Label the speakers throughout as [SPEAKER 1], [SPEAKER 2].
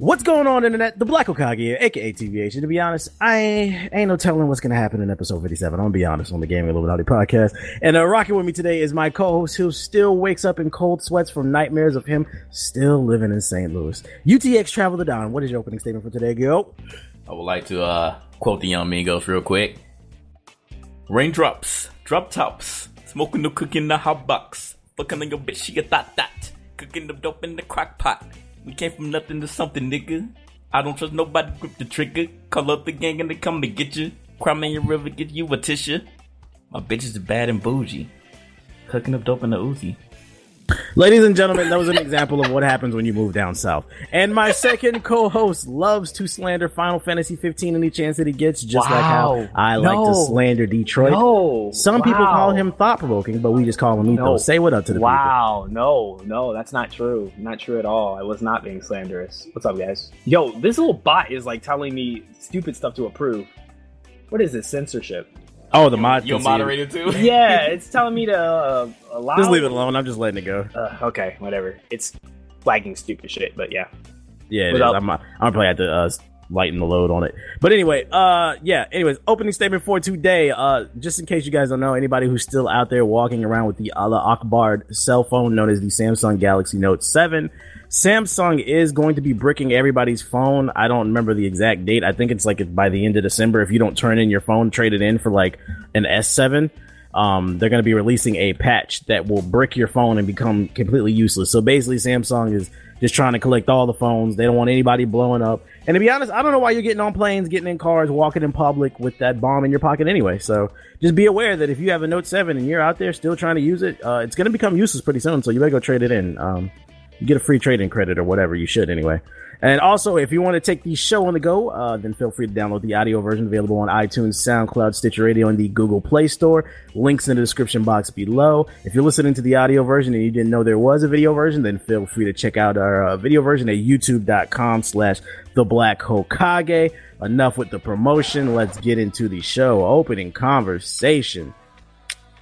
[SPEAKER 1] What's going on, internet? The Black Hokage, aka TVH. And to be honest, I ain't no telling what's gonna happen in episode 57. I'm gonna be honest on the Gaming Illuminati podcast. And uh, rocking with me today is my co-host who still wakes up in cold sweats from nightmares of him still living in St. Louis. UTX Travel the Don. What is your opening statement for today, Gil?
[SPEAKER 2] I would like to uh, quote the Young Migos real quick. Raindrops, drop tops, smoking the cookie in the hot box, fucking your bitch, she a thought that, cooking the dope in the crock pot. We came from nothing to something, nigga. I don't trust nobody, grip the trigger. Call up the gang and they come to get you. Crime in your river, get you a tissue. My bitches are bad and bougie. Cooking up dope in the Uzi.
[SPEAKER 1] Ladies and gentlemen, that was an example of what happens when you move down south. And my second co-host loves to slander Final Fantasy 15 any chance that he gets, just like how
[SPEAKER 3] Wow.
[SPEAKER 1] I like to slander Detroit.
[SPEAKER 3] No.
[SPEAKER 1] Some people call him thought provoking, but we just call him Ethos.
[SPEAKER 3] No.
[SPEAKER 1] Say what up to the people.
[SPEAKER 3] Wow, no, no, that's not true. Not true at all. I was not being slanderous. What's up, guys? Yo, this little bot is like telling me stupid stuff to approve. What is this censorship?
[SPEAKER 1] Oh, the mod.
[SPEAKER 2] You're
[SPEAKER 1] can see it.
[SPEAKER 2] too?
[SPEAKER 3] yeah, it's telling me to uh, allow.
[SPEAKER 1] Just leave it alone. I'm just letting it go.
[SPEAKER 3] Uh, okay, whatever. It's flagging stupid shit, but yeah.
[SPEAKER 1] Yeah, it is.
[SPEAKER 3] Without-
[SPEAKER 1] I'm, I'm probably have to uh, lighten the load on it. But anyway, uh, yeah. Anyways, opening statement for today. Uh, just in case you guys don't know, anybody who's still out there walking around with the Allah Akbar cell phone known as the Samsung Galaxy Note Seven. Samsung is going to be bricking everybody's phone. I don't remember the exact date. I think it's like by the end of December. If you don't turn in your phone, trade it in for like an S7. Um, they're going to be releasing a patch that will brick your phone and become completely useless. So basically, Samsung is just trying to collect all the phones. They don't want anybody blowing up. And to be honest, I don't know why you're getting on planes, getting in cars, walking in public with that bomb in your pocket anyway. So just be aware that if you have a Note 7 and you're out there still trying to use it, uh, it's going to become useless pretty soon. So you better go trade it in. Um, you get a free trading credit or whatever. You should anyway. And also, if you want to take the show on the go, uh, then feel free to download the audio version available on iTunes, SoundCloud, Stitcher Radio, and the Google Play Store. Links in the description box below. If you're listening to the audio version and you didn't know there was a video version, then feel free to check out our uh, video version at youtube.com slash the Black Hokage. Enough with the promotion. Let's get into the show. Opening conversation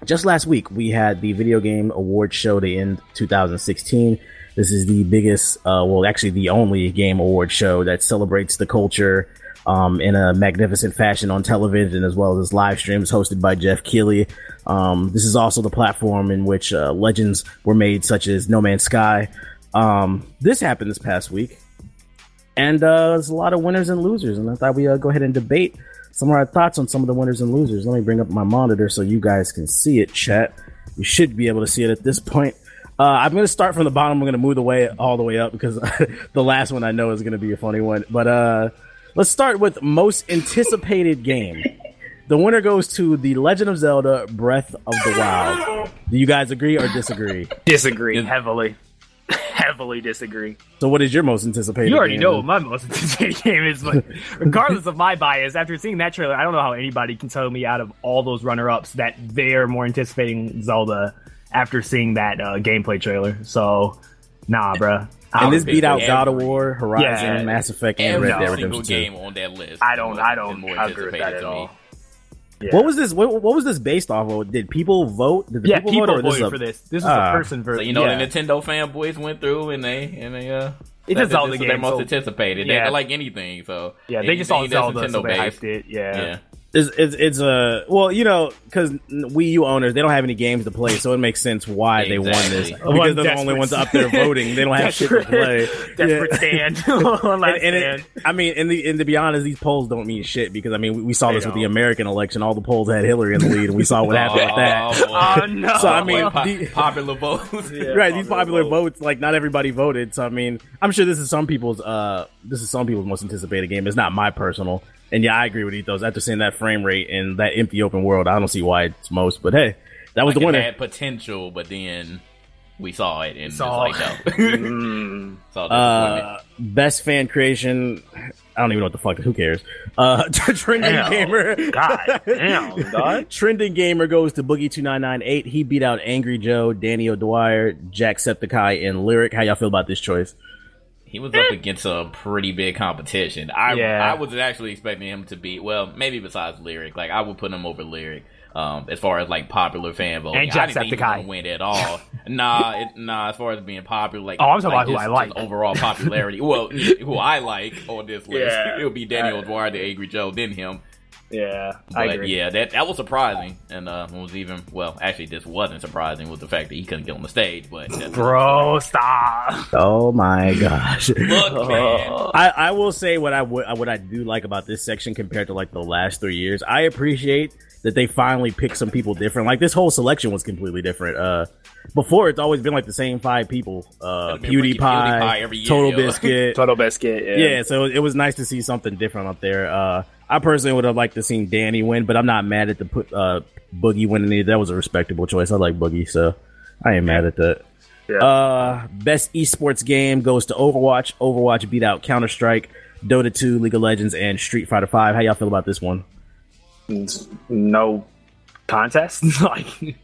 [SPEAKER 1] just last week we had the video game award show to end 2016 this is the biggest uh, well actually the only game award show that celebrates the culture um, in a magnificent fashion on television as well as live streams hosted by geoff keighley um, this is also the platform in which uh, legends were made such as no man's sky um, this happened this past week and uh, there's a lot of winners and losers and i thought we uh, go ahead and debate some of our thoughts on some of the winners and losers. Let me bring up my monitor so you guys can see it, chat. You should be able to see it at this point. Uh, I'm going to start from the bottom. I'm going to move the way all the way up because the last one I know is going to be a funny one. But uh, let's start with most anticipated game. The winner goes to The Legend of Zelda: Breath of the Wild. Do you guys agree or disagree?
[SPEAKER 3] Disagree heavily. heavily disagree.
[SPEAKER 1] So, what is your most anticipated?
[SPEAKER 3] You already
[SPEAKER 1] game?
[SPEAKER 3] know what my most anticipated game is, but regardless of my bias, after seeing that trailer, I don't know how anybody can tell me out of all those runner-ups that they're more anticipating Zelda after seeing that uh, gameplay trailer. So, nah, bruh. I
[SPEAKER 1] And this beat out
[SPEAKER 2] Every-
[SPEAKER 1] God of War, Horizon,
[SPEAKER 3] Yeah.
[SPEAKER 1] Mass Effect, and
[SPEAKER 2] Every
[SPEAKER 1] Red Dead
[SPEAKER 2] single
[SPEAKER 1] Redemption 2.
[SPEAKER 2] game on that list.
[SPEAKER 3] I don't.
[SPEAKER 2] was-
[SPEAKER 3] I don't
[SPEAKER 2] more
[SPEAKER 3] agree with that at all. Yeah.
[SPEAKER 1] What was this? What, what was this based off of? Did people vote? Did the
[SPEAKER 3] yeah,
[SPEAKER 1] people,
[SPEAKER 3] people,
[SPEAKER 1] vote, or this
[SPEAKER 3] voted
[SPEAKER 1] a-
[SPEAKER 3] for this. This is
[SPEAKER 1] Ah.
[SPEAKER 3] a person version.
[SPEAKER 2] So you know
[SPEAKER 3] yeah.
[SPEAKER 2] the Nintendo fanboys went through and they and they uh
[SPEAKER 3] It's just
[SPEAKER 2] all that
[SPEAKER 3] Zelda
[SPEAKER 2] this was their
[SPEAKER 3] game,
[SPEAKER 2] most
[SPEAKER 3] so-
[SPEAKER 2] anticipated. They,
[SPEAKER 3] Yeah.
[SPEAKER 2] they like anything, so
[SPEAKER 3] yeah, they just saw
[SPEAKER 2] anything that's
[SPEAKER 3] Zelda, so they
[SPEAKER 2] Nintendo-based.
[SPEAKER 3] hyped it. Yeah.
[SPEAKER 2] Yeah.
[SPEAKER 1] It's, it's, it's a well, you know, because Wii U owners they don't have any games to play, so it makes sense why they won this because
[SPEAKER 3] One
[SPEAKER 1] they're the only ones up there voting. They don't have shit to play.
[SPEAKER 3] Desperate
[SPEAKER 1] Yeah.
[SPEAKER 3] stand. One
[SPEAKER 1] And, and it, I mean, and, the, and to be honest, these polls don't mean shit because I mean, we, we saw
[SPEAKER 3] They
[SPEAKER 1] this with the. American election. All the polls had Hillary in the lead, and we saw what happened with that.
[SPEAKER 2] Oh, boy.
[SPEAKER 3] Oh no!
[SPEAKER 1] So, I mean,
[SPEAKER 2] Po-
[SPEAKER 1] the-
[SPEAKER 2] popular votes.
[SPEAKER 3] Yeah.
[SPEAKER 1] right, these
[SPEAKER 3] popular
[SPEAKER 1] popular
[SPEAKER 3] vote.
[SPEAKER 1] votes, like not everybody voted. So I mean, I'm sure this is some people's uh this is some people's most anticipated game. It's not my personal. And yeah, I agree with Ethos. After seeing that frame rate and that empty open world, I don't see why it's most. But hey, that was
[SPEAKER 2] Like
[SPEAKER 1] the
[SPEAKER 2] it
[SPEAKER 1] winner.
[SPEAKER 2] had potential, but then we saw it and
[SPEAKER 3] Saw.
[SPEAKER 2] it's like no.
[SPEAKER 3] Mm.
[SPEAKER 2] saw
[SPEAKER 1] Uh, best fan creation. I don't even know what the fuck. Who cares? Uh, trending
[SPEAKER 3] Damn.
[SPEAKER 1] gamer.
[SPEAKER 3] God damn, dog.
[SPEAKER 1] Trending gamer goes to Boogie two nine nine eight. He beat out Angry Joe, Danny O'Dwyer, Jack Jacksepticeye, and Lirik. How y'all feel about this choice?
[SPEAKER 2] He was up against a pretty big competition. I
[SPEAKER 3] Yeah.
[SPEAKER 2] I was actually expecting him to be well, maybe besides lirik. Like I would put him over lirik. Um, as far as like popular fan voting,
[SPEAKER 4] And
[SPEAKER 2] I didn't think he was gonna win at all. nah, it, nah. As far as being popular, like
[SPEAKER 4] Oh, I'm talking
[SPEAKER 2] like
[SPEAKER 4] about who
[SPEAKER 2] just-
[SPEAKER 4] I like.
[SPEAKER 2] overall popularity. well, who I like on this list,
[SPEAKER 4] Yeah.
[SPEAKER 2] it would be Daniel Dwyer, the Angry Joe, then him.
[SPEAKER 4] Yeah, I
[SPEAKER 2] But
[SPEAKER 4] agree.
[SPEAKER 2] yeah, that that was surprising, and uh, it was even well. Actually, this wasn't surprising with the fact that he couldn't get on the stage. But
[SPEAKER 4] Bro, stop.
[SPEAKER 1] Oh my gosh.
[SPEAKER 2] look, man.
[SPEAKER 1] I, I will say what I would what I do like about this section compared to like the last three years. I appreciate that they finally picked some people different. Like this whole selection was completely different. Uh, before it's always been like the same five people. Uh,
[SPEAKER 2] It's been freaking
[SPEAKER 1] PewDiePie,
[SPEAKER 2] PewDiePie every year,
[SPEAKER 1] Total
[SPEAKER 2] yo.
[SPEAKER 1] Biscuit.
[SPEAKER 4] TotalBiscuit.
[SPEAKER 1] yeah, so it was nice to see something different up there. Uh, I personally would have liked to seen Danny win, but I'm not mad at the put uh Boogie winning either. That was a respectable choice. I like Boogie, so I ain't mad at that.
[SPEAKER 4] Yeah.
[SPEAKER 1] Uh, best esports game goes to Overwatch. Overwatch beat out Counter Strike, Dota 2, League of Legends, and Street Fighter 5. How y'all feel about this one?
[SPEAKER 4] no contest. like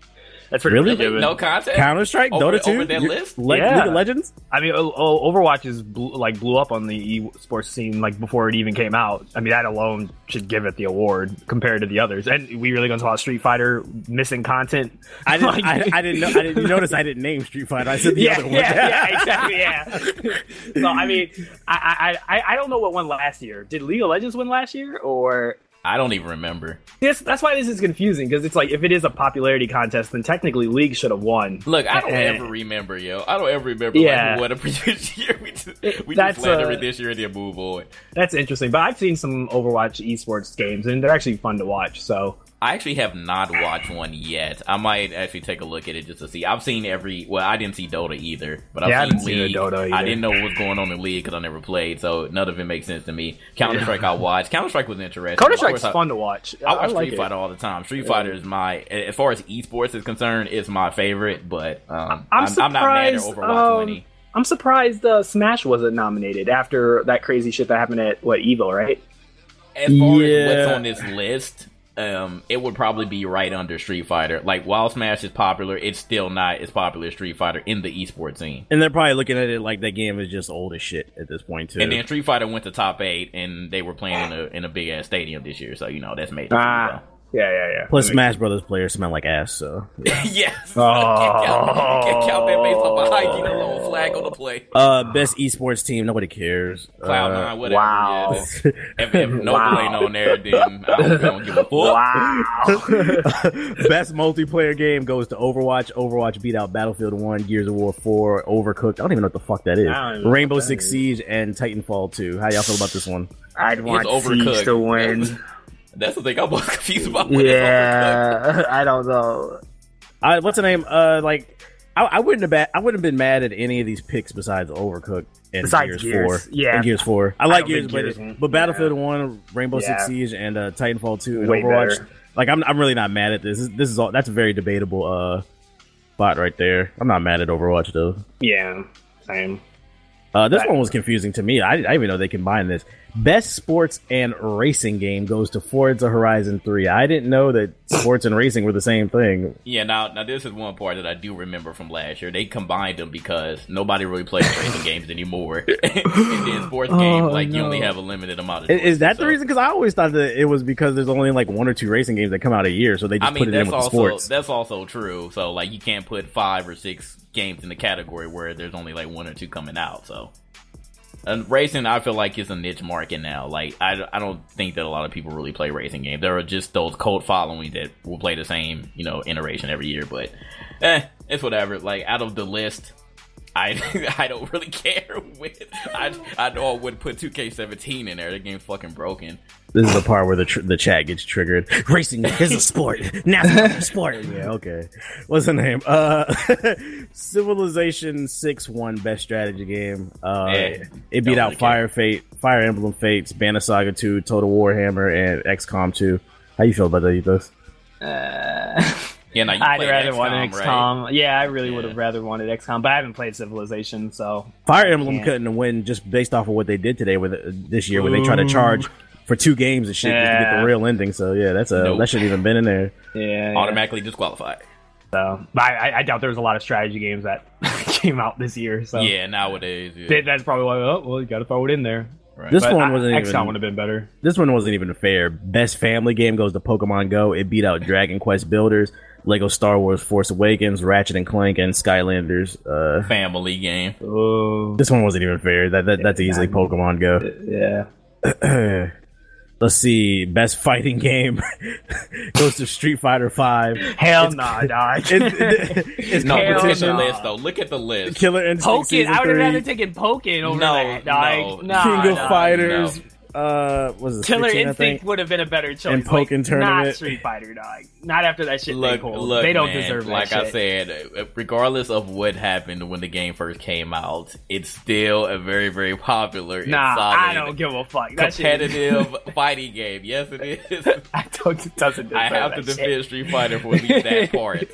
[SPEAKER 4] that's pretty
[SPEAKER 1] Really?
[SPEAKER 4] much given.
[SPEAKER 2] No content.
[SPEAKER 1] Counter Strike,
[SPEAKER 2] Over-
[SPEAKER 1] Dota 2,
[SPEAKER 2] over that
[SPEAKER 1] You-
[SPEAKER 2] list?
[SPEAKER 1] Le-
[SPEAKER 4] Yeah.
[SPEAKER 1] League of Legends.
[SPEAKER 4] I mean, o- o- Overwatch is blew, like blew up on the esports scene like before it even came out. I mean, that alone should give it the award compared to the others. And we really gonna talk about Street Fighter missing content?
[SPEAKER 1] I didn't.
[SPEAKER 4] Like-
[SPEAKER 1] I, I didn't know. I didn't notice. I didn't name Street Fighter. I said the
[SPEAKER 4] yeah,
[SPEAKER 1] other one.
[SPEAKER 4] yeah, yeah, exactly, yeah. so I mean, I, I I I don't know what won last year. Did League of Legends win last year, or
[SPEAKER 2] I don't even remember.
[SPEAKER 4] this? That's why this is confusing because it's like if it is a popularity contest, then technically League should have won.
[SPEAKER 2] Look, I don't ever remember, yo. I don't ever remember
[SPEAKER 4] Yeah.
[SPEAKER 2] like, what a previous year. We just, we
[SPEAKER 4] That's,
[SPEAKER 2] just slander
[SPEAKER 4] uh,
[SPEAKER 2] this year and then move on.
[SPEAKER 4] That's interesting, but I've seen some Overwatch esports games and they're actually fun to watch. So
[SPEAKER 2] I actually have not watched one yet. I might actually take a look at it just to see. I've seen every. Well, I didn't see Dota either, but I've
[SPEAKER 4] Yeah, I
[SPEAKER 2] seen
[SPEAKER 4] haven't seen the
[SPEAKER 2] League.
[SPEAKER 4] Dota either.
[SPEAKER 2] I didn't know what was going on in League because I never played, so none of it makes sense to me. Counter Strike, I watched. Counter Strike was interesting.
[SPEAKER 4] Counter
[SPEAKER 2] Of
[SPEAKER 4] Strike's fun to watch.
[SPEAKER 2] I watch
[SPEAKER 4] like
[SPEAKER 2] Street
[SPEAKER 4] it.
[SPEAKER 2] Fighter all the time. Street Fighter is my, as far as esports is concerned, it's my favorite. But um,
[SPEAKER 4] I'm
[SPEAKER 2] I'm, I'm not mad at
[SPEAKER 4] surprised,
[SPEAKER 2] Overwatch
[SPEAKER 4] um,
[SPEAKER 2] winning.
[SPEAKER 4] I'm surprised uh, Smash wasn't nominated after that crazy shit that happened at what Evo, right?
[SPEAKER 2] As far
[SPEAKER 1] Yeah.
[SPEAKER 2] as what's on this list, um, it would probably be right under Street Fighter. Like while Smash is popular, it's still not as popular as Street Fighter in the esports scene.
[SPEAKER 1] And they're probably looking at it like that game is just old as shit at this point too.
[SPEAKER 2] And then Street Fighter went to top eight, and they were playing in a in a big ass stadium this year. So you know that's made.
[SPEAKER 4] Ah, yeah, yeah, yeah.
[SPEAKER 1] Plus, Smash Brothers players smell like ass. So,
[SPEAKER 2] yes.
[SPEAKER 4] Oh.
[SPEAKER 2] can't, count, can't count that based off a hygiene alone. Flag on the play.
[SPEAKER 1] uh, best esports team. Nobody cares.
[SPEAKER 2] Cloud
[SPEAKER 1] Uh,
[SPEAKER 2] nine, whatever.
[SPEAKER 4] wow.
[SPEAKER 2] Yeah. If, if Noble
[SPEAKER 4] Wow.
[SPEAKER 2] ain't on there, then I don't, I don't give a fuck.
[SPEAKER 4] Wow.
[SPEAKER 1] Best multiplayer game goes to Overwatch. Overwatch beat out Battlefield 1, Gears of War 4, Overcooked. I don't even know what the fuck that is.
[SPEAKER 4] I don't even know
[SPEAKER 1] Rainbow
[SPEAKER 4] that
[SPEAKER 1] Six
[SPEAKER 4] is.
[SPEAKER 1] Siege and Titanfall 2. How y'all feel about this one?
[SPEAKER 4] I'd want
[SPEAKER 2] overcooked.
[SPEAKER 4] Siege to win.
[SPEAKER 2] That's the thing I'm most confused about. when
[SPEAKER 4] yeah, I don't know.
[SPEAKER 1] I, what's the name? Uh, like I, I wouldn't have ba- I wouldn't have been mad at any of these picks besides Overcooked and
[SPEAKER 4] Besides
[SPEAKER 1] Gears,
[SPEAKER 4] Gears,
[SPEAKER 1] 4.
[SPEAKER 4] yeah.
[SPEAKER 1] and Gears 4. I
[SPEAKER 4] I
[SPEAKER 1] like
[SPEAKER 4] don't
[SPEAKER 1] Gears,
[SPEAKER 4] think
[SPEAKER 1] but,
[SPEAKER 4] Gears
[SPEAKER 1] but Battlefield
[SPEAKER 4] yeah.
[SPEAKER 1] 1, Rainbow
[SPEAKER 4] Yeah.
[SPEAKER 1] Six Siege, and uh, Titanfall 2 and
[SPEAKER 4] Way
[SPEAKER 1] Overwatch.
[SPEAKER 4] better.
[SPEAKER 1] Like I'm I'm really not mad at this. This, this is all that's a very debatable uh spot right there. I'm not mad at Overwatch though.
[SPEAKER 4] Yeah, same.
[SPEAKER 1] Uh, this
[SPEAKER 4] Right.
[SPEAKER 1] one was confusing to me. I, I didn't even know they combined this. Best sports and racing game goes to Forza Horizon 3. I didn't know that sports and racing were the same thing.
[SPEAKER 2] Yeah, now now this is one part that I do remember from last year. They combined them because nobody really plays racing games anymore. and then sports oh, games, like you only have a limited amount of.
[SPEAKER 1] Is, is that the reason? Because I always thought that it was because there's only like one or two racing games that come out a year, so they just
[SPEAKER 2] I mean,
[SPEAKER 1] put it in
[SPEAKER 2] that's
[SPEAKER 1] with
[SPEAKER 2] also
[SPEAKER 1] sports.
[SPEAKER 2] that's also true. So like, you can't put five or six games in the category where there's only like one or two coming out. So. And racing, I feel like is a niche market now. Like, I, I don't think that a lot of people really play racing games. There are just those cult following that will play the same, you know, iteration every year. But, eh, it's whatever. Like, out of the list, I I don't really care. With I I know I would put 2K17 in there. The game's fucking broken.
[SPEAKER 1] This is the part where the tr- the chat gets triggered. Racing is a sport. NASCAR is a sport. Yeah, okay. What's the name? Uh, Civilization Six won Best Strategy Game. Uh,
[SPEAKER 2] Yeah,
[SPEAKER 1] it beat out
[SPEAKER 2] really
[SPEAKER 1] Fire Fate, Fire Emblem Fates, Banner Saga Two, Total Warhammer, and XCOM Two. How you feel about that, Ethos?
[SPEAKER 2] Yeah, now you
[SPEAKER 4] I'd
[SPEAKER 2] played
[SPEAKER 4] rather
[SPEAKER 2] XCOM,
[SPEAKER 4] want
[SPEAKER 2] right?
[SPEAKER 4] XCOM. Yeah, I really
[SPEAKER 2] Yeah.
[SPEAKER 4] would have rather wanted XCOM, but I haven't played Civilization, so
[SPEAKER 1] Fire Emblem couldn't win just based off of what they did today with it, this year, when they try to charge for two games and shit just to get the real ending. So yeah, that's a
[SPEAKER 2] Nope.
[SPEAKER 1] that shouldn't even been in there.
[SPEAKER 4] yeah.
[SPEAKER 2] Automatically disqualified.
[SPEAKER 4] So, but I, I- I doubt there's a lot of strategy games that came out this year. So
[SPEAKER 2] Yeah, nowadays. Yeah.
[SPEAKER 4] That- that's probably why. Oh, well, you got to throw it in there.
[SPEAKER 2] Right.
[SPEAKER 1] This
[SPEAKER 4] But
[SPEAKER 1] one wasn't
[SPEAKER 4] XCOM
[SPEAKER 1] even.
[SPEAKER 4] would have been better.
[SPEAKER 1] This one wasn't even fair. Best family game goes to Pokemon Go. It beat out Dragon Quest Builders, Lego Star Wars Force Awakens, Ratchet and Clank, and Skylanders. Uh,
[SPEAKER 2] Family game.
[SPEAKER 4] Oh,
[SPEAKER 1] this one wasn't even fair. That, that that's easily Pokemon Go.
[SPEAKER 4] yeah.
[SPEAKER 1] Let's see. Best fighting game goes to Street Fighter Five.
[SPEAKER 4] Hell nah, dog.
[SPEAKER 1] It, it, it's
[SPEAKER 2] No, look at the
[SPEAKER 1] competition.
[SPEAKER 4] no.
[SPEAKER 2] list though. Look at the list.
[SPEAKER 1] Killer Instinct Pokken.
[SPEAKER 4] I would have rather
[SPEAKER 1] Three,
[SPEAKER 4] taken Pokken over
[SPEAKER 2] No,
[SPEAKER 4] that, dog.
[SPEAKER 2] no.
[SPEAKER 4] Nah,
[SPEAKER 1] King of
[SPEAKER 4] nah.
[SPEAKER 1] Fighters. Uh, was it
[SPEAKER 4] Killer
[SPEAKER 1] 16,
[SPEAKER 4] Instinct would have been a better choice.
[SPEAKER 1] And Pokken
[SPEAKER 4] like,
[SPEAKER 1] tournament.
[SPEAKER 4] Not Street Fighter, dog. Not after that shit.
[SPEAKER 2] Look,
[SPEAKER 4] they
[SPEAKER 2] look,
[SPEAKER 4] they don't
[SPEAKER 2] man,
[SPEAKER 4] deserve that
[SPEAKER 2] Like
[SPEAKER 4] shit.
[SPEAKER 2] I said, uh, regardless of what happened when the game first came out, it's still a very, very popular, and
[SPEAKER 4] Nah,
[SPEAKER 2] solid,
[SPEAKER 4] I don't give a fuck. That shit-
[SPEAKER 2] competitive fighting game. Yes, it is.
[SPEAKER 4] I don't. It doesn't.
[SPEAKER 2] I
[SPEAKER 4] deserve
[SPEAKER 2] have to
[SPEAKER 4] that shit.
[SPEAKER 2] defend Street Fighter for at least that part.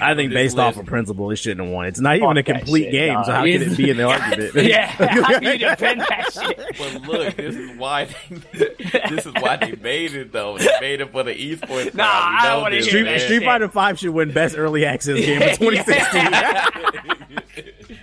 [SPEAKER 1] I think
[SPEAKER 2] This
[SPEAKER 1] based off
[SPEAKER 2] list.
[SPEAKER 1] of principle, it shouldn't have won. It's not even
[SPEAKER 4] Fuck
[SPEAKER 1] a complete
[SPEAKER 4] shit,
[SPEAKER 1] game,
[SPEAKER 4] dog.
[SPEAKER 1] so how can it be in the argument?
[SPEAKER 4] yeah, how do you defend that shit?
[SPEAKER 2] But look, this is why they, this is why they made it though. They made it for the esports.
[SPEAKER 4] Nah,
[SPEAKER 2] crowd.
[SPEAKER 4] I don't wanna hear
[SPEAKER 1] Street,
[SPEAKER 4] that.
[SPEAKER 1] Street. Fighter Five should win Best Early Access Game of 2016.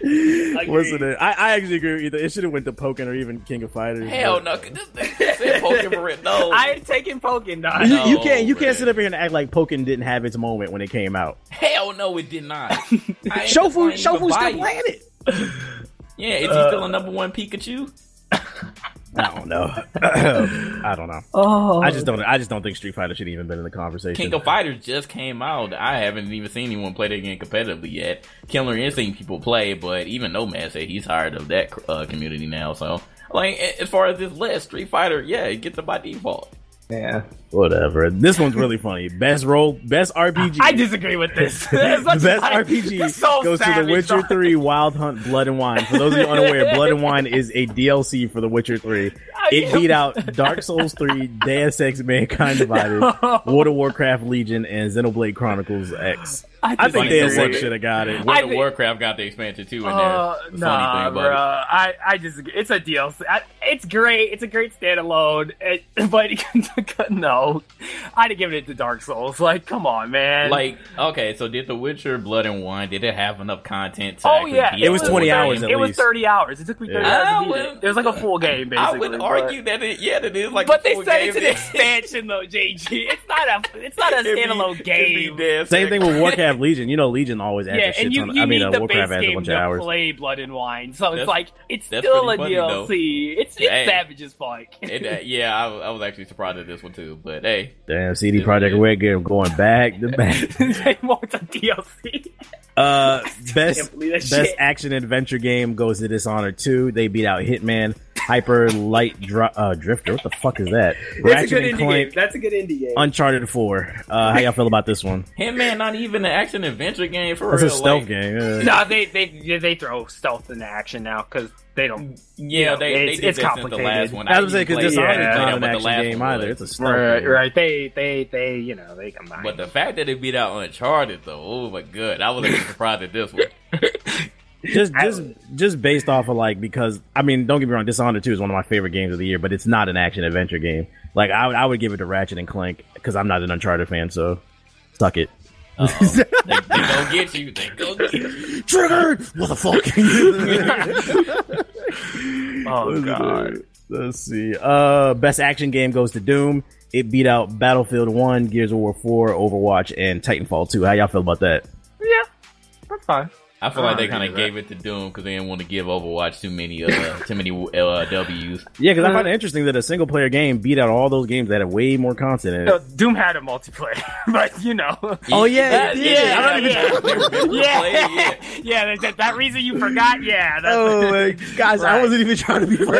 [SPEAKER 1] Listen, to, I, I actually agree with you. It should have went to Pokken or even King of Fighters.
[SPEAKER 2] Hell
[SPEAKER 1] but-
[SPEAKER 2] no! 'cause This thing said Pokemon. No,
[SPEAKER 4] I ain't taking Pokken, dog.
[SPEAKER 1] You, you can't you can't sit up here and act like Pokken didn't have its moment when it came out.
[SPEAKER 2] hell no, it did not. I ain't
[SPEAKER 1] Shofu Shofu's still
[SPEAKER 2] biased.
[SPEAKER 1] playing it.
[SPEAKER 2] Yeah, is he uh, still a number one Pikachu?
[SPEAKER 1] I don't know. I don't know.
[SPEAKER 4] Oh,
[SPEAKER 1] I just don't. I just don't think Street Fighter should even been in the conversation.
[SPEAKER 2] King of Fighters just came out. I haven't even seen anyone play that game competitively yet. Killer Instinct people play, but even Nomad said he's tired of that uh, community now. So, like, as far as this list, Street Fighter, yeah, it gets it by default.
[SPEAKER 4] Yeah.
[SPEAKER 1] Whatever. This one's really funny. Best role, best RPG.
[SPEAKER 4] I disagree with this.
[SPEAKER 1] The best
[SPEAKER 4] I-
[SPEAKER 1] RPG
[SPEAKER 4] so
[SPEAKER 1] goes to The Witcher
[SPEAKER 4] dog.
[SPEAKER 1] 3 Wild Hunt Blood and Wine. For those of you unaware, Blood and Wine is a DLC for The Witcher 3. It beat out Dark Souls 3, Deus Ex Mankind Divided, World of Warcraft Legion, and Xenoblade Chronicles X. I, think
[SPEAKER 2] disagree.
[SPEAKER 1] Deus Ex should have got it.
[SPEAKER 2] World
[SPEAKER 4] I
[SPEAKER 2] of Warcraft got the expansion too in there.
[SPEAKER 4] Uh,
[SPEAKER 2] The
[SPEAKER 4] nah,
[SPEAKER 2] funny thing
[SPEAKER 4] bro. I, I disagree. It's a DLC. I, it's great. It's a great standalone. It, but no, I'd have given it to Dark Souls. Like, come on, man.
[SPEAKER 2] Like, okay, so did The Witcher Blood and Wine, did it have enough content to
[SPEAKER 4] oh yeah,
[SPEAKER 2] be
[SPEAKER 1] It was
[SPEAKER 2] a
[SPEAKER 1] 20
[SPEAKER 2] game?
[SPEAKER 1] hours at
[SPEAKER 4] It was thirty hours. It took me thirty
[SPEAKER 1] Yeah.
[SPEAKER 4] hours to beat
[SPEAKER 2] would-
[SPEAKER 4] it. It was like a full game, basically.
[SPEAKER 2] I would
[SPEAKER 4] but-
[SPEAKER 2] argue that it, yeah, that is like
[SPEAKER 4] But
[SPEAKER 2] a
[SPEAKER 4] they said
[SPEAKER 2] game.
[SPEAKER 4] it's an expansion, though, JG. It's not a. It's not a standalone
[SPEAKER 2] be
[SPEAKER 4] game.
[SPEAKER 2] Deus
[SPEAKER 1] Same thing with Warcraft Legion. You know, Legion always adds
[SPEAKER 4] Yeah,
[SPEAKER 1] shit
[SPEAKER 4] and you,
[SPEAKER 1] ton.
[SPEAKER 4] you
[SPEAKER 1] I mean,
[SPEAKER 4] need
[SPEAKER 1] uh,
[SPEAKER 4] the
[SPEAKER 1] Warcraft
[SPEAKER 4] base
[SPEAKER 1] adds a
[SPEAKER 4] game
[SPEAKER 1] bunch
[SPEAKER 4] to
[SPEAKER 1] of hours.
[SPEAKER 4] play Blood and Wine, so it's like it's still a
[SPEAKER 2] pretty funny.
[SPEAKER 4] DLC. It's it's
[SPEAKER 2] Hey.
[SPEAKER 4] savage as fuck.
[SPEAKER 2] It, uh, yeah, I, I was actually surprised at this one too. But hey,
[SPEAKER 1] Damn, CD Projekt Red game going back to back.
[SPEAKER 4] they want the DLC.
[SPEAKER 1] Uh, best
[SPEAKER 4] Can't believe that
[SPEAKER 1] best
[SPEAKER 4] shit.
[SPEAKER 1] action adventure game goes to Dishonored 2. They beat out Hitman, Hyper Light Dri- uh, Drifter. What the fuck is that?
[SPEAKER 4] That's a good indie
[SPEAKER 1] Clank,
[SPEAKER 4] game. That's a good indie game.
[SPEAKER 1] Uncharted 4. Uh, how y'all feel about this one?
[SPEAKER 2] Hitman not even an action adventure game for
[SPEAKER 1] It's
[SPEAKER 2] real.
[SPEAKER 1] a stealth
[SPEAKER 2] like,
[SPEAKER 1] game. uh,
[SPEAKER 4] no, they they they throw stealth into action now because they don't.
[SPEAKER 2] Yeah,
[SPEAKER 4] You know,
[SPEAKER 2] they, they
[SPEAKER 4] it's-
[SPEAKER 2] did
[SPEAKER 4] it's
[SPEAKER 2] that the
[SPEAKER 4] complicated.
[SPEAKER 2] last one.
[SPEAKER 1] I was saying
[SPEAKER 2] didn't
[SPEAKER 1] because
[SPEAKER 2] play
[SPEAKER 1] Dishonored
[SPEAKER 4] yeah,
[SPEAKER 1] is
[SPEAKER 2] that,
[SPEAKER 1] not an
[SPEAKER 2] but the
[SPEAKER 1] action
[SPEAKER 2] last
[SPEAKER 1] game either.
[SPEAKER 2] was.
[SPEAKER 1] It's a stealth
[SPEAKER 4] Right,
[SPEAKER 1] game.
[SPEAKER 4] right. They they they you know they combine.
[SPEAKER 2] But the fact that it beat out Uncharted though, oh my god, I was actually surprised at this one.
[SPEAKER 1] Just just just based off of like because I mean don't get me wrong, Dishonored 2 is one of my favorite games of the year, but it's not an action adventure game. Like I would I would give it to Ratchet and Clank because I'm not an Uncharted fan, so suck it.
[SPEAKER 2] Oh, they, they gonna get you. They gonna get you.
[SPEAKER 1] Triggered, motherfucker.
[SPEAKER 4] oh god.
[SPEAKER 1] Let's see. Uh, best action game goes to Doom. It beat out Battlefield One, Gears of War Four, Overwatch, and Titanfall Two. How y'all feel about that?
[SPEAKER 4] Yeah, that's fine.
[SPEAKER 2] I feel
[SPEAKER 4] I
[SPEAKER 2] like they kind of gave it to Doom because they didn't want to give Overwatch too many, uh, too many uh, W's.
[SPEAKER 1] Yeah, because I find it interesting that a single player game beat out all those games that had way more content in
[SPEAKER 4] No,
[SPEAKER 1] it.
[SPEAKER 4] Doom had a multiplayer, but you know.
[SPEAKER 1] Oh, yeah,
[SPEAKER 4] That-
[SPEAKER 1] yeah, I'm not
[SPEAKER 4] yeah,
[SPEAKER 2] They were
[SPEAKER 4] yeah,
[SPEAKER 2] yeah.
[SPEAKER 4] yeah. That, that, that reason you forgot, yeah. That's,
[SPEAKER 1] Oh my guys, I wasn't even trying to be funny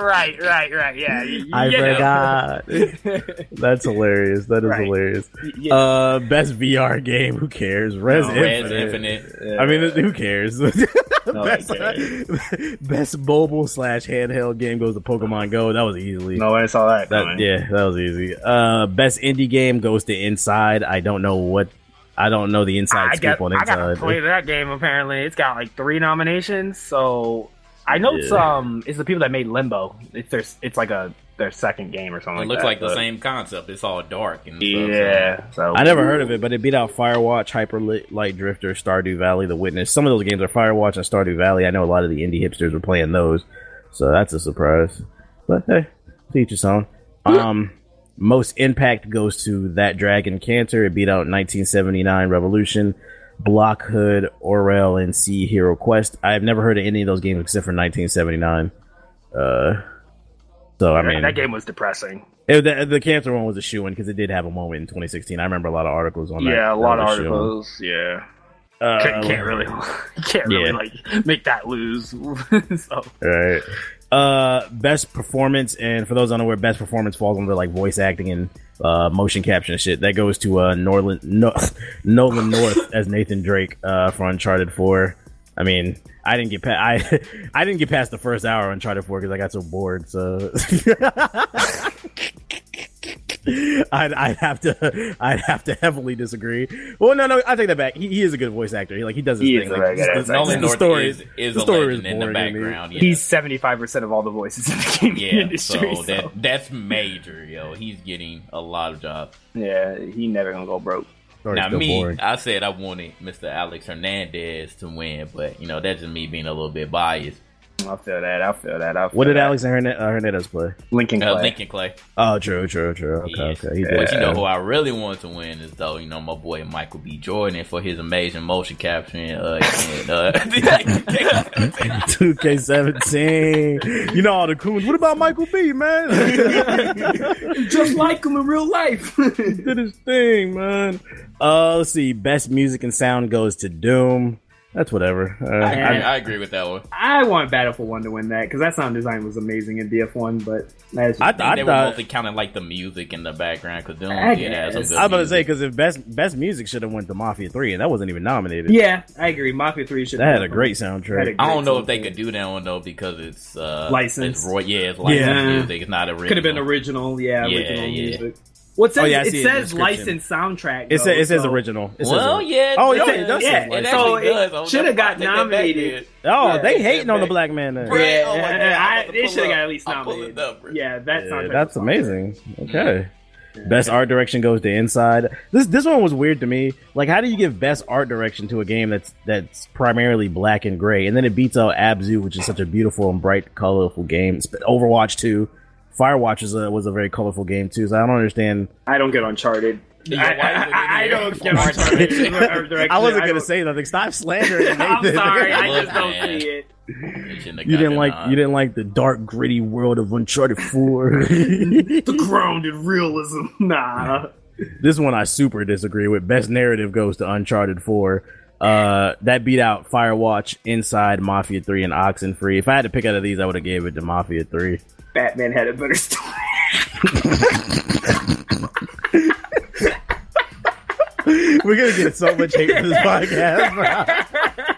[SPEAKER 4] right, right, right. Yeah, you,
[SPEAKER 1] I
[SPEAKER 4] you
[SPEAKER 1] forgot. That's hilarious. That is
[SPEAKER 4] Right.
[SPEAKER 1] hilarious.
[SPEAKER 4] Yeah.
[SPEAKER 1] Uh, best VR game. Who cares? Rez,
[SPEAKER 2] Rez
[SPEAKER 1] Infinite.
[SPEAKER 2] Infinite.
[SPEAKER 1] I mean, who cares? best,
[SPEAKER 4] cares.
[SPEAKER 1] best mobile slash handheld game goes to Pokemon Go. That was easily.
[SPEAKER 4] no one saw that.
[SPEAKER 1] That, yeah, that was easy. Uh, best indie game goes to Inside. I don't know what. I don't know the inside
[SPEAKER 4] I
[SPEAKER 1] scoop
[SPEAKER 4] got,
[SPEAKER 1] on
[SPEAKER 4] I got to
[SPEAKER 1] Inside.
[SPEAKER 4] play that game. Apparently, it's got like three nominations. So I know it's
[SPEAKER 1] Yeah.
[SPEAKER 4] um, it's the people that made Limbo. It's their, it's like a their second game or something.
[SPEAKER 2] It
[SPEAKER 4] like
[SPEAKER 2] looks
[SPEAKER 4] that,
[SPEAKER 2] like the
[SPEAKER 4] but-
[SPEAKER 2] same concept. It's all dark and stuff. so-
[SPEAKER 4] Yeah. So
[SPEAKER 1] I never heard of it, but it beat out Firewatch, Hyper Light Drifter, Stardew Valley, The Witness. Some of those games are Firewatch and Stardew Valley. I know a lot of the indie hipsters were playing those. So that's a surprise. But hey, teach your own. Um, most impact goes to that Dragon Cancer. It beat out 1979 Revolution, Block Hood, Orwell, and Sea Hero Quest. I've never heard of any of those games except for 1979. Uh, so I mean,
[SPEAKER 4] that game was depressing.
[SPEAKER 1] it, the, the Cancer one was a shoe in because it did have a moment in 2016. I remember a lot of articles on that.
[SPEAKER 4] Yeah, a lot of
[SPEAKER 1] was shoo-in.
[SPEAKER 4] articles. Yeah,
[SPEAKER 1] Uh,
[SPEAKER 4] can't, can't really, can't really
[SPEAKER 1] Yeah.
[SPEAKER 4] like make that lose. so
[SPEAKER 1] Right. Uh, best performance, and for those unaware, best performance falls under like voice acting and uh, motion capture and shit. That goes to uh, Norland, no, Nolan North as Nathan Drake uh, for Uncharted Four. I mean, I didn't get past I I didn't get past the first hour of Uncharted Four because I got so bored. So I'd, I'd have to I'd have to heavily disagree. Well, no, no, I take that back. He, he is a good voice actor. He, like he does his
[SPEAKER 4] He
[SPEAKER 1] thing.
[SPEAKER 4] is a
[SPEAKER 1] Like,
[SPEAKER 4] very good
[SPEAKER 1] just the-
[SPEAKER 4] actor.
[SPEAKER 2] Nolan
[SPEAKER 1] the
[SPEAKER 2] North
[SPEAKER 1] story
[SPEAKER 2] is, is
[SPEAKER 1] the
[SPEAKER 2] a
[SPEAKER 1] story
[SPEAKER 2] legend in the
[SPEAKER 1] boring to me.
[SPEAKER 2] background. Yeah.
[SPEAKER 4] he's seventy five percent of all the voices in the gaming
[SPEAKER 2] yeah,
[SPEAKER 4] industry.
[SPEAKER 2] so
[SPEAKER 4] So,
[SPEAKER 2] that that's major, yo. He's getting a lot of jobs.
[SPEAKER 4] yeah, he never gonna go broke.
[SPEAKER 2] Now me,
[SPEAKER 1] boring.
[SPEAKER 2] I said I wanted Mr. Alex Hernandez to win, but you know that's just me being a little bit biased.
[SPEAKER 4] I feel that. I feel that. I feel
[SPEAKER 1] What did
[SPEAKER 4] that.
[SPEAKER 1] Alex Herne- uh, Hernandez play?
[SPEAKER 4] Lincoln
[SPEAKER 2] Uh,
[SPEAKER 4] Clay?
[SPEAKER 2] Lincoln Clay.
[SPEAKER 1] Oh, true, true, true. Okay,
[SPEAKER 2] Yeah.
[SPEAKER 1] okay. He did.
[SPEAKER 2] But you know who I really want to win is though, you know, my boy Michael B. Jordan for his amazing motion capturing. Uh, and, uh,
[SPEAKER 1] 2K17. You know all the coons. What about Michael B, man?
[SPEAKER 4] Just like him in real life.
[SPEAKER 1] did his thing, man. Uh, let's see. Best music and sound goes to Doom. That's whatever. Uh,
[SPEAKER 2] I, agree,
[SPEAKER 1] I,
[SPEAKER 2] I agree with that one.
[SPEAKER 4] I want Battlefield One to win that because that sound design was amazing in BF1. But that's
[SPEAKER 1] I,
[SPEAKER 2] I think
[SPEAKER 1] I
[SPEAKER 2] they were
[SPEAKER 1] thought.
[SPEAKER 2] mostly counting like the music in the background because Doom
[SPEAKER 4] I
[SPEAKER 2] did have some
[SPEAKER 4] guess.
[SPEAKER 2] good.
[SPEAKER 1] I was about to say because if best best music should have went to Mafia Three, and that wasn't even nominated.
[SPEAKER 4] yeah, I agree. Mafia Three should have.
[SPEAKER 1] That had a great soundtrack.
[SPEAKER 4] Had a-
[SPEAKER 2] I don't know if they could do that one though because it's uh,
[SPEAKER 4] Licensed.
[SPEAKER 2] It's, Roy- yeah, it's licensed
[SPEAKER 4] Yeah.
[SPEAKER 2] music. It's not original.
[SPEAKER 4] could have been original. Yeah,
[SPEAKER 2] Yeah,
[SPEAKER 4] original
[SPEAKER 2] yeah.
[SPEAKER 4] music. What says
[SPEAKER 1] Oh, yeah,
[SPEAKER 4] it
[SPEAKER 1] it
[SPEAKER 4] says licensed soundtrack.
[SPEAKER 1] It, says, it says
[SPEAKER 4] so-
[SPEAKER 1] original. It says
[SPEAKER 2] Well,
[SPEAKER 1] original.
[SPEAKER 2] yeah.
[SPEAKER 1] Oh,
[SPEAKER 2] it
[SPEAKER 1] no, it does
[SPEAKER 4] yeah,
[SPEAKER 1] say
[SPEAKER 2] it
[SPEAKER 4] so it.
[SPEAKER 2] Oh,
[SPEAKER 4] shoulda got
[SPEAKER 2] mind. Take that back
[SPEAKER 4] nominated.
[SPEAKER 1] Oh,
[SPEAKER 4] Yeah,
[SPEAKER 1] they hating
[SPEAKER 2] that
[SPEAKER 1] on the black man. There.
[SPEAKER 2] Bruh.
[SPEAKER 4] Oh, yeah,
[SPEAKER 2] Oh my God,
[SPEAKER 4] I,
[SPEAKER 2] I'm about to
[SPEAKER 4] they should have got at least
[SPEAKER 2] I'll pull it
[SPEAKER 4] nominated.
[SPEAKER 2] up, bro.
[SPEAKER 4] yeah, that
[SPEAKER 1] Yeah, that's
[SPEAKER 4] was
[SPEAKER 1] amazing. Okay. Mm. Best art direction goes to Inside. This this one was weird to me. Like, how do you give best art direction to a game that's that's primarily black and gray, and then it beats out Abzu, which is such a beautiful and bright, colorful game. Sp- Overwatch two, Firewatch is a, was a very colorful game too. So I don't understand.
[SPEAKER 4] I don't get Uncharted.
[SPEAKER 2] Yeah,
[SPEAKER 4] I, I, I, I don't get Uncharted.
[SPEAKER 1] I wasn't
[SPEAKER 4] I
[SPEAKER 1] gonna say nothing. Stop slandering.
[SPEAKER 4] Me.
[SPEAKER 1] I'm
[SPEAKER 4] sorry. I
[SPEAKER 2] Look,
[SPEAKER 4] just don't
[SPEAKER 2] man.
[SPEAKER 4] see it.
[SPEAKER 2] They shouldn't have
[SPEAKER 1] You didn't like
[SPEAKER 2] nod.
[SPEAKER 1] you didn't like the dark, gritty world of Uncharted Four.
[SPEAKER 4] The grounded realism. Nah.
[SPEAKER 1] this one I super disagree with. Best narrative goes to Uncharted 4. Uh, that beat out Firewatch, Inside, Mafia 3, and Oxenfree. If I had to pick out of these, I would have gave it to Mafia 3.
[SPEAKER 4] Batman had a better story.
[SPEAKER 1] We're gonna get so much hate for this podcast.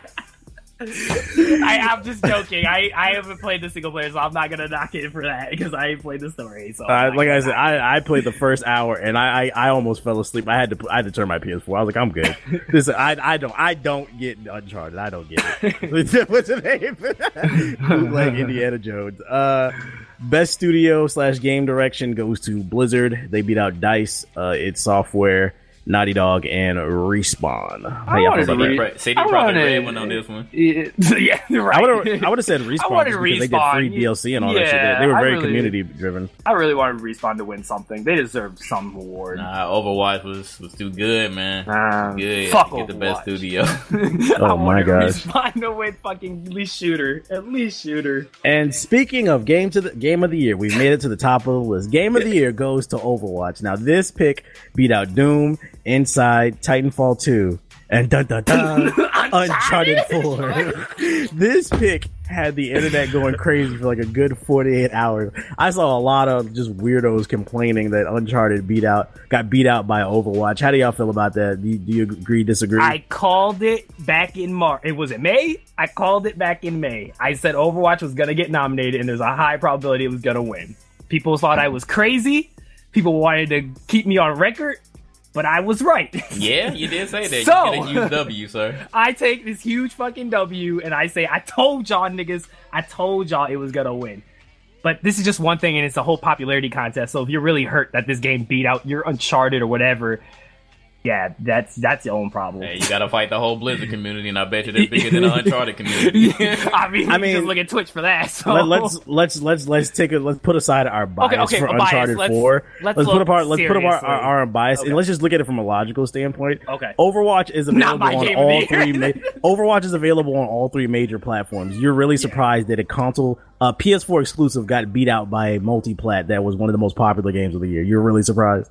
[SPEAKER 4] I, I'm just joking. I, I haven't played the single player, so I'm not gonna knock it for that because I played the story. So
[SPEAKER 1] Uh, like I said, I, I played the first hour and I, I, I almost fell asleep. I had to I had to turn my PS4. I was like, I'm good. This I I don't I don't get Uncharted. I don't get it. What's the name? like Indiana Jones. Uh, best studio slash game direction goes to Blizzard. They beat out Dice, uh, id Software, Naughty Dog, and Respawn. How y'all
[SPEAKER 4] wanted
[SPEAKER 1] feel
[SPEAKER 4] to
[SPEAKER 1] about
[SPEAKER 4] read-
[SPEAKER 1] that?
[SPEAKER 2] CD
[SPEAKER 4] I
[SPEAKER 2] Projekt
[SPEAKER 4] wanted-
[SPEAKER 2] Red went on this one.
[SPEAKER 4] it. yeah, right.
[SPEAKER 1] I would have I would have said Respawn
[SPEAKER 4] wanted
[SPEAKER 1] just because they did free DLC and all that shit. They, they were very
[SPEAKER 4] really-
[SPEAKER 1] community driven.
[SPEAKER 4] I really wanted Respawn to win something. They deserve some award.
[SPEAKER 2] Nah, Overwatch was was too good, man.
[SPEAKER 4] Nah,
[SPEAKER 2] Good.
[SPEAKER 4] fuck
[SPEAKER 2] Get the best studio.
[SPEAKER 1] Oh my
[SPEAKER 4] wanted
[SPEAKER 1] gosh.
[SPEAKER 4] Respawn to win fucking at least shooter. At least shooter.
[SPEAKER 1] And speaking of game to the game of the year, we've made it to the top of the list. Game of the year goes to Overwatch. Now this pick beat out Doom, Inside, Titanfall 2, and dun dun dun Uncharted 4. this pick had the internet going crazy for like a good 48 hours. I saw a lot of just weirdos complaining that Uncharted beat out got beat out by Overwatch. How do y'all feel about that? Do you, do you agree, disagree?
[SPEAKER 4] I called it back in March. It was it May. I called it back in May. I said Overwatch was gonna get nominated, and there's a high probability it was gonna win. People thought I was crazy. People wanted to keep me on record, but I was right.
[SPEAKER 2] yeah, you did say that.
[SPEAKER 4] So-
[SPEAKER 2] you get a huge W, sir.
[SPEAKER 4] I take this huge fucking W and I say, I told y'all niggas, I told y'all it was gonna win. But this is just one thing, and it's a whole popularity contest. So if you're really hurt that this game beat out your Uncharted or whatever, yeah, that's that's the own problem.
[SPEAKER 2] Hey, you gotta fight the whole Blizzard community, and I bet you they're bigger than the Uncharted community.
[SPEAKER 4] I mean,
[SPEAKER 1] I
[SPEAKER 4] I
[SPEAKER 1] mean-
[SPEAKER 4] mean, just look at Twitch for that. So.
[SPEAKER 1] Let, let's let's let's let's take a let's put aside our bias
[SPEAKER 4] Okay, okay,
[SPEAKER 1] for
[SPEAKER 4] a bias.
[SPEAKER 1] Uncharted
[SPEAKER 4] Let's-
[SPEAKER 1] Four.
[SPEAKER 4] let's
[SPEAKER 1] put apart let's put apart our,
[SPEAKER 4] seriously.
[SPEAKER 1] our bias
[SPEAKER 4] Okay.
[SPEAKER 1] and let's just look at it from a logical standpoint.
[SPEAKER 4] Okay.
[SPEAKER 1] Overwatch is available on
[SPEAKER 4] game of the
[SPEAKER 1] all three. Ma- Overwatch is available on all three major platforms. You're really surprised that a console, uh, PS4 exclusive, got beat out by a multi-plat that was one of the most popular games of the year. You're really surprised.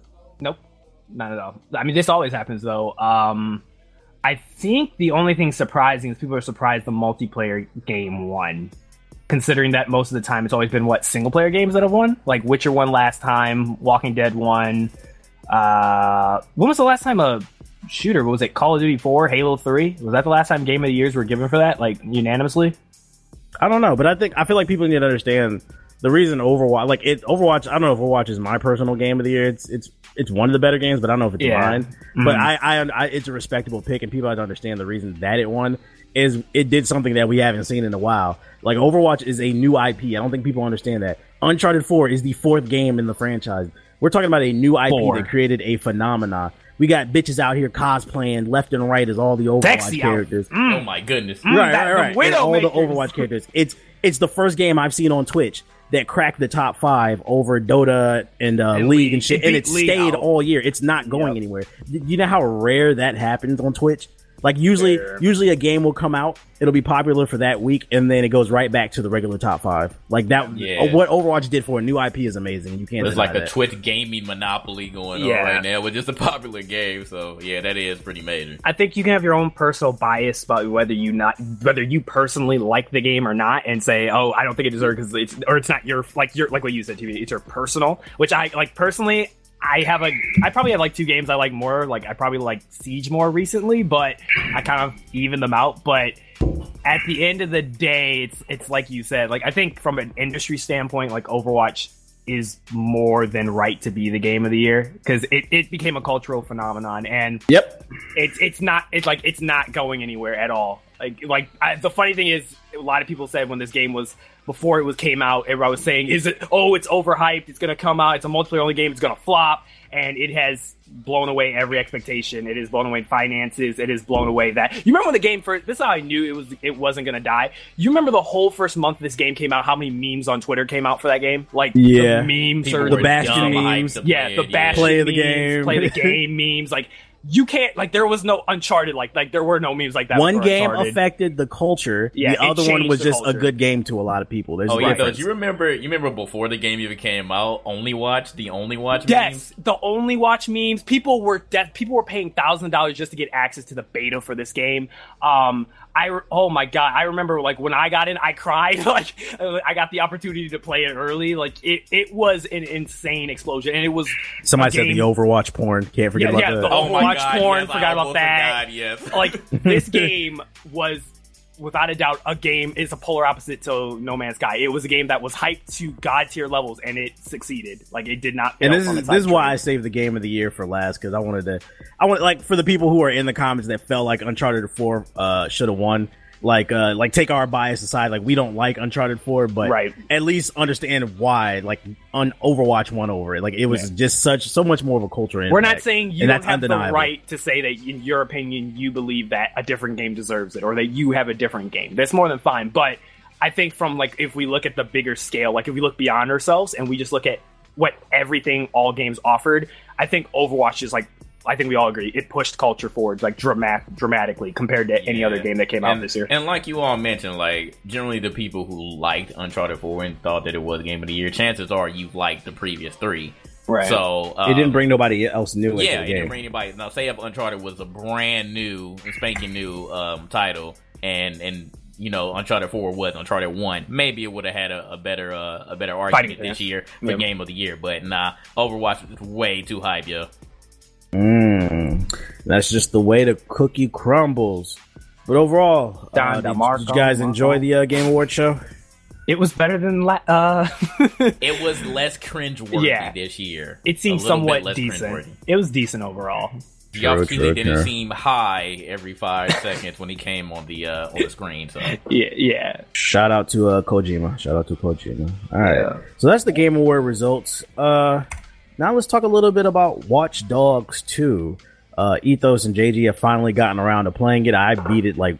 [SPEAKER 4] Not at all. I mean, this always happens though. Um, I think the only thing surprising is people are surprised the multiplayer game won, considering that most of the time it's always been what single player games that have won. Like Witcher won last time, Walking Dead won. Uh, when was the last time a shooter? Was it? Call of Duty Four, Halo Three? Was that the last time Game of the Years were given for that? Like unanimously?
[SPEAKER 1] I don't know, but I think I feel like people need to understand the reason Overwatch, like it, Overwatch. I don't know if Overwatch is my personal game of the year. It's it's it's one of the better games, but I don't know if it's
[SPEAKER 4] Yeah.
[SPEAKER 1] mine. But
[SPEAKER 4] Mhm.
[SPEAKER 1] I, I I it's a respectable pick, and people have to understand the reason that it won is it did something that we haven't seen in a while. Like Overwatch is a new IP. I don't think people understand that. Uncharted Four is the fourth game in the franchise. We're talking about a new IP
[SPEAKER 4] Four.
[SPEAKER 1] that created a phenomenon. We got bitches out here cosplaying left and right as all the Overwatch
[SPEAKER 4] Sexy out.
[SPEAKER 1] characters
[SPEAKER 2] oh my goodness.
[SPEAKER 1] right,
[SPEAKER 4] that-
[SPEAKER 1] right,
[SPEAKER 4] the
[SPEAKER 1] right. And all the Overwatch characters. It's it's the first game I've seen on Twitch that cracked the top five over Dota and, uh,
[SPEAKER 4] And
[SPEAKER 1] League
[SPEAKER 4] League.
[SPEAKER 1] and shit,
[SPEAKER 4] It
[SPEAKER 1] and it stayed
[SPEAKER 4] out.
[SPEAKER 1] all year. It's not going anywhere. You know how rare that happens on Twitch. Like usually,
[SPEAKER 4] Fair.
[SPEAKER 1] usually a game will come out, it'll be popular for that week, and then it goes right back to the regular top five. Like that,
[SPEAKER 2] Yeah.
[SPEAKER 1] Uh, what Overwatch did for a new IP is amazing. You can't.
[SPEAKER 2] There's
[SPEAKER 1] deny
[SPEAKER 2] like a
[SPEAKER 1] that.
[SPEAKER 2] Twitch gaming monopoly going on right now with just a popular game. So yeah, that is pretty major.
[SPEAKER 4] I think you can have your own personal bias about whether you not whether you personally like the game or not, and say, "Oh, I don't think it deserves because it's or it's not your like your like what you said, TV. It's your personal." Which I like personally. I have a I probably have like two games I like more. Like I probably like Siege more recently, but I kind of even them out. But at the end of the day, it's it's like you said. Like I think from an industry standpoint, like Overwatch is more than right to be the game of the year because it, it became a cultural phenomenon and
[SPEAKER 1] Yep.
[SPEAKER 4] it's it's not it's like it's not going anywhere at all. Like like I, the funny thing is, a lot of people said when this game was before it was came out, everyone was saying, "Is it? Oh, it's overhyped. It's gonna come out. It's a multiplayer only game. It's gonna flop." And it has blown away every expectation. It has blown away finances. It has blown away that. You remember when the game first? This is how I knew it was it wasn't gonna die. You remember the whole first month this game came out? How many memes on Twitter came out for that game? Like
[SPEAKER 1] Yeah.
[SPEAKER 4] the meme
[SPEAKER 2] People.
[SPEAKER 1] The
[SPEAKER 2] were
[SPEAKER 1] Bastion memes.
[SPEAKER 4] Yeah, the
[SPEAKER 2] it,
[SPEAKER 4] Bastion
[SPEAKER 1] Play the
[SPEAKER 4] memes,
[SPEAKER 1] game.
[SPEAKER 4] play the game memes. Like you can't like there was no Uncharted like like there were no memes like that.
[SPEAKER 1] One game
[SPEAKER 4] Uncharted.
[SPEAKER 1] affected the culture.
[SPEAKER 4] Yeah,
[SPEAKER 1] the other one was
[SPEAKER 4] the
[SPEAKER 1] just a good game to a lot of people. There's
[SPEAKER 2] Oh
[SPEAKER 1] a
[SPEAKER 2] yeah, though.
[SPEAKER 1] difference.
[SPEAKER 2] You remember? You remember before the game even came out? Only watch the only watch.
[SPEAKER 4] Yes,
[SPEAKER 2] memes?
[SPEAKER 4] the only watch memes. People were death people were paying thousand dollars just to get access to the beta for this game. Um, I oh my god, I remember like when I got in, I cried. like I got the opportunity to play it early. Like it, it was an insane explosion, and it was
[SPEAKER 1] Somebody said the Overwatch porn. Can't forget
[SPEAKER 4] Yeah,
[SPEAKER 1] about
[SPEAKER 4] yeah,
[SPEAKER 1] that.
[SPEAKER 4] the
[SPEAKER 2] Oh my
[SPEAKER 4] Overwatch
[SPEAKER 2] god!
[SPEAKER 4] porn,
[SPEAKER 2] yes,
[SPEAKER 4] forgot
[SPEAKER 2] I
[SPEAKER 4] about that.
[SPEAKER 2] forgot, yes.
[SPEAKER 4] like this game was without a doubt a game is a polar opposite to No Man's Sky. It was a game that was hyped to god tier levels and it succeeded. Like it did not.
[SPEAKER 1] and this is this is why. I saved the game of the year for last because I wanted to. I want like for the people who are in the comments that felt like Uncharted Four uh, should have won. Like, uh, like take our bias aside. Like, we don't like Uncharted Four, but
[SPEAKER 4] Right.
[SPEAKER 1] at least understand why. Like, on Overwatch won over it. Like, it was just such so much more of a culture.
[SPEAKER 4] We're not saying you
[SPEAKER 1] that's
[SPEAKER 4] have the right to say that, in your opinion, you believe that a different game deserves it, or that you have a different game. That's more than fine. But I think from like if we look at the bigger scale, like if we look beyond ourselves and we just look at what everything all games offered, I think Overwatch is like. I think we all agree it pushed culture forward like dramat- dramatically compared to any
[SPEAKER 2] Yeah.
[SPEAKER 4] other game that came out this year.
[SPEAKER 2] And like you all mentioned, like generally the people who liked Uncharted 4 and thought that it was game of the year, chances are you've liked the previous three.
[SPEAKER 4] Right.
[SPEAKER 2] So um,
[SPEAKER 1] It didn't bring nobody else new into
[SPEAKER 2] yeah,
[SPEAKER 1] the
[SPEAKER 2] it
[SPEAKER 1] game.
[SPEAKER 2] didn't bring anybody. Now, say if Uncharted was a brand new, spanking new um, title, and and you know Uncharted 4 was Uncharted 1, maybe it would have had a, a better uh, a better argument
[SPEAKER 4] chance.
[SPEAKER 2] this year for
[SPEAKER 4] Yeah.
[SPEAKER 2] game of the year. But nah, Overwatch was way too hype, yo.
[SPEAKER 1] Mm, that's just the way the cookie crumbles. But overall, uh,
[SPEAKER 4] Don
[SPEAKER 1] did,
[SPEAKER 4] DeMarco,
[SPEAKER 1] did you guys enjoy the uh, Game Award show?
[SPEAKER 4] it was better than la- uh
[SPEAKER 2] It was less cringe-worthy
[SPEAKER 4] Yeah.
[SPEAKER 2] this year.
[SPEAKER 4] it seemed
[SPEAKER 2] A little bit
[SPEAKER 4] somewhat decent. It was decent overall.
[SPEAKER 2] The opportunity
[SPEAKER 1] true,
[SPEAKER 2] didn't
[SPEAKER 1] true.
[SPEAKER 2] seem high every five seconds when he came on the uh, on the screen. So
[SPEAKER 4] Yeah, yeah.
[SPEAKER 1] Shout out to uh, Kojima. Shout out to Kojima. All right.
[SPEAKER 4] Yeah.
[SPEAKER 1] So that's the Game Award results. Uh, now let's talk a little bit about Watch Dogs 2. uh, Ethos and JG have finally gotten around to playing it. I beat it like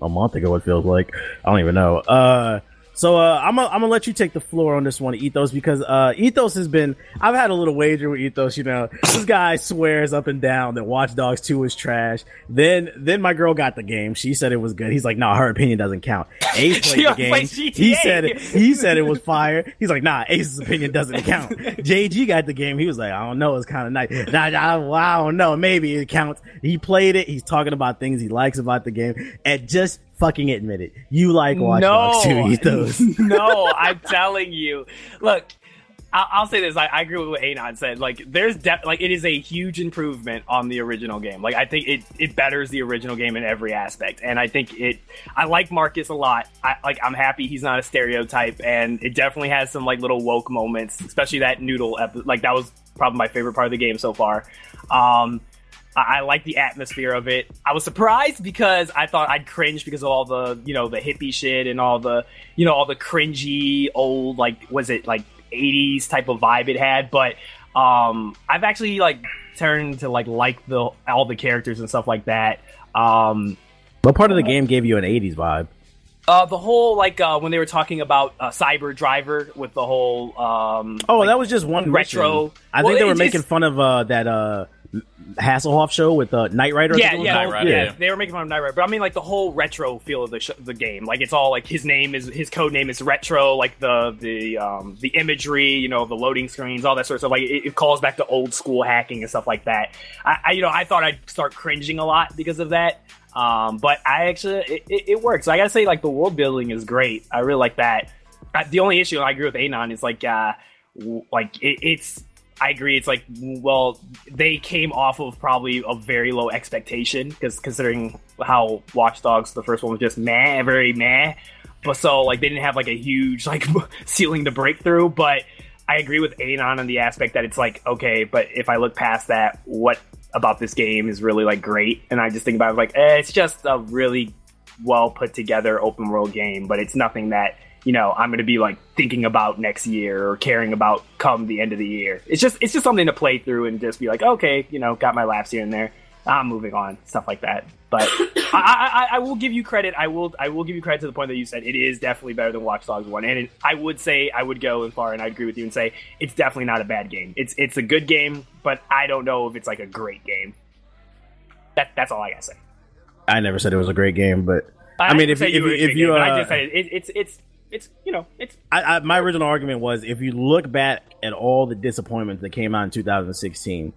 [SPEAKER 1] a month ago. It feels like I don't even know. Uh, so uh, I'm gonna I'm gonna let you take the floor on this one, Ethos, because uh, Ethos has been. I've had a little wager with Ethos. You know, this guy swears up and down that Watch Dogs Two is trash. Then then my girl got the game. She said it was good. He's like, nah, her opinion doesn't count. Ace played the game. He said it. He said it was fire. He's like, nah, Ace's opinion doesn't count. JG got the game. He was like, I don't know. It's kind of nice. Nah, nah, I don't know. Maybe it counts. He played it. He's talking about things he likes about the game, and just fucking admit it. You like Watch
[SPEAKER 4] no,
[SPEAKER 1] Dogs 2 Ethos.
[SPEAKER 4] no, I'm telling you. Look, I'll, I'll say this. I, I, agree with what Anon said. Like, there's def- like it is a huge improvement on the original game. Like, I think it it betters the original game in every aspect, and I think it. I like Marcus a lot. I like. I'm happy he's not a stereotype, and it definitely has some like little woke moments, especially that noodle. Epi- like that was probably my favorite part of the game so far. Um, I, like the atmosphere of it. I was surprised because I thought I'd cringe because of all the, you know, the hippie shit and all the, you know, all the cringy old, like, was it like 80s type of vibe it had. But um, I've actually, like, turned to, like, like the all the characters and stuff like that. Um,
[SPEAKER 1] what part of the game gave you an 80s vibe?
[SPEAKER 4] Uh, the whole like uh, when they were talking about uh, Cyber Driver with the whole um,
[SPEAKER 1] oh
[SPEAKER 4] like,
[SPEAKER 1] that was just one
[SPEAKER 4] retro.
[SPEAKER 1] Mission. I well, think they were making fun of uh, that uh, Hasselhoff show with uh, Knight Rider.
[SPEAKER 4] Yeah, yeah, Knight Rider, yeah, yeah, They were making fun of Knight Rider, but I mean like the whole retro feel of the sh- the game. Like it's all like his name is his code name is retro. Like the the um, the imagery, you know, the loading screens, all that sort of stuff. Like it, it calls back to old school hacking and stuff like that. I, I, you know I thought I'd start cringing a lot because of that. Um, but I actually it, it, it works. I gotta say like the world building is great. I really like that. Uh, the only issue I agree with Anon is like uh like it, it's I agree. It's like, well, they came off of probably a very low expectation because considering how Watch Dogs, the first one was just meh, very meh. But so like they didn't have like a huge like ceiling to break through. But I agree with Anon on the aspect that it's like okay, but if I look past that, what about this game is really like great? And I just think about it like eh, it's just a really well put together open world game, but it's nothing that you know, I'm going to be like thinking about next year or caring about come the end of the year. It's just it's just something to play through and just be like, okay, you know, got my laps here and there. I'm moving on, stuff like that. But I, I, I, will give you credit. I will I will give you credit to the point that you said it is definitely better than Watch Dogs One, and it, I would say I would go as far and I agree with you and say it's definitely not a bad game. It's it's a good game, but I don't know if it's like a great game. That that's all I gotta say.
[SPEAKER 1] I never said it was a great game, but I, I mean, if, if, you, if you, uh,
[SPEAKER 4] I just said it, it's it's it's you know it's. I,
[SPEAKER 1] I, my original argument was if you look back at all the disappointments that came out in 2016,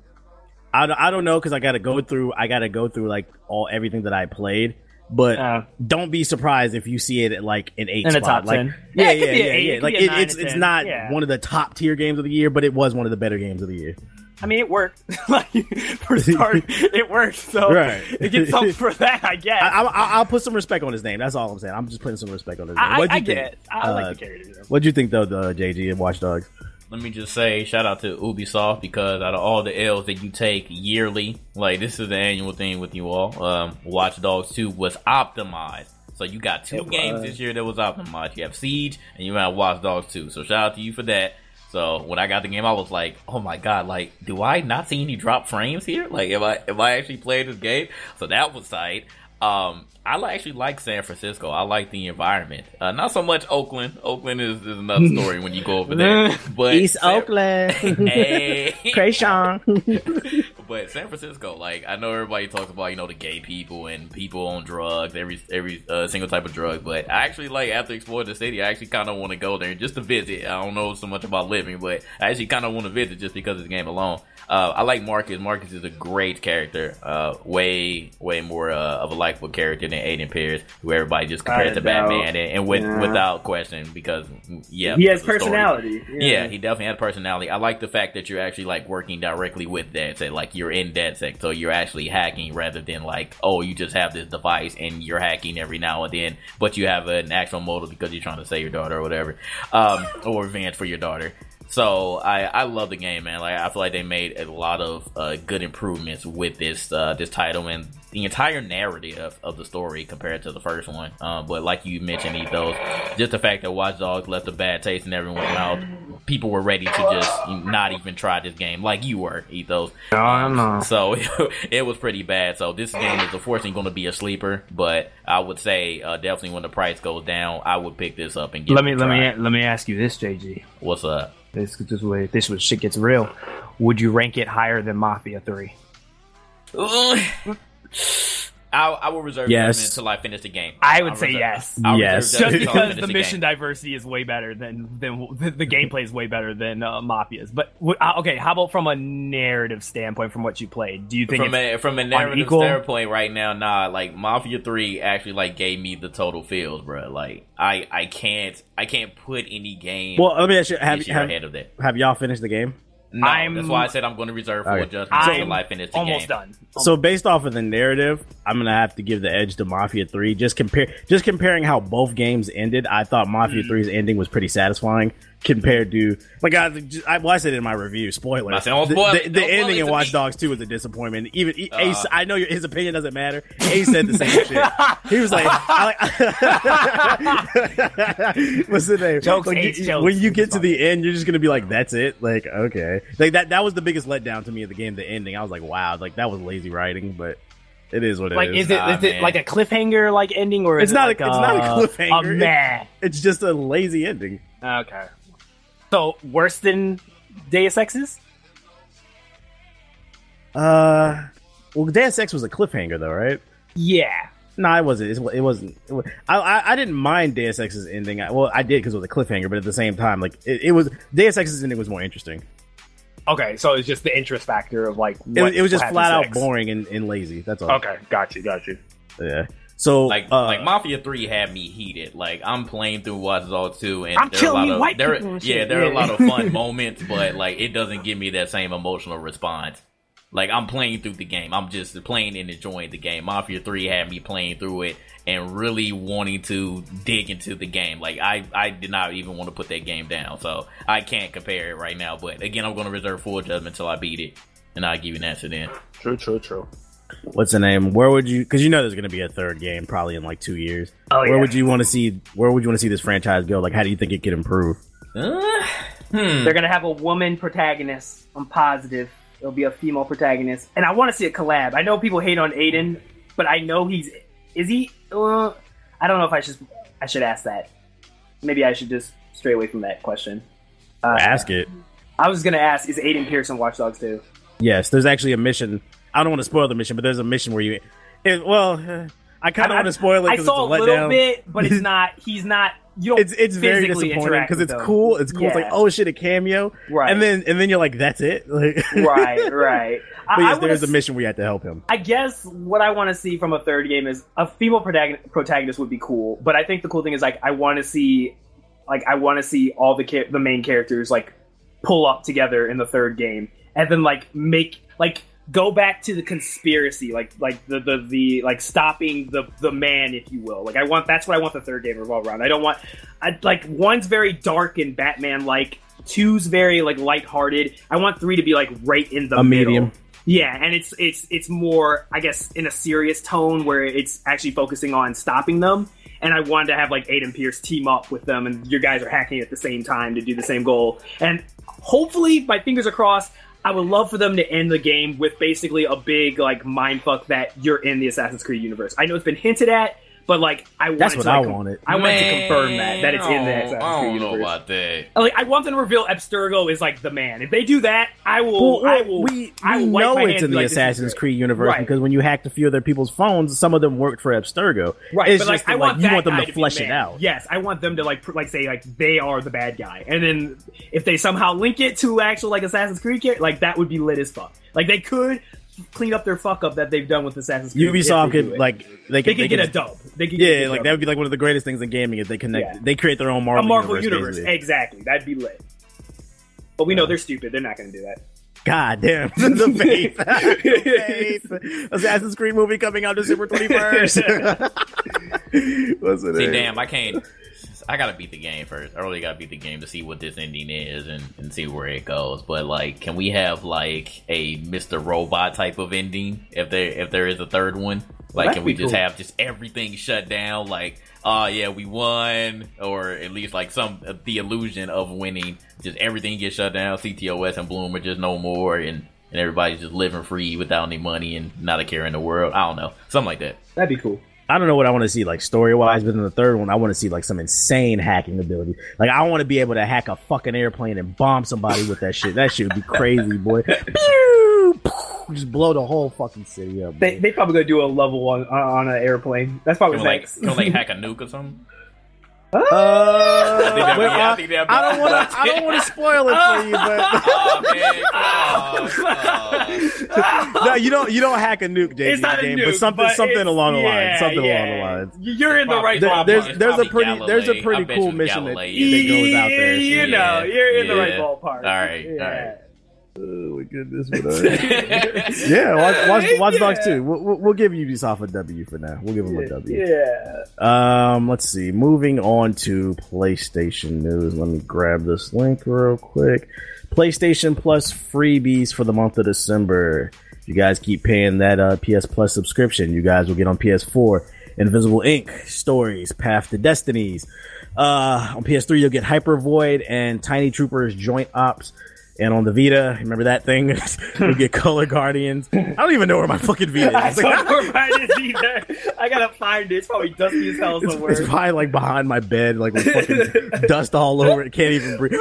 [SPEAKER 1] I, I don't know because I got to go through I got to go through like all everything that I played. But uh, don't be surprised if you see it at like an eight
[SPEAKER 4] in
[SPEAKER 1] spot.
[SPEAKER 4] the top
[SPEAKER 1] like,
[SPEAKER 4] ten.
[SPEAKER 1] Yeah, yeah, yeah, yeah. yeah. Like it, it's it's not yeah. one of the top tier games of the year, but it was one of the better games of the year.
[SPEAKER 4] I mean, it worked. like for start, it worked. So right. it gets something for that, I guess.
[SPEAKER 1] I, will put some respect on his name. That's all I'm saying. I'm just putting some respect on his name.
[SPEAKER 4] What'd you I think? get it. I uh, like the character.
[SPEAKER 1] What'd you think though, the JG and Watch Dogs?
[SPEAKER 2] Let me just say shout out to Ubisoft because out of all the L's that you take yearly, like this is the annual thing with you all. Um, Watch Dogs 2 was optimized. So you got two games this year that was optimized. You have Siege and you have Watch Dogs 2. So shout out to you for that. So when I got the game, I was like, "Oh my god! Like, do I not see any drop frames here? Like, am I am I actually playing this game?" So that was tight. Um, I actually like San Francisco. I like the environment. Uh, not so much Oakland. Oakland is, is another story when you go over there. But
[SPEAKER 1] East San- Oakland, hey, Kreayshawn.
[SPEAKER 2] but San Francisco, like I know everybody talks about you know the gay people and people on drugs, every every uh, single type of drug. But I actually like after exploring the city, I actually kind of want to go there just to visit. I don't know so much about living, but I actually kind of want to visit just because of the game alone. Uh, I like Marcus. Marcus is a great character. Uh, way, way more uh, of a likable character than Aiden Pearce, who everybody just compared to Batman, and, and with, yeah. without question, because yeah,
[SPEAKER 4] he has personality.
[SPEAKER 2] Yeah. yeah. he definitely has personality. I like the fact that you're actually like working directly with that. Say like you're in DedSec, so you're actually hacking rather than like oh you just have this device and you're hacking every now and then, but you have an actual motive because you're trying to save your daughter or whatever, um, or revenge for your daughter. So I, I love the game, man. Like I feel like they made a lot of uh, good improvements with this uh, this title and the entire narrative of, the story compared to the first one. Uh, but like you mentioned, Ethos, just the fact that Watch Dogs left a bad taste in everyone's mouth people were ready to just not even try this game, like you were, Ethos.
[SPEAKER 3] No, I'm not.
[SPEAKER 2] So it, was pretty bad. So this game is unfortunately going to be a sleeper, but I would say uh, definitely when the price goes down, I would pick this up and get.
[SPEAKER 3] Let me let me let me ask you this, JG.
[SPEAKER 2] What's up?
[SPEAKER 3] This this way this was shit gets real. Would you rank it higher than Mafia Three?
[SPEAKER 2] I, I will reserve
[SPEAKER 1] Yes.
[SPEAKER 2] judgment until I finish the game.
[SPEAKER 3] I would
[SPEAKER 2] I'll
[SPEAKER 3] say
[SPEAKER 2] reserve-
[SPEAKER 3] yes.
[SPEAKER 2] I'll
[SPEAKER 1] Yes.
[SPEAKER 3] Just
[SPEAKER 2] judgment until I
[SPEAKER 3] because the mission
[SPEAKER 2] game.
[SPEAKER 3] diversity is way better than than the, the gameplay is way better than uh, Mafia's. But uh, okay, how about from a narrative standpoint, from what you played? Do you think
[SPEAKER 2] from
[SPEAKER 3] it's,
[SPEAKER 2] a from a narrative
[SPEAKER 3] unequal?
[SPEAKER 2] standpoint right now, nah, like Mafia Three actually like gave me the total feels, bro. Like I I can't I can't put any game
[SPEAKER 1] Well, let me ask you: Have
[SPEAKER 2] this
[SPEAKER 1] have,
[SPEAKER 2] ahead of that.
[SPEAKER 1] have y'all finished the game?
[SPEAKER 2] No,
[SPEAKER 3] I'm-
[SPEAKER 2] that's why I said I'm going to reserve for
[SPEAKER 1] Okay.
[SPEAKER 2] judgment
[SPEAKER 3] I'm
[SPEAKER 2] until I finish the
[SPEAKER 3] almost
[SPEAKER 2] game.
[SPEAKER 3] done?
[SPEAKER 1] So based off of the narrative, I'm gonna have to give the edge to Mafia Three. Just compare, just comparing how both games ended. I thought Mafia mm. 3's ending was pretty satisfying compared to like I, I, well, I said it in my review. Spoiler:
[SPEAKER 2] I
[SPEAKER 1] the,
[SPEAKER 2] spoil
[SPEAKER 1] the, the ending in Watch
[SPEAKER 2] me.
[SPEAKER 1] Dogs Two was a disappointment. Even
[SPEAKER 2] Uh.
[SPEAKER 1] Ace, I know your, his opinion doesn't matter. Ace said the same shit. He was like, I like what's the name?
[SPEAKER 3] Jokes,
[SPEAKER 1] Like,
[SPEAKER 3] Ace
[SPEAKER 1] you-
[SPEAKER 3] jokes.
[SPEAKER 1] when you get to the end, you're just gonna be like, "That's it." Like, okay, like that. That was the biggest letdown to me of the game. The ending, I was like, "Wow!" Like that was lazy writing, but it is what it is.
[SPEAKER 3] Like, is it
[SPEAKER 2] Nah,
[SPEAKER 3] is it like a cliffhanger like ending, or is
[SPEAKER 1] It's
[SPEAKER 3] it
[SPEAKER 1] not a-
[SPEAKER 3] like
[SPEAKER 1] it's not a cliffhanger.
[SPEAKER 3] A meh.
[SPEAKER 1] It's just a lazy ending.
[SPEAKER 3] Okay. So worse than Deus Ex's?
[SPEAKER 1] Uh, well, Deus Ex was a cliffhanger, though, right?
[SPEAKER 3] Yeah.
[SPEAKER 1] No, it wasn't. It, it wasn't. It was, I, I I didn't mind Deus Ex's ending. I, well, I did because it was a cliffhanger, but at the same time, like it, it was Deus Ex's ending was more interesting.
[SPEAKER 3] Okay, so it's just the interest factor of like
[SPEAKER 1] It,
[SPEAKER 3] what-
[SPEAKER 1] it was just flat out
[SPEAKER 3] next.
[SPEAKER 1] boring and, and lazy. That's all.
[SPEAKER 3] Okay, got you, got you.
[SPEAKER 1] Yeah. So
[SPEAKER 2] Like
[SPEAKER 1] uh,
[SPEAKER 2] like Mafia Three had me heated. Like I'm playing through Watch Dogs 2 and
[SPEAKER 3] I'm
[SPEAKER 2] there are a
[SPEAKER 3] killing
[SPEAKER 2] lot
[SPEAKER 3] you
[SPEAKER 2] of
[SPEAKER 3] white
[SPEAKER 2] there,
[SPEAKER 3] people
[SPEAKER 2] yeah
[SPEAKER 3] shit.
[SPEAKER 2] there are a lot of fun moments, but like it doesn't give me that same emotional response. Like I'm playing through the game. I'm just playing and enjoying the game. Mafia Three had me playing through it and really wanting to dig into the game. Like I I did not even want to put that game down, so I can't compare it right now. But again, I'm going to reserve full judgment until I beat it, and I'll give you an answer then.
[SPEAKER 3] True, true, true.
[SPEAKER 1] What's the name? Where would you? Because you know there's going to be a third game probably in like two years.
[SPEAKER 3] Oh,
[SPEAKER 1] where
[SPEAKER 3] yeah.
[SPEAKER 1] would you want to see? Where would you want to see this franchise go? Like, how do you think it could improve?
[SPEAKER 2] Uh, hmm.
[SPEAKER 4] They're gonna have a woman protagonist. I'm positive it'll be a female protagonist, and I want to see a collab. I know people hate on Aiden, but I know he's is he? Uh, I don't know if I should I should ask that. Maybe I should just stray away from that question. Uh,
[SPEAKER 1] Ask it.
[SPEAKER 4] I was gonna ask: Is Aiden Pearce in Watch Dogs 2?
[SPEAKER 1] Yes, there's actually a mission. I don't want to spoil the mission, but there's a mission where you. It, well, uh, I kind of want to spoil it
[SPEAKER 4] I saw
[SPEAKER 1] it's a
[SPEAKER 4] a little bit, but it's not. He's not. You don't.
[SPEAKER 1] It's it's very disappointing because it's cool. It's cool. It's like oh shit, a cameo,
[SPEAKER 4] Right.
[SPEAKER 1] And then and then you're like, that's it. Like,
[SPEAKER 4] right, right.
[SPEAKER 1] But yes, there's a mission where you have to help him.
[SPEAKER 4] I guess what I want to see from a third game is a female protagon- protagonist would be cool, but I think the cool thing is like I want to see, like I want to see all the the main characters like pull up together in the third game, and then like make like go back to the conspiracy, like like the the, the like stopping the the man, if you will. Like I want that's what I want the third game to revolve around. I don't want I like one's very dark and Batman like. Two's very like lighthearted. I want three to be like right in the
[SPEAKER 1] A
[SPEAKER 4] middle.
[SPEAKER 1] medium.
[SPEAKER 4] Yeah, and it's it's it's more, I guess, in a serious tone where it's actually focusing on stopping them. And I wanted to have like Aiden Pearce team up with them, and your guys are hacking at the same time to do the same goal. And hopefully, my fingers are crossed. I would love for them to end the game with basically a big like mindfuck that you're in the Assassin's Creed universe. I know it's been hinted at, but like I wanted
[SPEAKER 1] That's what
[SPEAKER 4] to,
[SPEAKER 1] I
[SPEAKER 4] like, com-
[SPEAKER 1] wanted.
[SPEAKER 4] I want to confirm that that it's in the
[SPEAKER 2] Man,
[SPEAKER 4] Assassin's
[SPEAKER 2] I don't know
[SPEAKER 4] universe.
[SPEAKER 2] about that.
[SPEAKER 4] Like I want them to reveal Abstergo is like the man. If they do that, I will. I will.
[SPEAKER 1] we
[SPEAKER 4] I
[SPEAKER 1] we
[SPEAKER 4] will wipe
[SPEAKER 1] know
[SPEAKER 4] my
[SPEAKER 1] it's in the
[SPEAKER 4] like,
[SPEAKER 1] Assassin's. Creed universe
[SPEAKER 4] Right.
[SPEAKER 1] because when you hacked a few other people's phones, some of them worked for Abstergo.
[SPEAKER 4] Right,
[SPEAKER 1] it's
[SPEAKER 4] but like
[SPEAKER 1] just
[SPEAKER 4] I
[SPEAKER 1] that,
[SPEAKER 4] want
[SPEAKER 1] like, you want them
[SPEAKER 4] guy
[SPEAKER 1] to flesh it out.
[SPEAKER 4] Yes, I want them to like pr- like say like they are the bad guy, and then if they somehow link it to actual like Assassin's Creed like that would be lit as fuck. Like they could clean up their fuck up that they've done with Assassin's Creed.
[SPEAKER 1] Ubisoft
[SPEAKER 4] if they
[SPEAKER 1] could like they
[SPEAKER 4] they
[SPEAKER 1] could
[SPEAKER 4] could get a dub. They could
[SPEAKER 1] Yeah,
[SPEAKER 4] a
[SPEAKER 1] like
[SPEAKER 4] dub.
[SPEAKER 1] that would be like one of the greatest things in gaming is they connect.
[SPEAKER 4] Yeah.
[SPEAKER 1] They create their own Marvel,
[SPEAKER 4] a Marvel universe.
[SPEAKER 1] universe.
[SPEAKER 4] Exactly, that'd be lit. But we know they're stupid. They're not going to do that.
[SPEAKER 1] God damn, the faith. the faith. Assassin's Creed movie coming out December twenty first. What's it?
[SPEAKER 2] See, damn, I can't. I gotta beat the game first. I really gotta beat the game to see what this ending is and, and see where it goes. But like, can we have like a Mr. Robot type of ending if there if there is a third one? Like,
[SPEAKER 4] That'd
[SPEAKER 2] can we just
[SPEAKER 4] cool.
[SPEAKER 2] have just everything shut down? Like, oh yeah, we won, or at least like some uh, the illusion of winning. Just everything gets shut down. CTOS and Blume are just no more, and and everybody's just living free without any money and not a care in the world. I don't know, something like that.
[SPEAKER 4] That'd be cool.
[SPEAKER 1] I don't know what I want to see like story wise, but in the third one, I want to see like some insane hacking ability. Like I want to be able to hack a fucking airplane and bomb somebody with that shit. That shit would be crazy, boy. Pew! Just blow the whole fucking city up.
[SPEAKER 4] They they probably gonna do a level one on, on an airplane. That's probably
[SPEAKER 2] Can we, like,
[SPEAKER 4] next.
[SPEAKER 2] can we, like hack a nuke or something?
[SPEAKER 1] Uh,
[SPEAKER 2] I be- I
[SPEAKER 1] I,
[SPEAKER 2] think that'd be-
[SPEAKER 1] I don't want to. I don't want to spoil it for you, but
[SPEAKER 2] Oh oh, oh.
[SPEAKER 1] no, you don't. You don't hack a nuke, JJ,
[SPEAKER 4] it's not a
[SPEAKER 1] game,
[SPEAKER 4] nuke,
[SPEAKER 1] but something,
[SPEAKER 4] but
[SPEAKER 1] something along the
[SPEAKER 4] yeah,
[SPEAKER 1] lines. Something
[SPEAKER 4] yeah.
[SPEAKER 1] along the lines.
[SPEAKER 4] You're in the right
[SPEAKER 1] There-
[SPEAKER 4] ballpark.
[SPEAKER 1] there's there's a
[SPEAKER 2] probably
[SPEAKER 1] pretty there's a pretty cool
[SPEAKER 2] you
[SPEAKER 1] mission that, that goes out there.
[SPEAKER 4] You know,
[SPEAKER 2] Yeah,
[SPEAKER 4] you're in the right ballpark.
[SPEAKER 2] All right,
[SPEAKER 4] Yeah.
[SPEAKER 2] all right.
[SPEAKER 1] Oh my goodness, but, yeah, watch, watch, watch Dogs too. We'll, we'll, we'll give Ubisoft a W for now. We'll give them a W.
[SPEAKER 4] Yeah.
[SPEAKER 1] Um, let's see. Moving on to PlayStation news. Let me grab this link real quick. PlayStation Plus freebies for the month of December. If you guys keep paying that uh, PS Plus subscription, you guys will get on PS4 Invisible Inc, Stories, Path to Destinies. Uh, on PS3, you'll get Hyper Void and Tiny Troopers Joint Ops. And on the Vita, remember that thing? you'll get Color Guardians. I don't even know where my fucking Vita
[SPEAKER 4] I
[SPEAKER 1] is.
[SPEAKER 4] don't know where mine is either. I gotta find it. It's probably dusty as hell
[SPEAKER 1] It's,
[SPEAKER 4] somewhere.
[SPEAKER 1] it's probably like behind my bed, like with fucking dust all over it. Can't even breathe.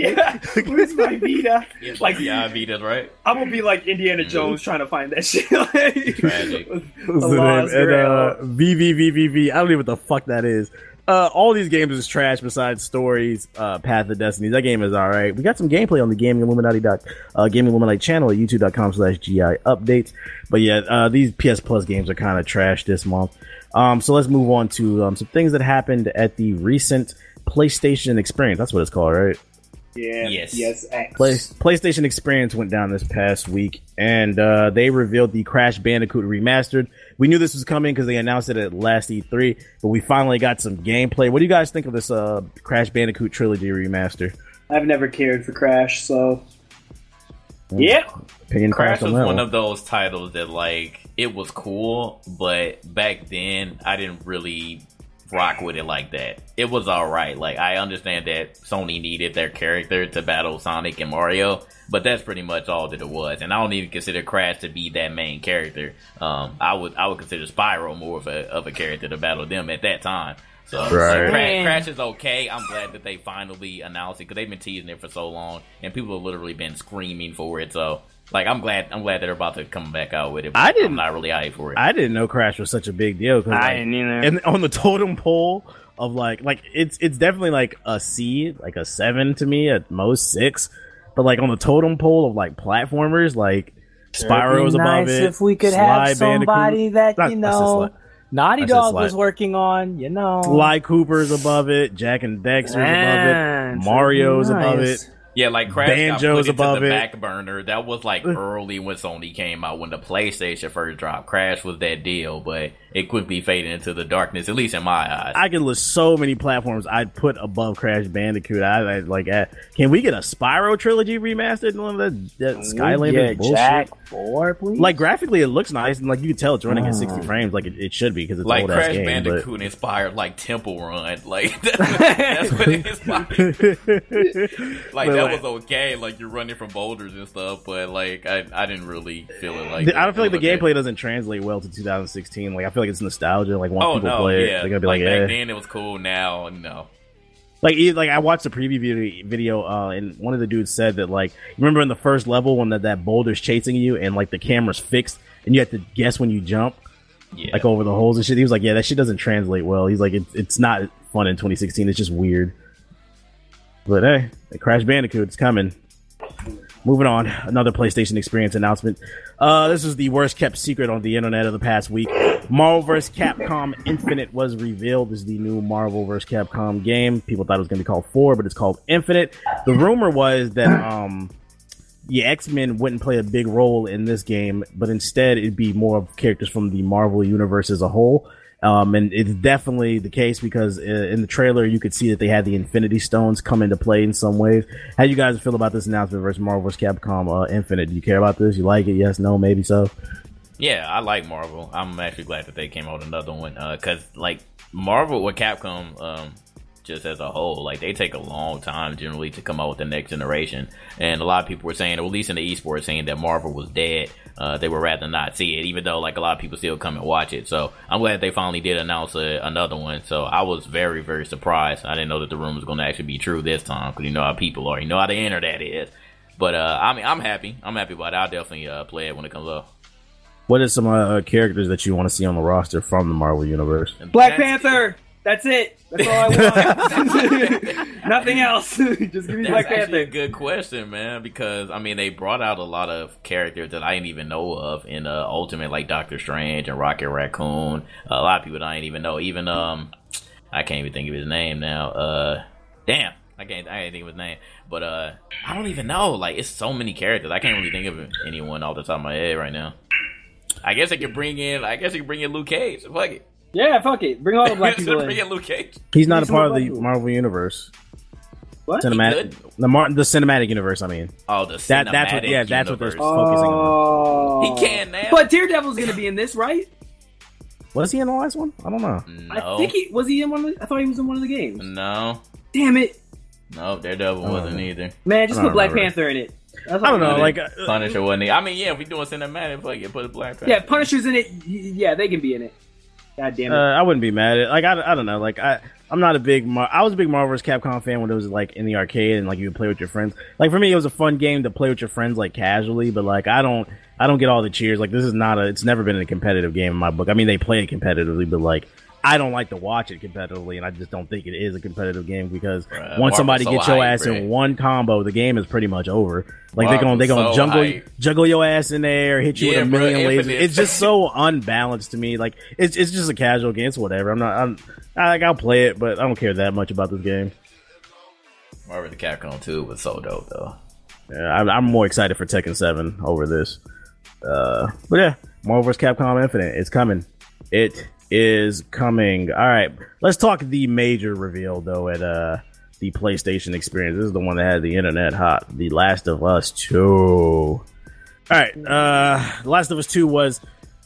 [SPEAKER 4] yeah. Where's my Vita?
[SPEAKER 2] Like
[SPEAKER 4] Like
[SPEAKER 2] yeah, Vitas, right?
[SPEAKER 4] I'm gonna be like Indiana Jones trying to find that shit. Like,
[SPEAKER 2] Tragic.
[SPEAKER 1] What's
[SPEAKER 4] A
[SPEAKER 1] the name?
[SPEAKER 4] lost
[SPEAKER 1] And,
[SPEAKER 4] grail.
[SPEAKER 1] uh, VVVVV. I don't even know what the fuck that is. Uh, all these games is trash besides stories, uh, Path of Destiny. That game is alright. We got some gameplay on the Gaming Illuminati dot, uh, Gaming Illuminati channel at youtube.com slash GI updates. But yeah, uh, these PS Plus games are kind of trash this month. Um, so let's move on to, um, some things that happened at the recent PlayStation experience. That's what it's called, right?
[SPEAKER 4] Yeah.
[SPEAKER 2] Yes.
[SPEAKER 4] Yes.
[SPEAKER 1] Play, PlayStation Experience went down this past week, and uh, they revealed the Crash Bandicoot remastered. We knew this was coming because they announced it at last E3, but we finally got some gameplay. What do you guys think of this uh, Crash Bandicoot trilogy remaster?
[SPEAKER 4] I've never cared for Crash, so yeah.
[SPEAKER 1] Opinion
[SPEAKER 2] Crash
[SPEAKER 1] crash
[SPEAKER 2] was one
[SPEAKER 1] one.
[SPEAKER 2] of those titles that like it was cool, but back then I didn't really rock with it like that. It was alright. Like I understand that Sony needed their character to battle Sonic and Mario, but that's pretty much all that it was. And I don't even consider Crash to be that main character. Um, I would I would consider Spyro more of a of a character to battle them at that time. So like,
[SPEAKER 1] Right.
[SPEAKER 2] Crash, Crash is okay. I'm glad that they finally announced it because they've been teasing it for so long, and people have literally been screaming for it. So, like, I'm glad I'm glad they're about to come back out with it. but
[SPEAKER 1] I didn't-
[SPEAKER 2] I'm not really hyped for it.
[SPEAKER 1] I didn't know Crash was such a big deal. 'cause,
[SPEAKER 3] I
[SPEAKER 1] like,
[SPEAKER 3] didn't either.
[SPEAKER 1] and on the totem pole of like like it's it's definitely like a C, like a seven to me at most six. But like on the totem pole of like platformers, like Spyro's
[SPEAKER 5] It'd be
[SPEAKER 1] above
[SPEAKER 5] nice
[SPEAKER 1] it.
[SPEAKER 5] If we could
[SPEAKER 1] Sly
[SPEAKER 5] have somebody
[SPEAKER 1] Bandicoot-
[SPEAKER 5] that
[SPEAKER 1] Not-
[SPEAKER 5] you
[SPEAKER 1] I
[SPEAKER 5] know, Naughty
[SPEAKER 1] I said
[SPEAKER 5] Dog was working on. You know,
[SPEAKER 1] Sly Cooper's above it. Jak and Daxter's
[SPEAKER 5] Man,
[SPEAKER 1] above it. Mario's
[SPEAKER 5] nice.
[SPEAKER 1] above it.
[SPEAKER 2] Yeah, like Crash
[SPEAKER 1] Banjo's
[SPEAKER 2] got put into
[SPEAKER 1] above
[SPEAKER 2] the
[SPEAKER 1] it.
[SPEAKER 2] back burner. That was like early when Sony came out when the PlayStation first dropped. Crash was that deal, but it quickly faded into the darkness. At least in my eyes.
[SPEAKER 1] I can list so many platforms I'd put above Crash Bandicoot. I, I like. Uh, can we get a Spyro trilogy remastered? None of that, that Skylanders
[SPEAKER 5] yeah,
[SPEAKER 1] bullshit.
[SPEAKER 5] Jak Four, please.
[SPEAKER 1] Like graphically, it looks nice, and like you can tell it's running at 60 frames, like it, it should be because it's
[SPEAKER 2] like
[SPEAKER 1] old ass
[SPEAKER 2] Crash
[SPEAKER 1] game.
[SPEAKER 2] Bandicoot inspired like Temple Run, like that's what it inspired. Like
[SPEAKER 1] But,
[SPEAKER 2] that
[SPEAKER 1] like-
[SPEAKER 2] was okay, like you're running from boulders and stuff, but like I, I didn't really feel it like.
[SPEAKER 1] I don't feel like the
[SPEAKER 2] it was okay.
[SPEAKER 1] gameplay doesn't translate well to 2016. Like I feel like it's nostalgia. Like once
[SPEAKER 2] Oh
[SPEAKER 1] people
[SPEAKER 2] no,
[SPEAKER 1] play it,
[SPEAKER 2] yeah.
[SPEAKER 1] they're gonna be like,
[SPEAKER 2] back
[SPEAKER 1] yeah.
[SPEAKER 2] then it was cool. Now no.
[SPEAKER 1] Like, like I watched the preview video, uh, and one of the dudes said that like, you remember in the first level when that that boulder's chasing you and like the camera's fixed and you have to guess when you jump,
[SPEAKER 2] Yeah,
[SPEAKER 1] like over the holes and shit. He was like, yeah, that shit doesn't translate well. He's like, it's it's not fun in 2016. It's just weird. But hey, Crash Bandicoot is coming. Moving on, another PlayStation Experience announcement. Uh, this is the worst kept secret on the internet of the past week. Marvel vs. Capcom Infinite was revealed as the new Marvel vs. Capcom game. People thought it was going to be called Four, but it's called Infinite. The rumor was that um, the X Men wouldn't play a big role in this game, but instead it'd be more of characters from the Marvel universe as a whole. Um, and it's definitely the case because uh, in the trailer you could see that they had the Infinity Stones come into play in some ways. How you guys feel about this announcement versus Marvel vs. Capcom uh, Infinite? Do you care about this? You like it? Yes, no, maybe so.
[SPEAKER 2] Yeah, I like Marvel. I'm actually glad that they came out with another one because, like, Marvel or Capcom, um, just as a whole, like they take a long time generally to come out with the next generation. And a lot of people were saying, or at least in the esports, saying that Marvel was dead. Uh, they would rather not see it, even though like a lot of people still come and watch it. So I'm glad they finally did announce a, another one. So I was very very surprised. I didn't know that the rumor was going to actually be true this time because you know how people are, you know how the internet is. But uh, I mean, I'm happy. I'm happy about it. I'll definitely uh, play it when it comes up.
[SPEAKER 1] What are some uh, characters that you want to see on the roster from the Marvel universe?
[SPEAKER 4] Black
[SPEAKER 2] That's-
[SPEAKER 4] Panther. That's it. That's all I want. Nothing else. Just give me Black Panther.
[SPEAKER 2] a good question, man. Because I mean, they brought out a lot of characters that I didn't even know of in uh, Ultimate, like Doctor Strange and Rocket Raccoon. a lot of people that I didn't even know. Even um, I can't even think of his name now. Uh, damn, I can't. I can't think of his name. But uh, I don't even know. Like, it's so many characters. I can't really think of anyone off the top of my head right now. I guess I could bring in. I guess I could bring in Luke Cage. Fuck it.
[SPEAKER 4] Yeah, fuck it. Bring all the black people
[SPEAKER 2] bring
[SPEAKER 4] in.
[SPEAKER 2] in Luke Cage.
[SPEAKER 1] He's not a part of the
[SPEAKER 4] Marvel.
[SPEAKER 1] Marvel universe.
[SPEAKER 4] What?
[SPEAKER 1] Cinematic, the Mar- the cinematic universe. I mean,
[SPEAKER 2] Oh, the cinematic
[SPEAKER 1] That- that's what-
[SPEAKER 2] cinematic
[SPEAKER 1] yeah, that's what they're
[SPEAKER 2] universe.
[SPEAKER 1] focusing on.
[SPEAKER 4] Oh.
[SPEAKER 2] He can now.
[SPEAKER 4] But Daredevil's gonna be in this, right?
[SPEAKER 1] was he in the last one? I don't know.
[SPEAKER 2] no,
[SPEAKER 4] I think he was he in one. Of the, I thought he was in one of the games.
[SPEAKER 2] no.
[SPEAKER 4] Damn it,
[SPEAKER 2] No, Daredevil
[SPEAKER 1] I
[SPEAKER 2] wasn't
[SPEAKER 1] know.
[SPEAKER 2] either.
[SPEAKER 4] man! Just put Black
[SPEAKER 1] remember.
[SPEAKER 4] Panther in it. That's
[SPEAKER 1] I don't know. Like, uh,
[SPEAKER 2] Punisher wasn't he? I mean, yeah, if we doing cinematic, fuck it, put a Black Panther.
[SPEAKER 4] yeah, Punisher's in it. Yeah, they can be in it. God damn
[SPEAKER 1] uh. I wouldn't be mad at. Like, I, I don't know. Like, I I'm not a big. Mar- I was a big Marvel vs. Capcom fan when it was like in the arcade and like you would play with your friends. Like for me, it was a fun game to play with your friends like casually. But like, I don't. I don't get all the cheers. Like, this is not a. It's never been a competitive game in my book. I mean, they play it competitively, but like. I don't like to watch it competitively, and I just don't think it is a competitive game because
[SPEAKER 2] Bruh,
[SPEAKER 1] once somebody
[SPEAKER 2] so
[SPEAKER 1] gets your
[SPEAKER 2] hype,
[SPEAKER 1] ass
[SPEAKER 2] bruh.
[SPEAKER 1] in one combo, the game is pretty much over. Like they're gonna they're gonna
[SPEAKER 2] so
[SPEAKER 1] juggle
[SPEAKER 2] hype.
[SPEAKER 1] juggle your ass in there, hit you
[SPEAKER 2] Yeah,
[SPEAKER 1] with a
[SPEAKER 2] bro,
[SPEAKER 1] million lasers. It's just so unbalanced to me. Like it's it's just a casual game. It's whatever. I'm not. I'm I, like I'll play it, but I don't care that much about this game.
[SPEAKER 2] Marvel the Capcom 2 was so dope though.
[SPEAKER 1] Yeah, I'm, I'm more excited for Tekken Seven over this. Uh, but yeah, Marvel vs. Capcom Infinite. It's coming. It is coming. All right, let's talk the major reveal though at uh the PlayStation Experience. This is the one that had the internet hot. The Last of Us Two. All right, uh, The Last of Us Two was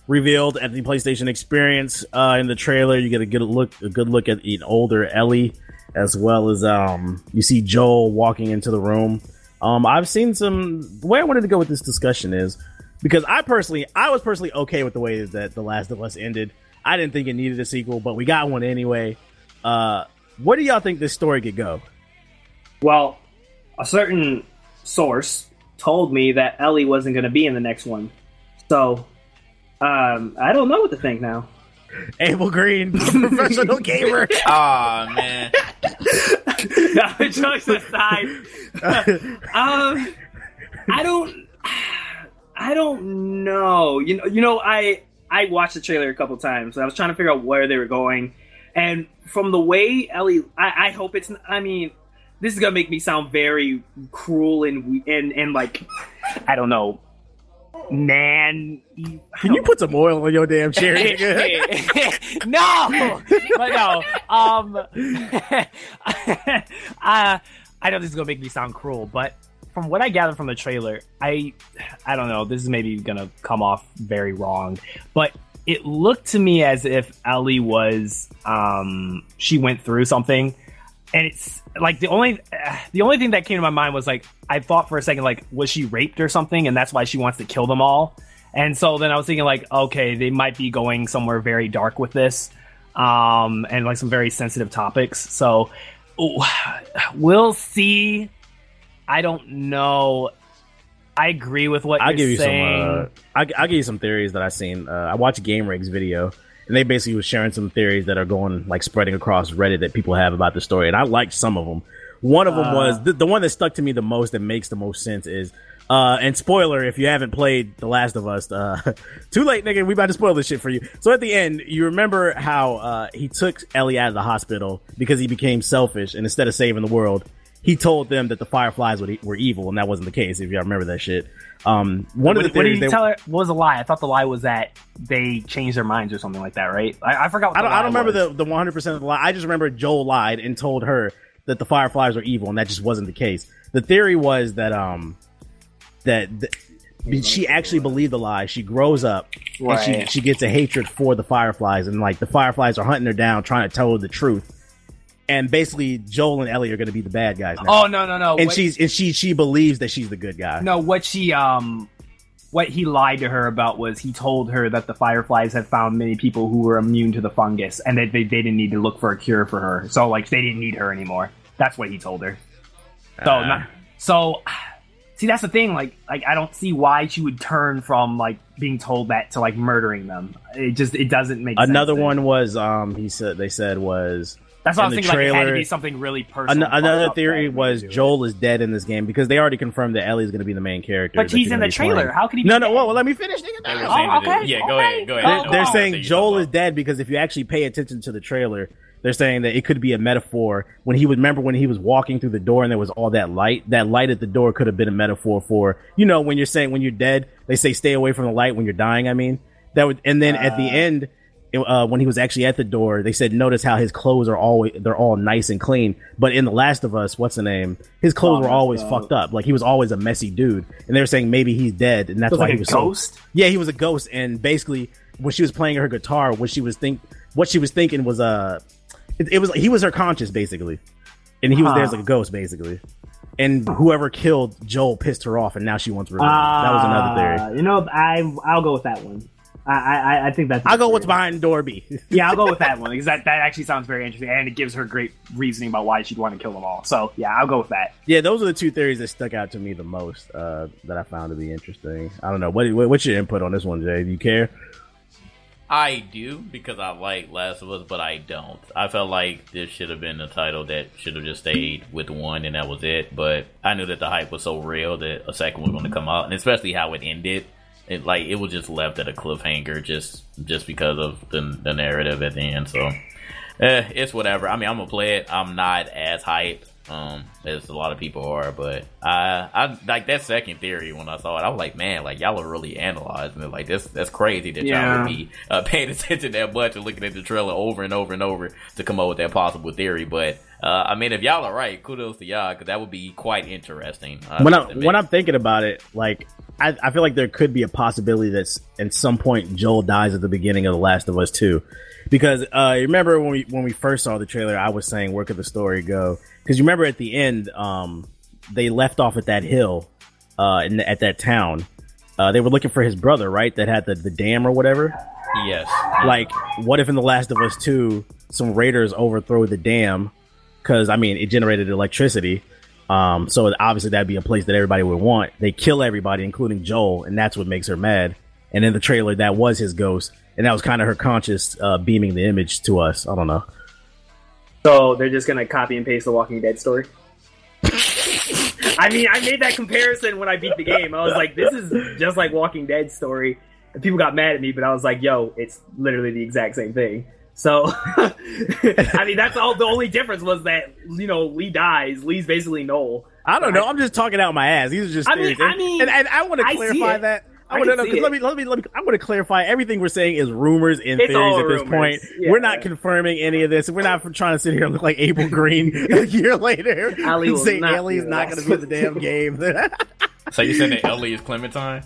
[SPEAKER 1] revealed at the PlayStation Experience. Uh, in the trailer, you get a good look, a good look at an older Ellie, as well as um, you see Joel walking into the room. Um, I've seen some. The way I wanted to go with this discussion is because I personally, I was personally okay with the way that The Last of Us ended. I didn't think it needed a sequel, but we got one anyway. Uh, where do y'all think this story could go?
[SPEAKER 4] Well, a certain source told me that Ellie wasn't going to be in the next one. So, um, I don't know what to think now.
[SPEAKER 1] Abel Green, professional gamer.
[SPEAKER 2] Aw man.
[SPEAKER 4] no, jokes aside, um, I don't, I don't know. You know, you know, I I watched the trailer a couple times. I was trying to figure out where they were going, and from the way Ellie, I, I hope it's. I mean, this is gonna make me sound very cruel and and and like, I don't know, man.
[SPEAKER 1] Can you put some oil on your damn chair?
[SPEAKER 3] no, but no. Um, uh, I know this is gonna make me sound cruel, but from what I gather from the trailer, I, I don't know. This is maybe gonna come off very wrong, but it looked to me as if Ellie was, um, she went through something, and it's like the only, uh, the only thing that came to my mind was like I thought for a second like was she raped or something, and that's why she wants to kill them all. And so then I was thinking like, okay, they might be going somewhere very dark with this, um, and like some very sensitive topics. So ooh, we'll see. I don't know. I agree with what
[SPEAKER 1] I'll
[SPEAKER 3] you're
[SPEAKER 1] give you
[SPEAKER 3] saying.
[SPEAKER 1] some. Uh, I'll, I'll give you some theories that I've seen. Uh, I watched Game Rig's video, and they basically was sharing some theories that are going like spreading across Reddit that people have about the story, and I liked some of them. One of them
[SPEAKER 3] Uh.
[SPEAKER 1] was the, the one that stuck to me the most, that makes the most sense is. Uh, and spoiler, if you haven't played The Last of Us, uh, too late, nigga. We about to spoil this shit for you. So at the end, you remember how uh, he took Ellie out of the hospital because he became selfish, and instead of saving the world, he told them that the Fireflies were, were evil, and that wasn't the case. If y'all remember that shit, um, one
[SPEAKER 3] What,
[SPEAKER 1] of the
[SPEAKER 3] what did
[SPEAKER 1] theories
[SPEAKER 3] you
[SPEAKER 1] they,
[SPEAKER 3] tell her? Was a lie? I thought the lie was that they changed their minds or something like that, right? I, I forgot. What
[SPEAKER 1] I don't, I don't remember
[SPEAKER 3] was.
[SPEAKER 1] the the 100 percent of the lie. I just remember Joel lied and told her that the Fireflies were evil, and that just wasn't the case. The theory was that um that th- She actually believed the lie. She grows up and she she gets a hatred for the Fireflies, and like the Fireflies are hunting her down, trying to tell her the truth. And basically, Joel and Ellie are going to be the bad guys now.
[SPEAKER 3] Oh no no no!
[SPEAKER 1] and
[SPEAKER 3] What-
[SPEAKER 1] she's and she she believes that she's the good guy.
[SPEAKER 3] no what she um what he lied to her about was he told her that the fireflies had found many people who were immune to the fungus and that they, they didn't need to look for a cure for her. So like they didn't need her anymore. That's what he told her. So
[SPEAKER 1] Uh,
[SPEAKER 3] not, so see that's the thing like like I don't see why she would turn from like being told that to like murdering them. It just it doesn't make sense
[SPEAKER 1] Another
[SPEAKER 3] to
[SPEAKER 1] one was um he said they said was
[SPEAKER 3] That's what I was
[SPEAKER 1] in the
[SPEAKER 3] thinking like it had to be something really
[SPEAKER 1] An-
[SPEAKER 3] personal.
[SPEAKER 1] another theory was
[SPEAKER 3] made her do it.
[SPEAKER 1] Joel is dead in this game because they already confirmed that Ellie's going to be the main character.
[SPEAKER 3] But he's in the trailer.
[SPEAKER 1] playing.
[SPEAKER 3] How could he?
[SPEAKER 1] No,
[SPEAKER 3] be
[SPEAKER 1] no.
[SPEAKER 3] dead?
[SPEAKER 1] Well, well, let me finish. nigga. No.
[SPEAKER 3] Oh, okay,
[SPEAKER 2] Yeah, go
[SPEAKER 3] okay.
[SPEAKER 2] ahead. Go ahead.
[SPEAKER 3] Oh,
[SPEAKER 1] They're, they're
[SPEAKER 2] no,
[SPEAKER 1] saying Joel is dead because if you actually pay attention to the trailer, they're saying that it could be a metaphor. When he would remember when he was walking through the door and there was all that light, that light at the door could have been a metaphor for you know when you're saying when you're dead, they say stay away from the light when you're dying. I mean that would, and then at the uh, end. Uh, when he was actually at the door, they said, "Notice how his clothes are always they're all nice and clean." But in The Last of Us, what's the name? His clothes
[SPEAKER 4] Oh,
[SPEAKER 1] were always
[SPEAKER 4] up.
[SPEAKER 1] fucked up. Like he was always a messy dude, and they were saying maybe he's dead, and that's
[SPEAKER 3] So
[SPEAKER 1] why
[SPEAKER 3] like
[SPEAKER 1] he was so-
[SPEAKER 3] ghost?
[SPEAKER 1] yeah, he was a ghost, and basically, when she was playing her guitar, what she was think, what she was thinking was uh, it, it was he was her conscious basically, and he was there as like a ghost basically, and whoever killed Joel pissed her off, and now she wants revenge. that was another theory.
[SPEAKER 5] Uh, You know, I I'll go with that one. I I, I think that's.
[SPEAKER 1] I'll go what's behind door B.
[SPEAKER 3] Yeah, I'll go with that one because that, that actually sounds very interesting and it gives her great reasoning about why she'd want to kill them all. So yeah, I'll go with that.
[SPEAKER 1] yeah, those are the two theories that stuck out to me the most. Uh, that I found to be interesting. I don't know what, what what's your input on this one, Jay? Do you care?
[SPEAKER 2] I do because I like Last of Us, but I don't. I felt like this should have been a title that should have just stayed with one, and that was it. But I knew that the hype was so real that a second was going to come out, and especially how it ended. It like it was just left at a cliffhanger, just just because of the the narrative at the end. So, eh, it's whatever. I mean, I'm gonna play it. I'm not as hyped um as a lot of people are, but I I like that second theory when I saw it. I was like, man, like y'all are really analyzing it. Like that's that's crazy that y'all would be uh, paying attention that much and looking at the trailer over and over and over to come up with that possible theory. But uh, I mean, if y'all are right, kudos to y'all because that would be quite interesting. I
[SPEAKER 1] when I when I'm thinking about it, like I, I feel like there could be a possibility that at some point Joel dies at the beginning of The Last of Us Two, because uh, you remember when we when we first saw the trailer, I was saying where could the story go? Because you remember at the end, um, they left off at that hill, uh, in the, at that town. Uh, they were looking for his brother, right? That had the, the dam or whatever.
[SPEAKER 2] yes,
[SPEAKER 1] Like, what if in The Last of Us 2, some raiders overthrow the dam? Because, I mean, it generated electricity. Um, so obviously that'd be a place that everybody would want. They kill everybody, including Joel, and that's what makes her mad. And in the trailer, that was his ghost. And that was kind of her conscious uh, beaming the image to us. I don't know.
[SPEAKER 4] So they're just gonna copy and paste the Walking Dead story. I mean, I made that comparison when I beat the game. I was like, "This is just like Walking Dead story," and people got mad at me. But I was like, "Yo, it's literally the exact same thing." So, I mean, that's all. The only difference was that you know Lee dies. Lee's basically Noel.
[SPEAKER 1] I don't know. I'm just talking out my ass. These are just
[SPEAKER 4] I mean-
[SPEAKER 1] theories.
[SPEAKER 4] I mean,
[SPEAKER 1] and, and I want to clarify
[SPEAKER 4] it.
[SPEAKER 1] that. I
[SPEAKER 4] I
[SPEAKER 1] want to know,
[SPEAKER 4] see
[SPEAKER 1] 'cause
[SPEAKER 4] it.
[SPEAKER 1] let me let me let me. I want to clarify everything we're saying is rumors and
[SPEAKER 4] It's
[SPEAKER 1] theories at this
[SPEAKER 4] rumors.
[SPEAKER 1] point.
[SPEAKER 4] Yeah.
[SPEAKER 1] We're not confirming any of this. We're not trying to sit here and look like Abel Green a year later
[SPEAKER 4] Ellie
[SPEAKER 1] and
[SPEAKER 4] will
[SPEAKER 1] say
[SPEAKER 4] not
[SPEAKER 1] Ellie's not going to be the damn game.
[SPEAKER 2] So you saying that Ellie is Clementine?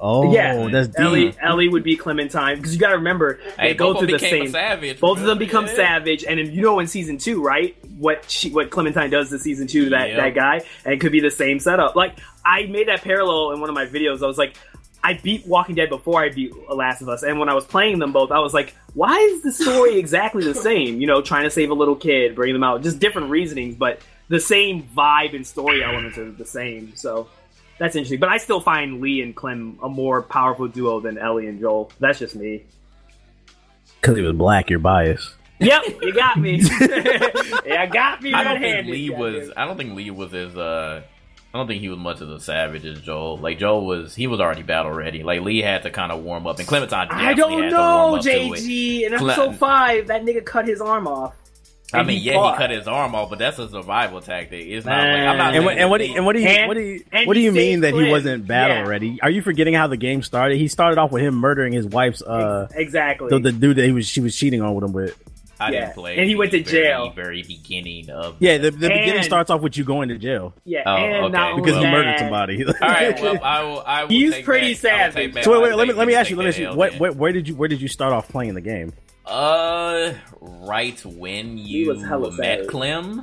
[SPEAKER 1] Oh,
[SPEAKER 4] yeah,
[SPEAKER 1] that's deep.
[SPEAKER 4] Ellie. Ellie would be Clementine because you got to remember they
[SPEAKER 2] Hey,
[SPEAKER 4] go through the same.
[SPEAKER 2] savage.
[SPEAKER 4] Both of them become
[SPEAKER 2] Yeah.
[SPEAKER 4] savage, and then you know in season two, right? What she, what Clementine does to season two to that
[SPEAKER 2] Yep.
[SPEAKER 4] that guy, and it could be the same setup. Like I made that parallel in one of my videos. I was like, I beat Walking Dead before I beat Last of Us, and when I was playing them both, I was like, why is the story exactly the same? You know, trying to save a little kid, bring them out, just different reasonings, but the same vibe and story elements are the same. So. That's interesting, but I still find Lee and Clem a more powerful duo than Ellie and Joel. That's just me.
[SPEAKER 1] Because he was black, you're biased.
[SPEAKER 4] Yep, you got me. yeah, got me
[SPEAKER 2] I don't think Lee was. I don't think Lee was as. uh I don't think he was much of a savage as Joel. Like Joel was, he was already battle ready. Like Lee had to kind of warm up, and Clementine.
[SPEAKER 4] I
[SPEAKER 2] definitely
[SPEAKER 4] don't
[SPEAKER 2] had to warm
[SPEAKER 4] know,
[SPEAKER 2] up to it.
[SPEAKER 4] JG. In
[SPEAKER 2] Cle-
[SPEAKER 4] episode five, that nigga cut his arm off.
[SPEAKER 2] I mean,
[SPEAKER 4] he
[SPEAKER 2] yeah,
[SPEAKER 4] fought.
[SPEAKER 2] he cut his arm off, but that's a survival tactic. It's not like I'm not.
[SPEAKER 1] And what, and what, do you- and what do you
[SPEAKER 4] And-
[SPEAKER 1] what do you what do you mean
[SPEAKER 4] saved
[SPEAKER 1] that he wasn't battle
[SPEAKER 4] Yeah.
[SPEAKER 1] ready? Are you forgetting how the game started? He started off with him murdering his wife's uh
[SPEAKER 4] exactly.
[SPEAKER 1] the, the dude that he was she was cheating on with him with.
[SPEAKER 2] I
[SPEAKER 4] Yeah.
[SPEAKER 2] didn't play.
[SPEAKER 4] And he went to
[SPEAKER 2] very,
[SPEAKER 4] jail.
[SPEAKER 2] Very beginning of.
[SPEAKER 1] Yeah, the, the beginning starts off with you going to jail
[SPEAKER 4] Yeah,
[SPEAKER 2] Oh,
[SPEAKER 4] and
[SPEAKER 2] okay.
[SPEAKER 1] because
[SPEAKER 4] only
[SPEAKER 1] you murdered somebody.
[SPEAKER 2] All right. Well, I will. I will
[SPEAKER 4] He's
[SPEAKER 2] take
[SPEAKER 4] pretty
[SPEAKER 2] back- I
[SPEAKER 4] savage.
[SPEAKER 1] so wait, wait, let me let me ask you. Let me ask you.
[SPEAKER 2] that
[SPEAKER 1] What,
[SPEAKER 2] L
[SPEAKER 1] what, where did you where did you start off playing the game?
[SPEAKER 2] Then. Uh, right when you
[SPEAKER 4] was hella
[SPEAKER 2] met
[SPEAKER 4] savage.
[SPEAKER 2] Clem.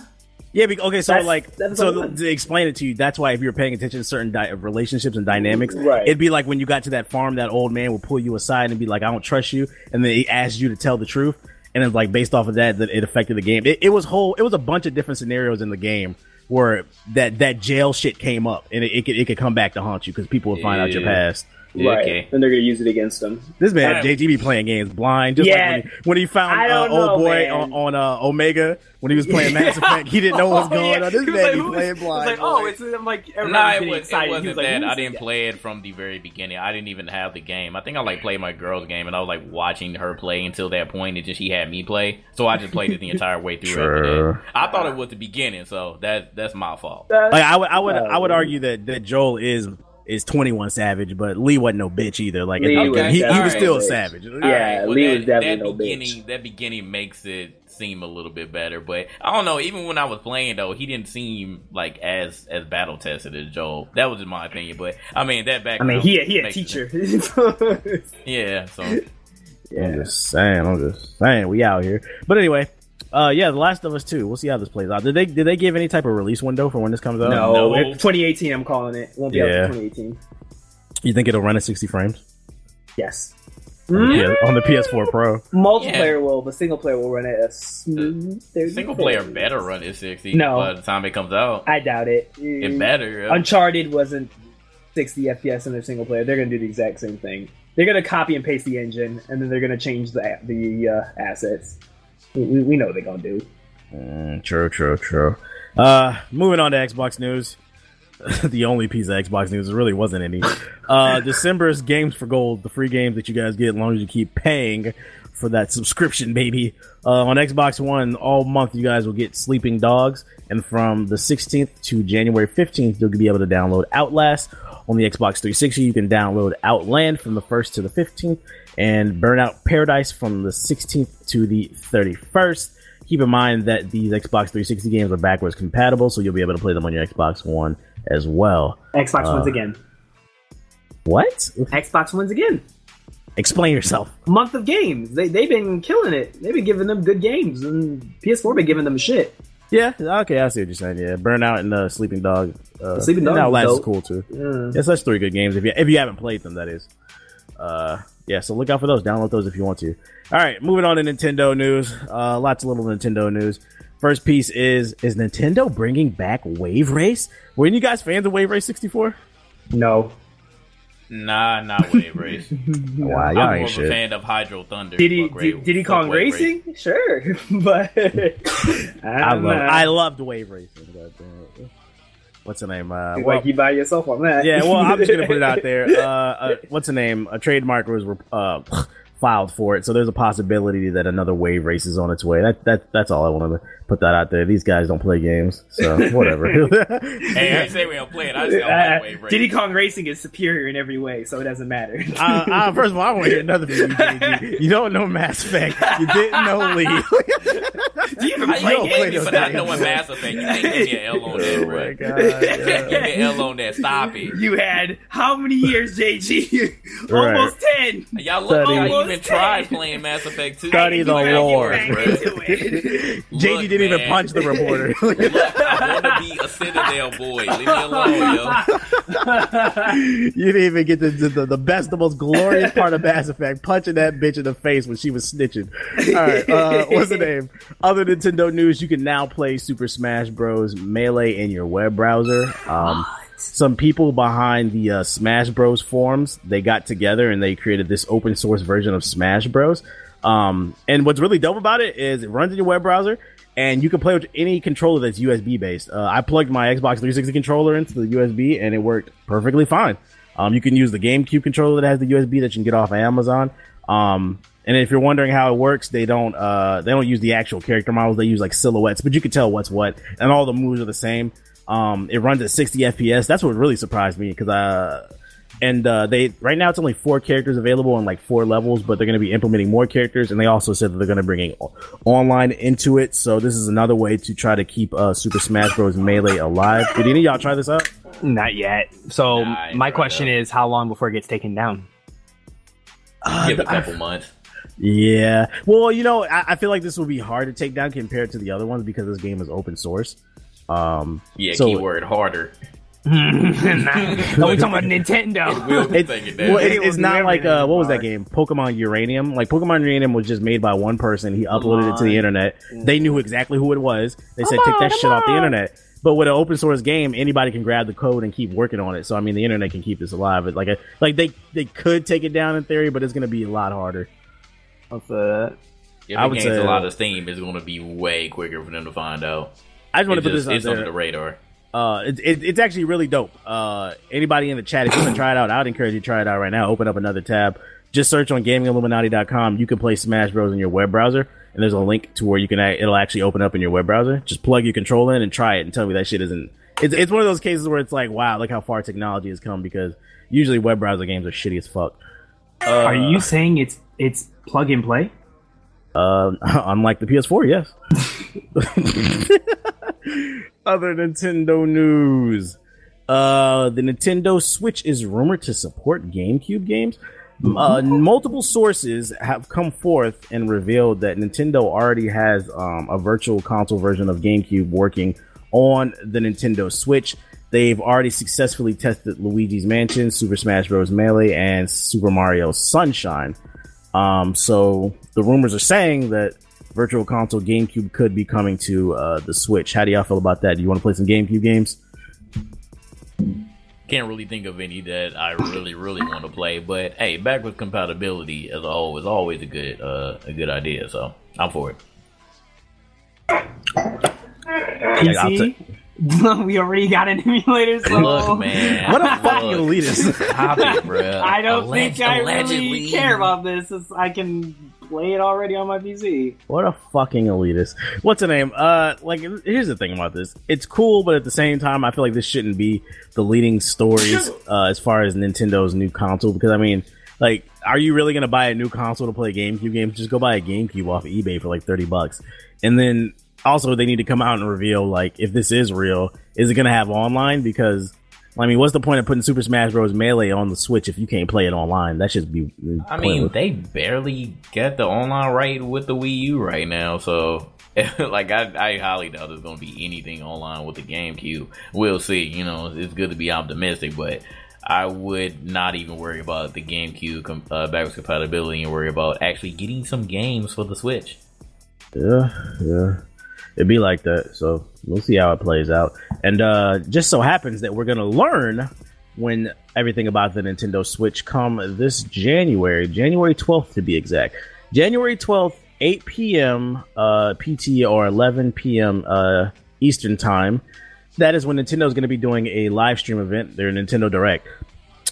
[SPEAKER 1] Yeah, be, okay, so
[SPEAKER 4] That's-
[SPEAKER 1] like,
[SPEAKER 4] that's
[SPEAKER 1] so
[SPEAKER 4] what
[SPEAKER 1] to explain it to you, that's why if you're paying attention to certain di- relationships and dynamics,
[SPEAKER 4] Right.
[SPEAKER 1] it'd be like when you got to that farm, that old man would pull you aside and be like, "I don't trust you," and then he asked you to tell the truth, and then like based off of that, that it affected the game. It, it was whole, it was a bunch of different scenarios in the game where that that jail shit came up, and it, it could it could come back to haunt you because people would find out your past.
[SPEAKER 4] Right.
[SPEAKER 2] Okay.
[SPEAKER 4] And they're gonna use it against him.
[SPEAKER 1] This man
[SPEAKER 2] Right.
[SPEAKER 1] JG be playing games blind, just
[SPEAKER 4] Yeah.
[SPEAKER 1] like when he, when he found
[SPEAKER 4] I
[SPEAKER 1] uh, old
[SPEAKER 4] know,
[SPEAKER 1] boy
[SPEAKER 4] man.
[SPEAKER 1] on, on uh, Omega when he was playing Mass Effect. He didn't know what was
[SPEAKER 4] Oh,
[SPEAKER 1] going
[SPEAKER 4] yeah.
[SPEAKER 1] on. This man
[SPEAKER 4] like,
[SPEAKER 1] be playing blind.
[SPEAKER 4] like, oh, it's I'm like everybody's
[SPEAKER 2] Nah, it, was,
[SPEAKER 4] excited.
[SPEAKER 2] it wasn't
[SPEAKER 4] was like,
[SPEAKER 2] that.
[SPEAKER 4] who's
[SPEAKER 2] I didn't
[SPEAKER 4] guy?
[SPEAKER 2] play it from the very beginning. I didn't even have the game. I think I like played my girl's game, and I was like watching her play until that point, and just she had me play. So I just played it the entire way through.
[SPEAKER 1] Sure.
[SPEAKER 2] I thought it was the beginning, so that that's my fault.
[SPEAKER 4] Uh,
[SPEAKER 1] Like I would, I would, I would argue that that Joel is is twenty one Savage, but Lee wasn't no bitch either. Like
[SPEAKER 4] Lee
[SPEAKER 1] he,
[SPEAKER 2] was
[SPEAKER 1] he, he was still a
[SPEAKER 4] bitch.
[SPEAKER 1] savage.
[SPEAKER 4] Yeah,
[SPEAKER 2] Alright,
[SPEAKER 4] Lee
[SPEAKER 2] that,
[SPEAKER 4] was definitely
[SPEAKER 2] that
[SPEAKER 4] no
[SPEAKER 2] beginning.
[SPEAKER 4] bitch.
[SPEAKER 2] That beginning makes it seem a little bit better, but I don't know. Even when I was playing though, he didn't seem like as as battle tested as Joel. That was just my opinion, but I mean that back.
[SPEAKER 4] I mean, he he a teacher.
[SPEAKER 2] Yeah, so
[SPEAKER 1] I'm
[SPEAKER 4] yeah.
[SPEAKER 1] just saying. I'm just saying. We out here. But anyway, uh, yeah, The Last of Us Two. We'll see how this plays out. Did they did they give any type of release window for when this comes out?
[SPEAKER 4] No,
[SPEAKER 2] No.
[SPEAKER 4] 2018. I'm calling it. Won't be out
[SPEAKER 1] Yeah.
[SPEAKER 4] until 2018.
[SPEAKER 1] You think it'll run at sixty frames?
[SPEAKER 4] Yes.
[SPEAKER 1] Yeah, on the PS4 Pro.
[SPEAKER 4] Multiplayer
[SPEAKER 2] Yeah.
[SPEAKER 4] will, but single player will run at a smooth. 30
[SPEAKER 2] single player
[SPEAKER 4] frames.
[SPEAKER 2] better run at sixty.
[SPEAKER 4] No.
[SPEAKER 2] by the time it comes out,
[SPEAKER 4] I doubt it.
[SPEAKER 2] it better. yeah.
[SPEAKER 4] Uncharted wasn't 60 FPS in their single player. They're gonna do the exact same thing. They're gonna copy and paste the engine, and then they're gonna change the the uh, assets. We, we know they're gonna do.
[SPEAKER 1] Mm, true, true, true. Uh, moving on to Xbox news. the only piece of Xbox news there really wasn't any. Uh, December's Games for Gold, the free games that you guys get as long as you keep paying for that subscription, baby. Uh, on Xbox One, all month you guys will get Sleeping Dogs, and from the 16th to January 15th, you'll be able to download Outlast. On the Xbox 360, you can download Outland from the 1st to the 15th, and Burnout Paradise from the 16th to the 31st. Keep in mind that these Xbox 360 games are backwards compatible, so you'll be able to play them on your Xbox One as well.
[SPEAKER 4] Xbox
[SPEAKER 1] Uh,
[SPEAKER 4] wins again.
[SPEAKER 1] What?
[SPEAKER 4] Xbox wins again.
[SPEAKER 1] Explain yourself.
[SPEAKER 4] Month of games. They they've been killing it. They've been giving them good games, and PS4 been giving them shit.
[SPEAKER 1] Yeah, okay, I see what you're saying. Yeah, Burnout and uh, Sleeping Dog. Uh,
[SPEAKER 4] Sleeping Dog
[SPEAKER 1] Outlast is cool too.
[SPEAKER 4] Yeah.
[SPEAKER 1] Yeah, such three good games. If you if you haven't played them, that is. Uh, yeah, so look out for those. Download those if you want to. All right, moving on to Nintendo news. Uh, lots of little Nintendo news. First piece is is Nintendo bringing back Wave Race? Were you guys fans of Wave Race 64?
[SPEAKER 4] No.
[SPEAKER 2] Nah, not Wave Race.
[SPEAKER 1] Wow,
[SPEAKER 2] I'm
[SPEAKER 1] y'all
[SPEAKER 2] more
[SPEAKER 1] ain't
[SPEAKER 2] of a fan of Hydro Thunder.
[SPEAKER 4] Did he
[SPEAKER 2] Fuck
[SPEAKER 4] did, did he call him
[SPEAKER 2] Wave Race.
[SPEAKER 4] racing? Sure, but
[SPEAKER 1] I love I loved Wave Racing. God damn it. What's the name? Uh, well,
[SPEAKER 4] like you buy yourself on that.
[SPEAKER 1] yeah, well, I'm just gonna put it out there. Uh, uh, what's the name? A trademark was uh, filed for it, so there's a possibility that another wave race is on its way. That that that's all I wanted to put that out there. These guys don't play games, so whatever.
[SPEAKER 2] Hey, I say we don't play it. I just don't
[SPEAKER 4] Uh,
[SPEAKER 2] like Wave
[SPEAKER 4] Diddy Kong Racing is superior in every way, so it doesn't matter.
[SPEAKER 1] uh, uh, first of all, I want to hear another from you, JG. You don't know Mass Effect. You didn't know Lee.
[SPEAKER 4] Do you even
[SPEAKER 2] I
[SPEAKER 4] play
[SPEAKER 2] know
[SPEAKER 1] play
[SPEAKER 2] games,
[SPEAKER 1] those
[SPEAKER 2] but not
[SPEAKER 1] games.
[SPEAKER 2] knowing Mass Effect. You can't give me an L on that,
[SPEAKER 1] oh
[SPEAKER 2] bro.
[SPEAKER 1] my
[SPEAKER 2] You
[SPEAKER 1] god!
[SPEAKER 2] can't
[SPEAKER 1] yeah.
[SPEAKER 2] give me an L on that. Stop it.
[SPEAKER 4] You had how many years, JG?
[SPEAKER 1] Right.
[SPEAKER 4] Almost ten.
[SPEAKER 2] Y'all look
[SPEAKER 1] Study.
[SPEAKER 2] like you even
[SPEAKER 4] Almost
[SPEAKER 2] tried playing Mass Effect 2.
[SPEAKER 1] Study the
[SPEAKER 2] You
[SPEAKER 1] lore,
[SPEAKER 2] ain't
[SPEAKER 1] bro.
[SPEAKER 2] bro.
[SPEAKER 4] Into it.
[SPEAKER 1] JG Didn't even punch the reporter.
[SPEAKER 2] Look, I want to be a Citadel boy. Leave me alone, yo.
[SPEAKER 1] you didn't even get the, the the best, the most glorious part of Mass Effect, punching that bitch in the face when she was snitching. All right, uh, what's the name? Other Nintendo news: you can now play Super Smash Bros. Melee in your web browser. Um, some people behind the uh, Smash Bros. forums they got together and they created this open source version of Smash Bros. Um, and what's really dope about it is it runs in your web browser and you can play with any controller that's USB based. Uh, I plugged my Xbox 360 controller into the USB and it worked perfectly fine. Um, you can use the GameCube controller that has the USB that you can get off of Amazon. Um, and if you're wondering how it works, they don't uh, they don't use the actual character models. They use like silhouettes, but you can tell what's what, and all the moves are the same. Um, it runs at 60 FPS. That's what really surprised me because uh, and uh, they right now it's only four characters available on like four levels, but they're going to be implementing more characters, and they also said that they're going to bring o- online into it. So this is another way to try to keep uh, Super Smash Bros. Melee alive. Did any of y'all try this out?
[SPEAKER 3] Not yet. So
[SPEAKER 2] Nah,
[SPEAKER 3] my question is, how long before it gets taken down?
[SPEAKER 2] Give it a couple months.
[SPEAKER 1] Yeah. Well, you know, I, I feel like this will be hard to take down compared to the other ones because this game is open source. Um,
[SPEAKER 2] Yeah,
[SPEAKER 1] So-
[SPEAKER 2] keyword harder.
[SPEAKER 3] Nah, we talking about Nintendo.
[SPEAKER 2] We'll
[SPEAKER 1] It's,
[SPEAKER 2] it
[SPEAKER 1] well, it- it's not like uh, what was that game? Pokemon Uranium. Like Pokemon Uranium was just made by one person. He uploaded it to the internet. They knew exactly who it was. They said take that shit off the internet. But with an open source game, anybody can grab the code and keep working on it. So I mean, the internet can keep this alive. But like, a, like they they could take it down in theory, but it's going to be a lot harder.
[SPEAKER 3] What's that?
[SPEAKER 2] If
[SPEAKER 1] I would
[SPEAKER 2] gains
[SPEAKER 1] say-
[SPEAKER 2] a lot of steam, it's going to be way quicker for them to find out.
[SPEAKER 1] I just want to put this
[SPEAKER 2] it's
[SPEAKER 1] out
[SPEAKER 2] under
[SPEAKER 1] there.
[SPEAKER 2] the radar.
[SPEAKER 1] Uh, it, it, it's actually really dope. Uh, anybody in the chat, if you haven't tried it out, I would encourage you to try it out right now. Open up another tab. Just search on GamingIlluminati.com. You can play Smash Bros. in your web browser, and there's a link to where you can. It'll actually open up in your web browser. Just plug your control in and try it, and tell me that shit isn't. It's it's one of those cases where it's like, wow, look how far technology has come. Because usually web browser games are shitty as fuck.
[SPEAKER 3] Are you saying it's it's plug and play?
[SPEAKER 1] Uh, unlike the PS4, yes. Other Nintendo news. Uh, the Nintendo Switch is rumored to support GameCube games. Uh, multiple sources have come forth and revealed that Nintendo already has um, a virtual console version of GameCube working on the Nintendo Switch. They've already successfully tested Luigi's Mansion, Super Smash Bros. Melee, and Super Mario Sunshine. Um, so the rumors are saying that Virtual Console GameCube could be coming to uh, the Switch. How do y'all feel about that? Do you want to play some GameCube games?
[SPEAKER 2] Can't really think of any that I really, really want to play. But hey, backwards compatibility as a whole is always a good, uh, a good idea. So I'm for it.
[SPEAKER 1] Like,
[SPEAKER 3] PC? we already got an emulator, so
[SPEAKER 2] Look, man,
[SPEAKER 1] What a fucking
[SPEAKER 2] Look,
[SPEAKER 1] elitist!
[SPEAKER 2] Stop it, bro.
[SPEAKER 3] I don't
[SPEAKER 2] Alleg-
[SPEAKER 3] think I
[SPEAKER 2] allegedly.
[SPEAKER 3] really care about this. It's, I can play it already on my PC.
[SPEAKER 1] What a fucking elitist. What's the name? Uh, like, here's the thing about this. It's cool, but at the same time, I feel like this shouldn't be the leading stories uh, as far as Nintendo's new console. Because I mean, like, are you really gonna buy a new console to play GameCube games? Just go buy a GameCube off of eBay for like thirty bucks, and then also they need to come out and reveal like if this is real, is it gonna have online? Because I mean, what's the point of putting Super Smash Bros. Melee on the Switch if you can't play it online? That should be.
[SPEAKER 2] I mean, they barely get the online right with the Wii U right now, so like I, I highly doubt there's going to be anything online with the GameCube. We'll see. You know, it's good to be optimistic, but I would not even worry about the GameCube com- uh, backwards compatibility and worry about actually getting some games for the Switch.
[SPEAKER 1] Yeah, yeah. It'd be like that. So we'll see how it plays out. And uh just so happens that we're gonna learn when everything about the Nintendo Switch come this January, January 12th to be exact. January 12th, 8 p.m. uh PT or 11 p.m. uh Eastern time. That is when Nintendo is going to be doing a live stream event, their Nintendo Direct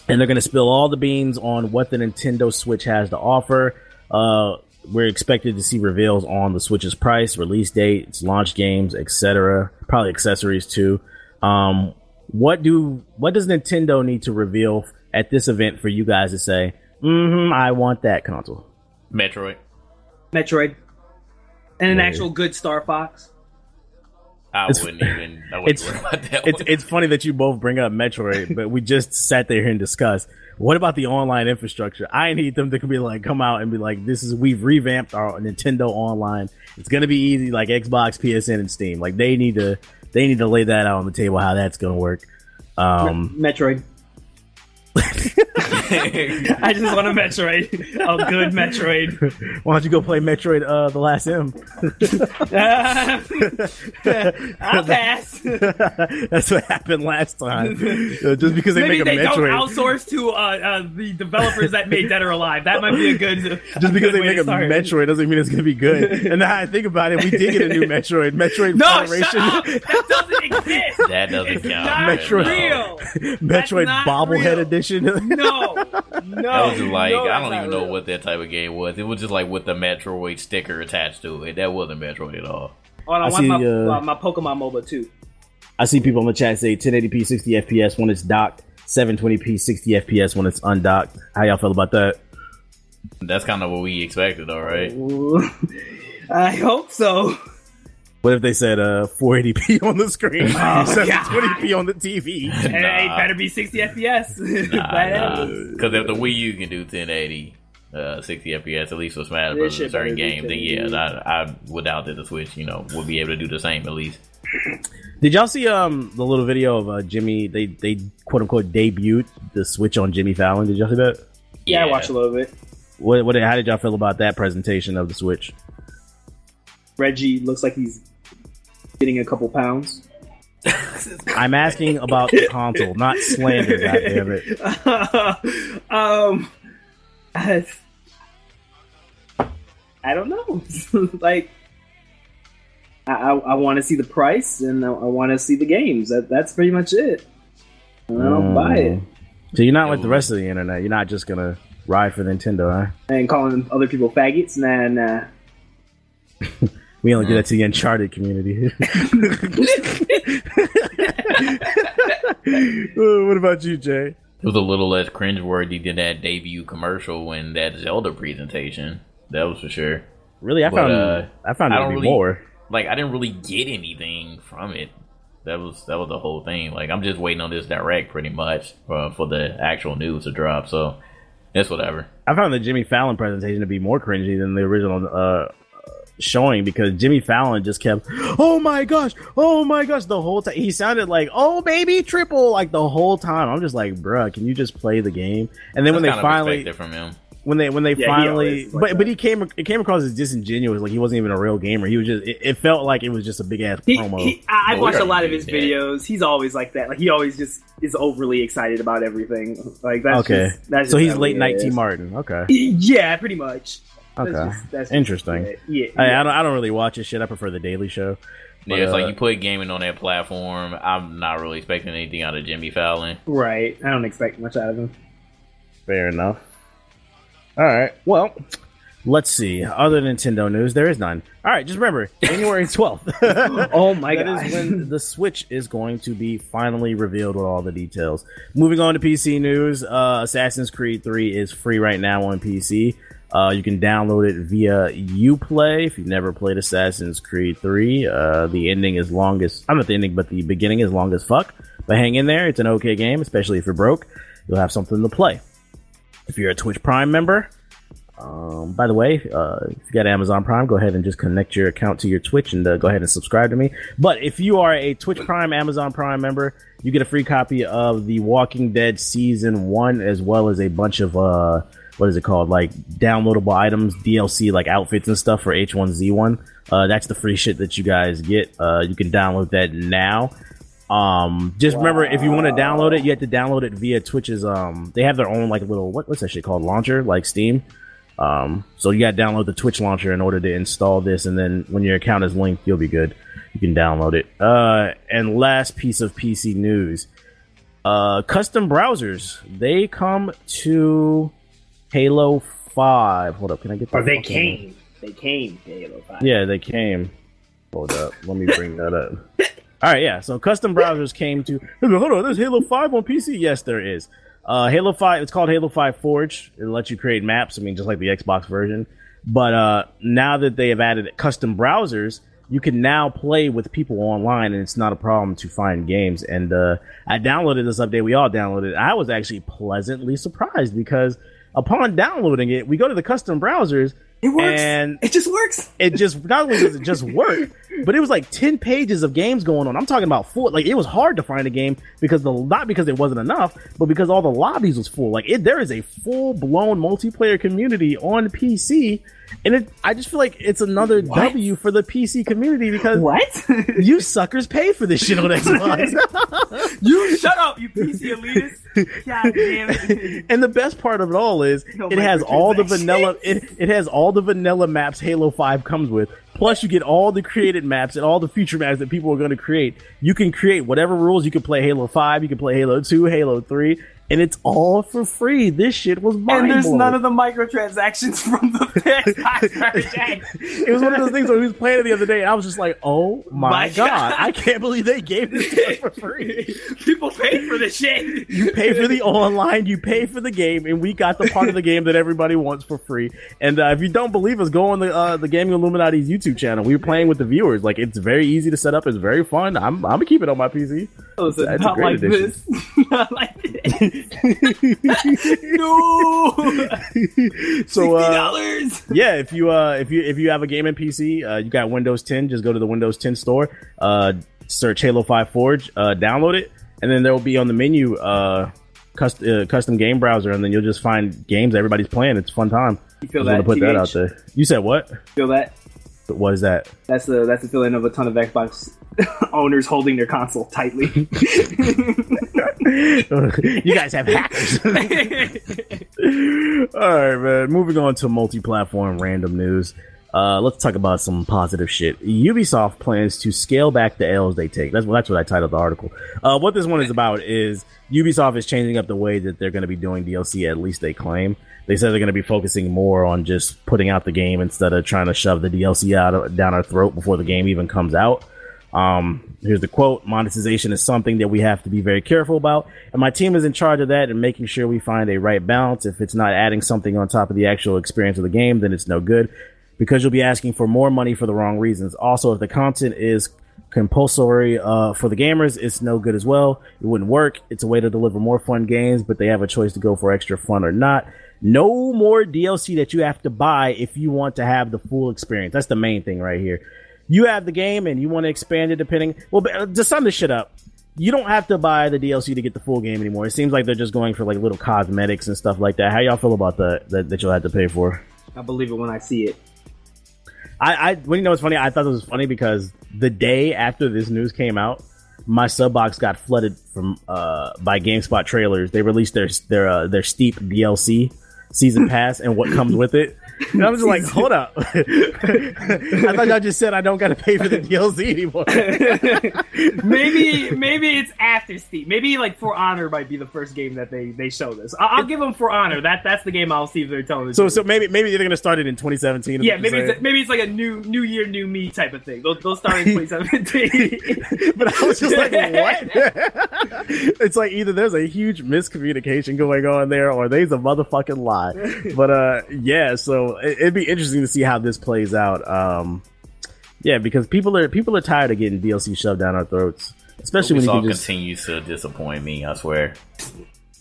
[SPEAKER 1] and they're going to spill all the beans on what the Nintendo Switch has to offer. Uh, we're expected to see reveals on the Switch's price, release date, its launch games, etc. Probably accessories too. Um, what do what does Nintendo need to reveal at this event for you guys to say, mm-hmm, I want that console?
[SPEAKER 2] Metroid.
[SPEAKER 4] Metroid, and an
[SPEAKER 1] Yeah.
[SPEAKER 4] actual good Star Fox.
[SPEAKER 2] I
[SPEAKER 1] It's-
[SPEAKER 2] wouldn't even. I wouldn't
[SPEAKER 1] it's-
[SPEAKER 2] worry about that.
[SPEAKER 1] It's
[SPEAKER 2] one.
[SPEAKER 1] it's funny that you both bring up Metroid, but we just sat there and discussed what about the online infrastructure. I need them to be like come out and be like, this is we've revamped our Nintendo Online. It's gonna be easy like Xbox, PSN, and Steam. Like they need to they need to lay that out on the table how that's gonna work. Um,
[SPEAKER 4] Metroid.
[SPEAKER 3] I just want a Metroid, a good Metroid.
[SPEAKER 1] why don't you go play Metroid uh, The Last M?
[SPEAKER 3] I'll pass.
[SPEAKER 1] that's what happened last time. Uh, just because they
[SPEAKER 3] Maybe
[SPEAKER 1] make a
[SPEAKER 3] they don't
[SPEAKER 1] Metroid.
[SPEAKER 3] outsource to uh, uh, the developers that made Dead or Alive. That might be a good.
[SPEAKER 1] Just because they make a
[SPEAKER 3] start.
[SPEAKER 1] Metroid doesn't mean it's gonna be good. And now I think about it, we did get a new Metroid, Metroid
[SPEAKER 3] No,
[SPEAKER 1] Federation,
[SPEAKER 3] shut up. That doesn't exist.
[SPEAKER 2] that doesn't
[SPEAKER 3] It's
[SPEAKER 2] count.
[SPEAKER 3] not
[SPEAKER 1] Metroid-
[SPEAKER 3] real.
[SPEAKER 1] Metroid
[SPEAKER 3] not
[SPEAKER 1] bobblehead
[SPEAKER 3] real.
[SPEAKER 1] edition.
[SPEAKER 3] No, no.
[SPEAKER 2] That was just like
[SPEAKER 3] no,
[SPEAKER 2] I don't even know
[SPEAKER 3] real.
[SPEAKER 2] what that type of game was. It was just like with the Metroid sticker attached to it. That wasn't Metroid at all.
[SPEAKER 4] Hold on,
[SPEAKER 1] I
[SPEAKER 4] I want
[SPEAKER 1] see,
[SPEAKER 4] my,
[SPEAKER 1] uh,
[SPEAKER 4] my Pokemon MOBA too.
[SPEAKER 1] I see people in the chat say 1080p 60 FPS when it's docked 720p 60 FPS when it's undocked. How y'all feel about that?
[SPEAKER 2] That's kind of what we expected, though, right?
[SPEAKER 4] I hope so.
[SPEAKER 1] What if they said uh 480p on the screen,
[SPEAKER 4] Oh,
[SPEAKER 1] 720p on the TV?
[SPEAKER 4] Hey,
[SPEAKER 2] Nah.
[SPEAKER 4] better be 60 FPS. Badass.
[SPEAKER 2] Because if the Wii U can do 1080, uh, 60 FPS, at least for Smash
[SPEAKER 4] This
[SPEAKER 2] Bros.
[SPEAKER 4] shit
[SPEAKER 2] in certain
[SPEAKER 4] better
[SPEAKER 2] games, then yeah, I, I would doubt that the Switch, you know, would be able to do the same at least.
[SPEAKER 1] Did y'all see um the little video of uh, Jimmy? They they quote unquote debuted the Switch on Jimmy Fallon. Did y'all see that?
[SPEAKER 4] Yeah, I watched a little bit.
[SPEAKER 1] What what? How did y'all feel about that presentation of the Switch?
[SPEAKER 4] Reggie looks like he's getting a couple pounds.
[SPEAKER 1] I'm asking about the console, not slander. Goddamn it!
[SPEAKER 4] um, I, I don't know. like, I, I, I want to see the price and I, I want to see the games. That, that's pretty much it. I don't
[SPEAKER 1] Mm.
[SPEAKER 4] buy it.
[SPEAKER 1] So you're not like the rest of the internet. You're not just gonna ride for Nintendo, huh?
[SPEAKER 4] And calling other people faggots, nah, nah.
[SPEAKER 1] We only do that to the Uncharted community. Uh, what about you, Jay?
[SPEAKER 2] It was a little less cringeworthy than that debut commercial when that Zelda presentation. That was for sure.
[SPEAKER 1] Really, I
[SPEAKER 2] But,
[SPEAKER 1] found
[SPEAKER 2] uh,
[SPEAKER 1] I found it
[SPEAKER 2] I
[SPEAKER 1] to be
[SPEAKER 2] really-
[SPEAKER 1] more.
[SPEAKER 2] Like I didn't really get anything from it. That was that was the whole thing. Like I'm just waiting on this direct pretty much for for the actual news to drop. So it's whatever.
[SPEAKER 1] I found the Jimmy Fallon presentation to be more cringy than the original uh, showing because Jimmy Fallon just kept, "Oh my gosh, oh my gosh!" the whole time. He sounded like, "Oh baby, triple!" like the whole time. I'm just like, "Bruh, can you just play the game?" And then when they
[SPEAKER 2] kind
[SPEAKER 1] finally,
[SPEAKER 2] expected from him.
[SPEAKER 1] when they when they
[SPEAKER 4] Yeah,
[SPEAKER 1] finally,
[SPEAKER 4] like
[SPEAKER 1] but
[SPEAKER 4] that.
[SPEAKER 1] but he came it came across as disingenuous, like he wasn't even a real gamer. He was just, it, it felt like it was just a big ass promo.
[SPEAKER 4] he, I, I've
[SPEAKER 2] Well,
[SPEAKER 4] watched a lot of his videos. He's always like that. Like he always just is overly excited about everything. Like that's
[SPEAKER 1] okay,
[SPEAKER 4] just- that's
[SPEAKER 1] so
[SPEAKER 4] just
[SPEAKER 1] he's late night
[SPEAKER 4] is.
[SPEAKER 1] T Martin. Okay,
[SPEAKER 4] Yeah, pretty much. That's
[SPEAKER 1] okay,
[SPEAKER 4] just- that's
[SPEAKER 1] interesting.
[SPEAKER 4] it. Yeah,
[SPEAKER 1] I,
[SPEAKER 4] yeah.
[SPEAKER 1] I don't I don't really watch this shit. I prefer the Daily Show.
[SPEAKER 2] Yeah, it's
[SPEAKER 1] uh,
[SPEAKER 2] like you put gaming on that platform. I'm not really expecting anything out of Jimmy Fallon.
[SPEAKER 4] right. I don't expect much out of him.
[SPEAKER 1] Fair enough. All right. Well, let's see. Other Nintendo news, there is none. All right. Just remember, January twelfth.
[SPEAKER 4] Oh my
[SPEAKER 1] That
[SPEAKER 4] god!
[SPEAKER 1] is when the Switch is going to be finally revealed with all the details. Moving on to PC news, uh, Assassin's Creed 3 is free right now on PC. Uh, you can download it via UPlay if you've never played Assassin's Creed 3. Uh, the ending is longest. I'm not the ending, but the beginning is long as fuck. But hang in there. It's an okay game, especially if you're broke. You'll have something to play. If you're a Twitch Prime member, um, by the way, uh, if you got Amazon Prime, go ahead and just connect your account to your Twitch and uh, go ahead and subscribe to me. But if you are a Twitch Prime, Amazon Prime member, you get a free copy of The Walking Dead Season 1 as well as a bunch of, uh, what is it called? Like downloadable items, DLC, like outfits and stuff for H1Z1. Uh, that's the free shit that you guys get. Uh, you can download that now. Um, just remember if you want to download it, you have to download it via Twitch's. Um, they have their own like little what, what's that shit called launcher, like Steam. Um, so you got to download the Twitch launcher in order to install this, and then when your account is linked, you'll be good. You can download it. Uh, and last piece of PC news: uh, custom browsers they come to Halo Five. Hold up, can I get?
[SPEAKER 4] Or
[SPEAKER 1] that
[SPEAKER 4] they
[SPEAKER 1] fucking-
[SPEAKER 4] came. They came. to Halo Five.
[SPEAKER 1] yeah, they came. Hold up. Let me bring that up. All right, yeah. So custom browsers came to. Hold on, there's Halo 5 on PC? Yes, there is. Uh, Halo 5, it's called Halo 5 Forge. It lets you create maps. I mean, just like the Xbox version. But uh, now that they have added custom browsers, you can now play with people online, and it's not a problem to find games. And uh, I downloaded this update. We all downloaded it. I was actually pleasantly surprised because upon downloading it, we go to the custom browsers.
[SPEAKER 4] It works.
[SPEAKER 1] And
[SPEAKER 4] it just works.
[SPEAKER 1] it just not only does it just work, but it was like ten pages of games going on. I'm talking about full. Like it was hard to find a game because the not because it wasn't enough, but because all the lobbies was full. Like it, there is a full blown multiplayer community on PC, and it. I just feel like it's another W for the PC community because
[SPEAKER 4] What?
[SPEAKER 1] you suckers pay for this shit on Xbox.
[SPEAKER 4] you shut up, you PC elitist. God damn it.
[SPEAKER 1] and the best part of it all is
[SPEAKER 4] No
[SPEAKER 1] it has all the vanilla it, it has all the vanilla maps Halo 5 comes with. Plus you get all the created maps and all the future maps that people are going to create. You can create whatever rules. You can play Halo 5, you can play Halo 2, Halo 3, and it's all for free. This shit was mind
[SPEAKER 4] And there's
[SPEAKER 1] blowing.
[SPEAKER 4] none of the microtransactions from the past.
[SPEAKER 1] It was one of those things where he was playing it the other day, and I was just like, "Oh my,
[SPEAKER 4] My
[SPEAKER 1] god.
[SPEAKER 4] God.
[SPEAKER 1] I can't believe they gave this to us for free."
[SPEAKER 4] People pay for the shit.
[SPEAKER 1] You pay for the online, you pay for the game, and we got the part of the game that everybody wants for free. And uh, if you don't believe us, go on the uh, the Gaming Illuminati's YouTube channel. We were playing with the viewers. Like it's very easy to set up. It's very fun. I'm I'm gonna keep it on my PC. A
[SPEAKER 4] not like this. Not like this. No.
[SPEAKER 1] So uh, yeah, if you uh if you if you have a gaming PC, uh, you got Windows 10, just go to the Windows 10 store, uh, search Halo 5 Forge, uh, download it, and then there will be on the menu uh, cust- uh custom game browser, and then you'll just find games everybody's playing. It's a fun time.
[SPEAKER 4] You feel that?
[SPEAKER 1] to put that out there. You said what?
[SPEAKER 4] Feel that?
[SPEAKER 1] What is that?
[SPEAKER 4] That's the that's the feeling of a ton of Xbox owners holding their console tightly.
[SPEAKER 1] you guys have hackers. All right, man. Moving on to multi-platform random news. Uh, let's talk about some positive shit. Ubisoft plans to scale back the L's they take. That's that's what I titled the article. Uh, what this one is about is Ubisoft is changing up the way that they're going to be doing DLC. At least they claim. They said they're going to be focusing more on just putting out the game instead of trying to shove the DLC out down our throat before the game even comes out. Um, here's the quote monetization is something that we have to be very careful about. And my team is in charge of that and making sure we find a right balance. If it's not adding something on top of the actual experience of the game then it's no good because you'll be asking for more money for the wrong reasons. Also if the content is compulsory uh, for the gamers it's no good as well. It wouldn't work. It's a way to deliver more fun games but they have a choice to go for extra fun or not no more dlc that you have to buy if you want to have the full experience that's the main thing right here you have the game and you want to expand it depending well uh, to sum this shit up you don't have to buy the DLC to get the full game anymore. It seems like they're just going for like little cosmetics and stuff like that. How y'all feel about that that, that you'll have to pay for?
[SPEAKER 4] I believe it when I see it.
[SPEAKER 1] I, I when you know it's funny, I thought it was funny because the day after this news came out, my sub box got flooded from uh by GameSpot trailers. They released their their uh, their steep DLC season pass and what comes with it. And I'm just like, hold up. I thought y'all just said I don't got to pay for the DLC anymore.
[SPEAKER 4] maybe maybe it's after Steam. Maybe like For Honor might be the first game that they they show this. I- I'll give them For Honor. That that's the game I'll see if they're telling the
[SPEAKER 1] So so maybe maybe they're gonna start it in 2017.
[SPEAKER 4] yeah, maybe it's maybe it's like a new New Year, New Me type of thing. They'll, they'll start in 2017.
[SPEAKER 1] but I was just like, what? it's like either there's a huge miscommunication going on there, or there's a motherfucking lie. But uh, yeah. So it, it'd be interesting to see how this plays out. Um, yeah, because people are people are tired of getting DLC shoved down our throats, especially when you
[SPEAKER 2] Ubisoft
[SPEAKER 1] just
[SPEAKER 2] continues to disappoint me. I swear.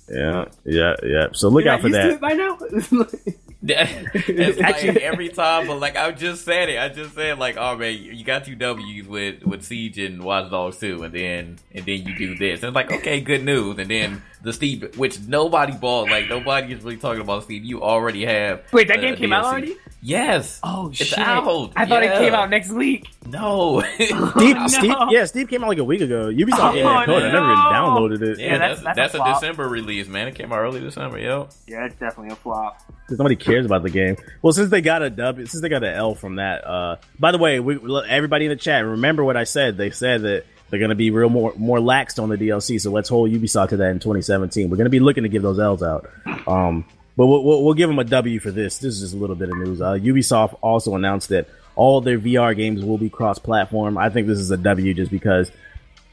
[SPEAKER 1] yeah yeah yeah. So look
[SPEAKER 4] You're
[SPEAKER 1] out for
[SPEAKER 4] not used to
[SPEAKER 1] that.
[SPEAKER 4] it by now.
[SPEAKER 2] it's like every time, but like I just said it. I just said like, oh man, you got two W's with with Siege and Watch Dogs 2, and then and then you do this. And it's like, okay, good news. And then the Steep, which nobody bought, like nobody is really talking about Steep. You already have.
[SPEAKER 4] Wait, that
[SPEAKER 2] uh,
[SPEAKER 4] game came out already?
[SPEAKER 2] Yes.
[SPEAKER 4] Oh
[SPEAKER 2] it's
[SPEAKER 4] shit!
[SPEAKER 2] out.
[SPEAKER 4] I thought it came out next week.
[SPEAKER 2] No.
[SPEAKER 1] Steep,
[SPEAKER 4] no.
[SPEAKER 1] Steep, yeah, Steep came out like a week ago. Ubisoft gave me that
[SPEAKER 4] Oh,
[SPEAKER 1] code. I never even downloaded it.
[SPEAKER 2] Yeah,
[SPEAKER 4] Yeah,
[SPEAKER 2] that's
[SPEAKER 4] that's-
[SPEAKER 2] that's,
[SPEAKER 4] that's a
[SPEAKER 2] a. December release, man. It came out early December, yo.
[SPEAKER 4] Yeah, it's definitely a flop.
[SPEAKER 1] Because nobody cares about the game. Well, since they got a W, since they got an L from that. Uh, by the way, we, everybody in the chat, remember what I said. They said that they're going to be real more more laxed on the DLC. So let's hold Ubisoft to that in 2017. We're going to be looking to give those L's out. Um, but we'll, we'll, we'll give them a W for this. This is just a little bit of news. Uh, Ubisoft also announced that all their VR games will be cross-platform. I think this is a W just because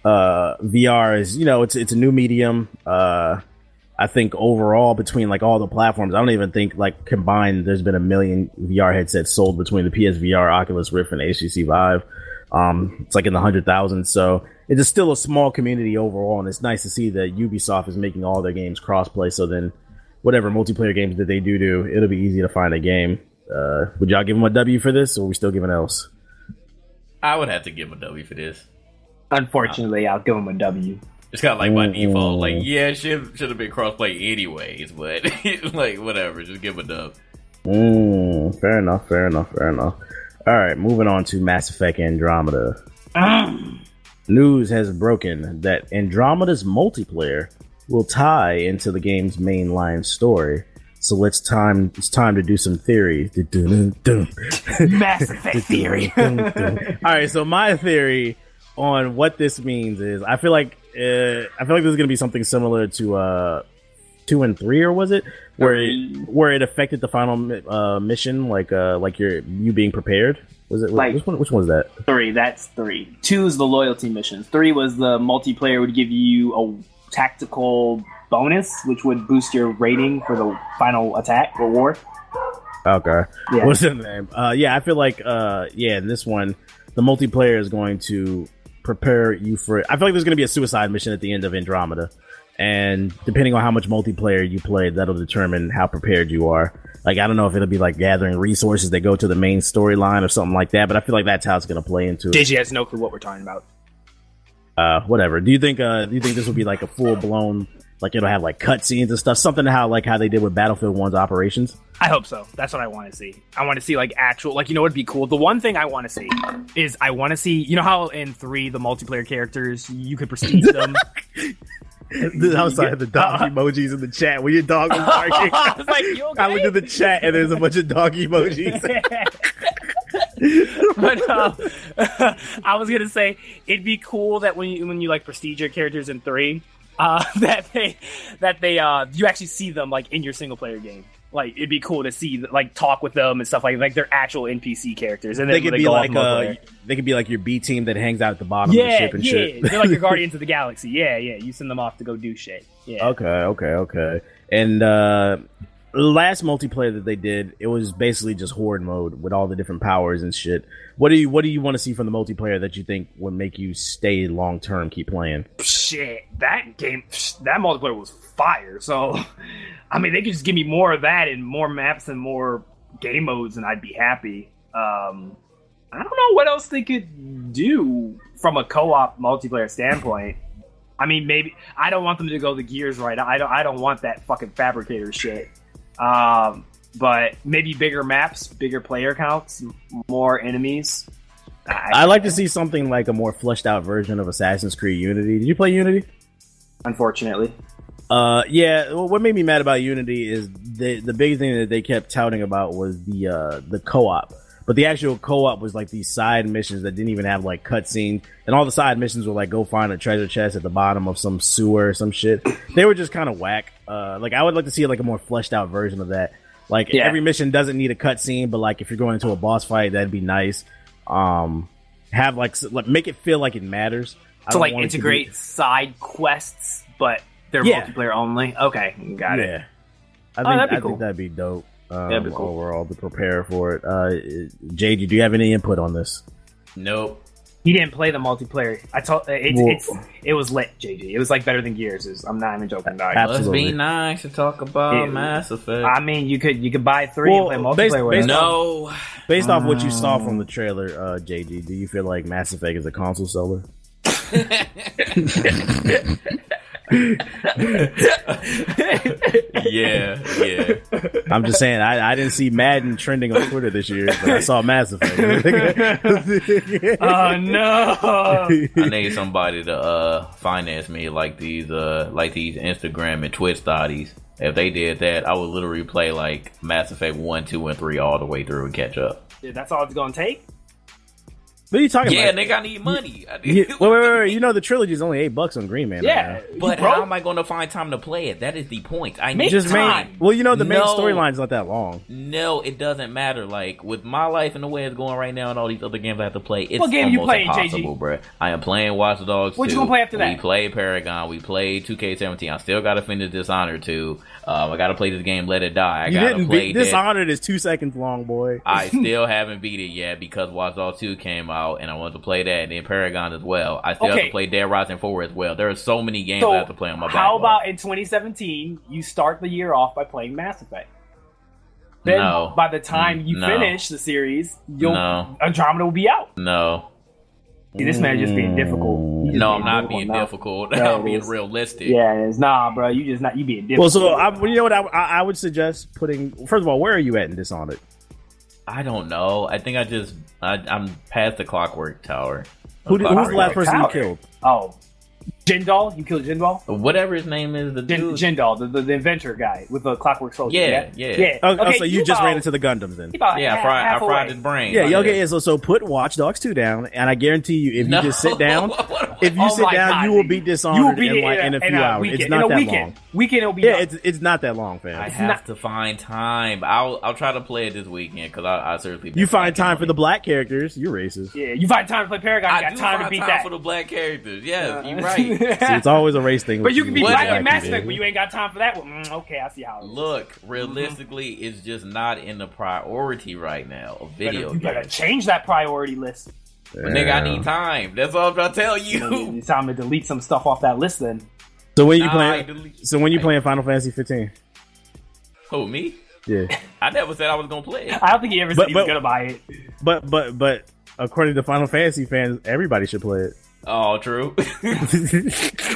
[SPEAKER 1] uh, VR is, you know, it's it's a new medium. Uh, I think overall between like all the platforms, I don't even think like combined there's been a million VR headsets sold between the PSVR, Oculus Rift, and HTC Vive. Um, it's like in the hundred thousand, So it's still a small community overall, and it's nice to see that Ubisoft is making all their games crossplay. So then, whatever multiplayer games that they do do, it'll be easy to find a game. Uh, would y'all give them a W for this, or are we still giving L's?
[SPEAKER 2] I would have to give him a W for this.
[SPEAKER 4] Unfortunately, I'll give them a W.
[SPEAKER 2] It's kind of like by
[SPEAKER 1] Mm.
[SPEAKER 2] default. Like, yeah, it should should have been crossplay anyways, but like whatever, just give him a dub.
[SPEAKER 1] Mm, fair enough. Fair enough. Fair enough. All right, moving on to Mass Effect Andromeda. News has broken that Andromeda's multiplayer will tie into the game's mainline story. So let's time it's time to do some theory.
[SPEAKER 4] Mass Effect theory.
[SPEAKER 1] All right, so my theory on what this means is I feel like uh, I feel like this is going to be something similar to uh, two and three, or was it where it, where it affected the final uh, mission, like uh, like your you being prepared? Was it
[SPEAKER 6] Like-
[SPEAKER 1] which one? Which one was that?
[SPEAKER 6] Three. That's three. Two is the loyalty missions. Three was the multiplayer would give you a tactical bonus, which would boost your rating for the final attack or war.
[SPEAKER 1] Okay.
[SPEAKER 6] Yeah.
[SPEAKER 1] What's the name? Uh, yeah, I feel like uh, yeah, in this one, the multiplayer is going to prepare you for. It. I feel like there's going to be a suicide mission at the end of Andromeda, and depending on how much multiplayer you play, that'll determine how prepared you are. Like I don't know if it'll be like gathering resources that go to the main storyline or something like that, but I feel like that's how it's going to play into it.
[SPEAKER 6] JJ has no clue what we're talking about.
[SPEAKER 1] Uh, whatever. Do you think? Uh, do you think this will be like a full blown? Like it'll have like cutscenes and stuff, something how like how they did with Battlefield One's operations.
[SPEAKER 4] I hope so. That's what I want to see. I want to see like actual, like you know, what'd be cool. The one thing I want to see is I want to see, you know, how in three the multiplayer characters you could prestige them.
[SPEAKER 1] outside the dog emojis in the chat when your dog was barking.
[SPEAKER 4] I was like, you okay?
[SPEAKER 1] I looked at the chat and there's a bunch of dog emojis.
[SPEAKER 4] but uh, I was gonna say it'd be cool that when you when you like prestige your characters in three, uh, that they that they uh you actually see them like in your single player game. Like it'd be cool to see like talk with them and stuff like like they're actual NPC characters, and then
[SPEAKER 1] they could
[SPEAKER 4] when
[SPEAKER 1] be like uh, they could be like your B team that hangs out at the bottom of the
[SPEAKER 4] yeah,
[SPEAKER 1] ship and
[SPEAKER 4] yeah,
[SPEAKER 1] shit.
[SPEAKER 4] they're like your Guardians of the Galaxy. Yeah, yeah, you send them off to go do shit. Yeah,
[SPEAKER 1] Okay, okay, okay. And uh last multiplayer that they did, it was basically just horde mode with all the different powers and shit. What do you what do you want to see from the multiplayer that you think would make you stay long term, keep playing?
[SPEAKER 4] shit, that game, that multiplayer was fire. So, I mean, they could just give me more of that and more maps and more game modes, and I'd be happy. Um, I don't know what else they could do from a co-op multiplayer standpoint. I mean, maybe I don't want them to go the gears right. I don't. I don't want that fucking fabricator shit. Um, but maybe bigger maps, bigger player counts, more enemies.
[SPEAKER 1] I like to see something like a more fleshed out version of Assassin's Creed Unity. Did you play Unity?
[SPEAKER 6] Unfortunately,
[SPEAKER 1] Uh, yeah. Well, what made me mad about Unity is the the big thing that they kept touting about was the uh the co-op, but the actual co-op was like these side missions that didn't even have like cutscenes, and all the side missions were like go find a treasure chest at the bottom of some sewer or some shit. They were just kind of whack. Uh, like I would like to see like a more fleshed out version of that. Like
[SPEAKER 6] Yeah.
[SPEAKER 1] every mission doesn't need a cutscene, but like if you're going into a boss fight, that'd be nice. Um, have like like make it feel like it matters. I
[SPEAKER 6] to like
[SPEAKER 1] it to be-
[SPEAKER 6] integrate side quests, but they're
[SPEAKER 1] Yeah.
[SPEAKER 6] multiplayer only. Okay, got it.
[SPEAKER 1] yeah. I
[SPEAKER 6] Oh,
[SPEAKER 1] think,
[SPEAKER 6] that'd be
[SPEAKER 1] I
[SPEAKER 6] cool.
[SPEAKER 1] think that'd be dope. Um,
[SPEAKER 6] That'd be cool.
[SPEAKER 1] Overall, to prepare for it. Uh, Jade, do you have any input on this?
[SPEAKER 2] Nope.
[SPEAKER 4] He didn't play the multiplayer. I told uh, it's,
[SPEAKER 1] Well-
[SPEAKER 4] it's it was lit, JJ. It was like better than Gears. Is I'm not even joking, dog.
[SPEAKER 1] Absolutely.
[SPEAKER 2] Let's be nice and talk about
[SPEAKER 4] Yeah.
[SPEAKER 2] Mass Effect.
[SPEAKER 4] I mean, you could you could buy three
[SPEAKER 1] Well,
[SPEAKER 4] and play
[SPEAKER 1] based-
[SPEAKER 4] multiplayer with
[SPEAKER 1] based
[SPEAKER 4] it.
[SPEAKER 2] no.
[SPEAKER 1] Based off what you saw from the trailer, uh, JD, do you feel like Mass Effect is a console seller?
[SPEAKER 2] yeah, yeah.
[SPEAKER 1] I'm just saying, I, I didn't see Madden trending on Twitter this year, but I saw Mass Effect.
[SPEAKER 4] Oh no!
[SPEAKER 2] I need somebody to uh finance me like these uh like these Instagram and Twitch thotties. If they did that, I would literally play like Mass Effect one, two, and three all the way through and catch up.
[SPEAKER 4] Dude, that's all it's gonna take.
[SPEAKER 1] What are you talking
[SPEAKER 2] Yeah,
[SPEAKER 1] about?
[SPEAKER 2] Yeah, nigga, I need money. I
[SPEAKER 1] You-
[SPEAKER 2] need-
[SPEAKER 1] wait, wait, wait, wait. You know the trilogy is only eight bucks on Green Man.
[SPEAKER 4] Yeah,
[SPEAKER 1] now.
[SPEAKER 2] But
[SPEAKER 4] bro.
[SPEAKER 2] how am I going to find time to play it? That is the point. I need
[SPEAKER 1] just
[SPEAKER 2] time.
[SPEAKER 1] main. Well, you know the main
[SPEAKER 2] No.
[SPEAKER 1] storyline's not that long.
[SPEAKER 2] No, it doesn't matter. Like with my life and the way it's going right now, and all these other games I have to play, it's
[SPEAKER 4] What game you
[SPEAKER 2] almost
[SPEAKER 4] playing,
[SPEAKER 2] impossible, bruh. I am playing Watch Dogs.
[SPEAKER 4] What you gonna play after that?
[SPEAKER 2] We played Paragon. We played 2K17. I still got to finish Dishonored 2. Um, I got to play this game, Let It Die. I
[SPEAKER 1] You
[SPEAKER 2] got to
[SPEAKER 1] didn't
[SPEAKER 2] play
[SPEAKER 1] beat
[SPEAKER 2] Dead-
[SPEAKER 1] Dishonored is two seconds long, boy.
[SPEAKER 2] I still haven't beat it yet because Watch Dogs 2 came out, and I wanted to play that, and then Paragon as well. I still have to play Dead Rising 4 as well. There are so many games
[SPEAKER 4] So
[SPEAKER 2] I have to play on my
[SPEAKER 4] how
[SPEAKER 2] backlog.
[SPEAKER 4] about in 2017 you start the year off by playing Mass Effect? Then
[SPEAKER 2] No.
[SPEAKER 4] by the time you mm,
[SPEAKER 2] No.
[SPEAKER 4] finish the series, you'll
[SPEAKER 2] No.
[SPEAKER 4] Andromeda will be out.
[SPEAKER 2] No.
[SPEAKER 4] See, this man just being difficult. Just
[SPEAKER 2] No,
[SPEAKER 4] being
[SPEAKER 2] I'm not being
[SPEAKER 4] now.
[SPEAKER 2] difficult.
[SPEAKER 4] Yeah,
[SPEAKER 2] I'm being realistic.
[SPEAKER 4] Yeah, it's nah, bro. You just not you being difficult.
[SPEAKER 1] Well, so I, you know what I, I, I would suggest putting. First of all, where are you at in Dishonored?
[SPEAKER 2] I don't know. I think I just I, I'm past the Clockwork Tower.
[SPEAKER 1] Who did, who's the last person you
[SPEAKER 4] Tower.
[SPEAKER 1] killed?
[SPEAKER 4] oh, Jindal, you killed Jindal.
[SPEAKER 2] Whatever his name is, the
[SPEAKER 4] Jin,
[SPEAKER 2] dude.
[SPEAKER 4] Jindal, the, the, the inventor guy with the clockwork soldier.
[SPEAKER 2] Yeah, yeah.
[SPEAKER 4] yeah.
[SPEAKER 1] Oh, oh,
[SPEAKER 4] Okay,
[SPEAKER 1] so you just
[SPEAKER 4] about-
[SPEAKER 1] ran into the Gundams then?
[SPEAKER 4] you about
[SPEAKER 2] yeah, I fried, I fried
[SPEAKER 4] away.
[SPEAKER 2] his brain.
[SPEAKER 1] Yeah,
[SPEAKER 2] Like
[SPEAKER 1] yeah, okay. yeah, So, so put Watch Dogs 2 down, and I guarantee you, if you just sit down, if you
[SPEAKER 4] Oh
[SPEAKER 1] sit down,
[SPEAKER 4] God,
[SPEAKER 1] you will
[SPEAKER 4] nigga.
[SPEAKER 1] be
[SPEAKER 4] You will
[SPEAKER 1] dishonored
[SPEAKER 4] beat
[SPEAKER 1] in,
[SPEAKER 4] it
[SPEAKER 1] like, in a few hours.
[SPEAKER 4] Weekend.
[SPEAKER 1] It's not
[SPEAKER 4] a
[SPEAKER 1] that
[SPEAKER 4] weekend.
[SPEAKER 1] long.
[SPEAKER 4] Weekend it'll be
[SPEAKER 1] Yeah,
[SPEAKER 4] done.
[SPEAKER 1] it's it's not that long, fam.
[SPEAKER 2] I have
[SPEAKER 4] not-
[SPEAKER 2] to find time. I'll I'll try to play it this weekend because I, I seriously
[SPEAKER 1] you find time for the black characters, you're racist.
[SPEAKER 4] yeah, you find time to play Paragon.
[SPEAKER 2] I
[SPEAKER 4] You got time to beat that.
[SPEAKER 2] for the black characters. Yes,
[SPEAKER 4] Uh,
[SPEAKER 2] you're right.
[SPEAKER 1] See, it's always a race thing.
[SPEAKER 4] but you can be
[SPEAKER 2] What
[SPEAKER 4] black
[SPEAKER 2] the
[SPEAKER 4] and
[SPEAKER 2] heck,
[SPEAKER 4] Mass Effect,
[SPEAKER 1] dude.
[SPEAKER 4] but you ain't got time for that one. Mm, okay, I see how. It is.
[SPEAKER 2] Look, realistically, it's just not in the priority right now of
[SPEAKER 4] you better,
[SPEAKER 2] video
[SPEAKER 4] you better
[SPEAKER 2] games.
[SPEAKER 4] change that priority list.
[SPEAKER 2] But nigga, I need time. That's all I'm trying to tell you.
[SPEAKER 4] It's time to delete some stuff off that list. Then
[SPEAKER 1] So when you
[SPEAKER 2] Nah,
[SPEAKER 1] playing?
[SPEAKER 2] delete-
[SPEAKER 1] So when you playing Final Fantasy 15?
[SPEAKER 2] Who me?
[SPEAKER 1] Yeah,
[SPEAKER 2] I never said I was gonna play it.
[SPEAKER 4] I don't think he ever
[SPEAKER 1] But-
[SPEAKER 4] said he was gonna buy it.
[SPEAKER 1] but but but according to Final Fantasy fans, everybody should play it.
[SPEAKER 2] Oh, true.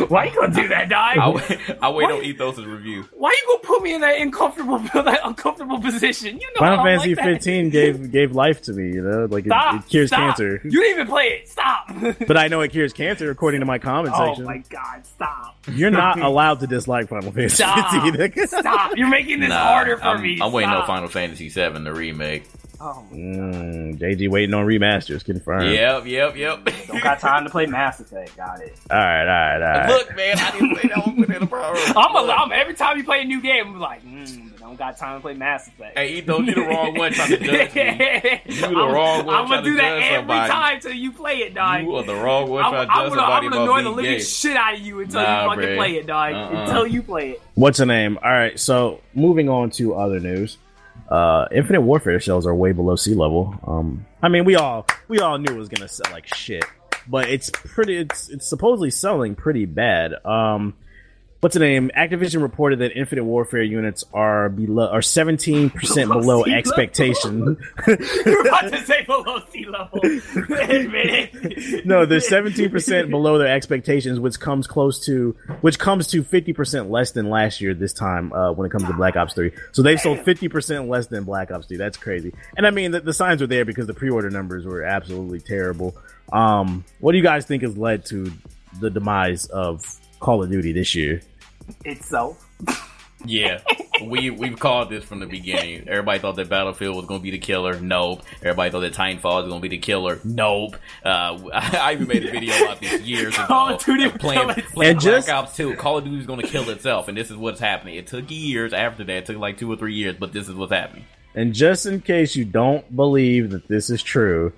[SPEAKER 4] Why you gonna do that,
[SPEAKER 2] I
[SPEAKER 4] dog?
[SPEAKER 2] wait, I wait
[SPEAKER 4] What?
[SPEAKER 2] on Ethos' review.
[SPEAKER 4] Why you gonna put me in that uncomfortable, that uncomfortable position? You know, I
[SPEAKER 1] Final
[SPEAKER 4] don't
[SPEAKER 1] Fantasy
[SPEAKER 4] like that.
[SPEAKER 1] 15 gave gave life to me. You know, like it,
[SPEAKER 4] Stop!
[SPEAKER 1] it cures
[SPEAKER 4] stop.
[SPEAKER 1] cancer.
[SPEAKER 4] You didn't even play it. Stop.
[SPEAKER 1] But I know it cures cancer according to my comment
[SPEAKER 4] oh
[SPEAKER 1] section.
[SPEAKER 4] Oh my god! Stop.
[SPEAKER 1] You're not allowed to dislike Final Fantasy
[SPEAKER 4] Stop.
[SPEAKER 1] 15.
[SPEAKER 4] Stop. You're making this
[SPEAKER 2] Nah,
[SPEAKER 4] harder for
[SPEAKER 2] I'm,
[SPEAKER 4] me.
[SPEAKER 2] I'm waiting on Final Fantasy 7 the remake.
[SPEAKER 4] Oh, my-
[SPEAKER 1] Mm, JG waiting on remasters confirmed.
[SPEAKER 2] Yep, yep, yep.
[SPEAKER 4] don't got time to play Mass Effect. Got it.
[SPEAKER 1] All right, all right, all right.
[SPEAKER 2] Look, man, I didn't play that was within a priority.
[SPEAKER 4] I'm, a,
[SPEAKER 2] Look.
[SPEAKER 4] I'm every time you play a new game, I'm like, mm, I don't got time to play Mass Effect.
[SPEAKER 2] Hey, Ethos, you the wrong one trying to judge me. You the wrong one
[SPEAKER 4] I'm gonna
[SPEAKER 2] to
[SPEAKER 4] do that every
[SPEAKER 2] somebody.
[SPEAKER 4] time till you play it, dog.
[SPEAKER 2] You are the wrong one
[SPEAKER 4] I'm,
[SPEAKER 2] trying to judge
[SPEAKER 4] gonna, I'm gonna annoy the
[SPEAKER 2] about
[SPEAKER 4] living
[SPEAKER 2] gay.
[SPEAKER 4] shit out of you until
[SPEAKER 2] Nah,
[SPEAKER 4] you fucking
[SPEAKER 2] bruh.
[SPEAKER 4] play it, dog.
[SPEAKER 2] Uh-uh.
[SPEAKER 4] Until you play it.
[SPEAKER 1] What's the name? All right, so moving on to other news. Uh, Infinite Warfare shells are way below sea level. Um, I mean, we all we all knew it was gonna sell like shit, but it's pretty. It's it's supposedly selling pretty bad. Um, what's the name? Activision reported that Infinite Warfare units are below are seventeen percent
[SPEAKER 4] Below
[SPEAKER 1] below expectation.
[SPEAKER 4] You're about to say below sea level.
[SPEAKER 1] No, they're seventeen percent below their expectations, which comes close to which comes to fifty percent less than last year this time uh, when it comes to Black Ops Three. So they've sold fifty percent less than Black Ops Three. That's crazy. And I mean, the, the signs were there because the pre-order numbers were absolutely terrible. Um, what do you guys think has led to the demise of Call of Duty this year?
[SPEAKER 4] Itself.
[SPEAKER 2] Yeah, we we've called this from the beginning. Everybody thought that Battlefield was going to be the killer. Nope. Everybody thought that Titanfall was going to be the killer. Nope. Uh, I, I even made a video about this years ago.
[SPEAKER 4] Call of Duty
[SPEAKER 2] playing,
[SPEAKER 4] will kill itself.
[SPEAKER 2] playing
[SPEAKER 1] And just-
[SPEAKER 2] Black Ops 2. Call of Duty is going to kill itself, and this is what's happening. It took years after that. It took like two or three years, but this is what's happening.
[SPEAKER 1] And just in case you don't believe that this is true,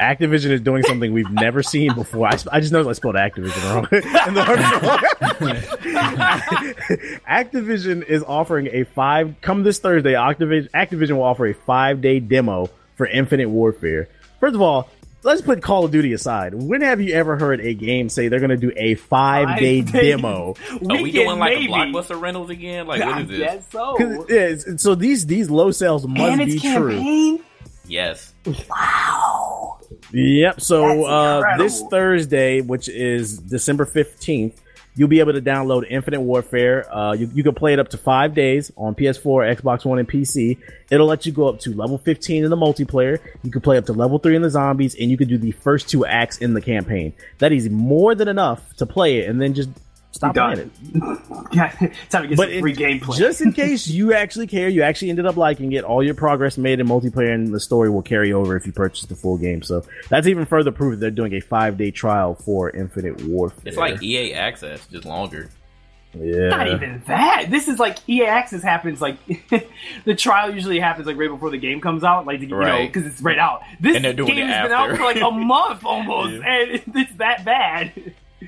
[SPEAKER 1] Activision is doing something we've never seen before. I, sp- I just know I spelled Activision wrong. in the article. Activision is offering a five. Come this Thursday, Activision, Activision will offer a five day demo for Infinite Warfare. First of all, let's put Call of Duty aside. When have you ever heard a game say they're going to do a five day
[SPEAKER 4] Five days.
[SPEAKER 1] demo?
[SPEAKER 2] Are we
[SPEAKER 4] Weekend,
[SPEAKER 2] doing like
[SPEAKER 4] maybe.
[SPEAKER 2] a blockbuster rentals again? Like what
[SPEAKER 4] I
[SPEAKER 2] this?
[SPEAKER 4] guess so.
[SPEAKER 1] 'Cause, yeah, so these these low sales must
[SPEAKER 4] And
[SPEAKER 1] be
[SPEAKER 4] it's
[SPEAKER 1] true.
[SPEAKER 2] Yes.
[SPEAKER 4] Wow.
[SPEAKER 1] Yep. So uh, this. Thursday, which is December fifteenth, you'll be able to download Infinite Warfare. Uh, you, you can play it up to five days on PS4, Xbox One, and PC. It'll let you go up to level fifteen in the multiplayer. You can play up to level three in the zombies, and you can do the first two acts in the campaign. That is more than enough to play it, and then just stop playing it.
[SPEAKER 4] Yeah, time to get
[SPEAKER 1] But
[SPEAKER 4] some free
[SPEAKER 1] in-
[SPEAKER 4] gameplay.
[SPEAKER 1] just in case you actually care, you actually ended up liking it. All your progress made in multiplayer and the story will carry over if you purchase the full game. So that's even further proof that they're doing a five day trial for Infinite Warfare.
[SPEAKER 2] It's like EA Access, just longer.
[SPEAKER 1] yeah,
[SPEAKER 4] Not even that. This is like EA Access happens like the trial usually happens like right before the game comes out, like you know because it's right out. This
[SPEAKER 2] And they're doing
[SPEAKER 4] game
[SPEAKER 2] it
[SPEAKER 4] has been out for like a month almost,
[SPEAKER 2] Yeah.
[SPEAKER 4] and it's that bad.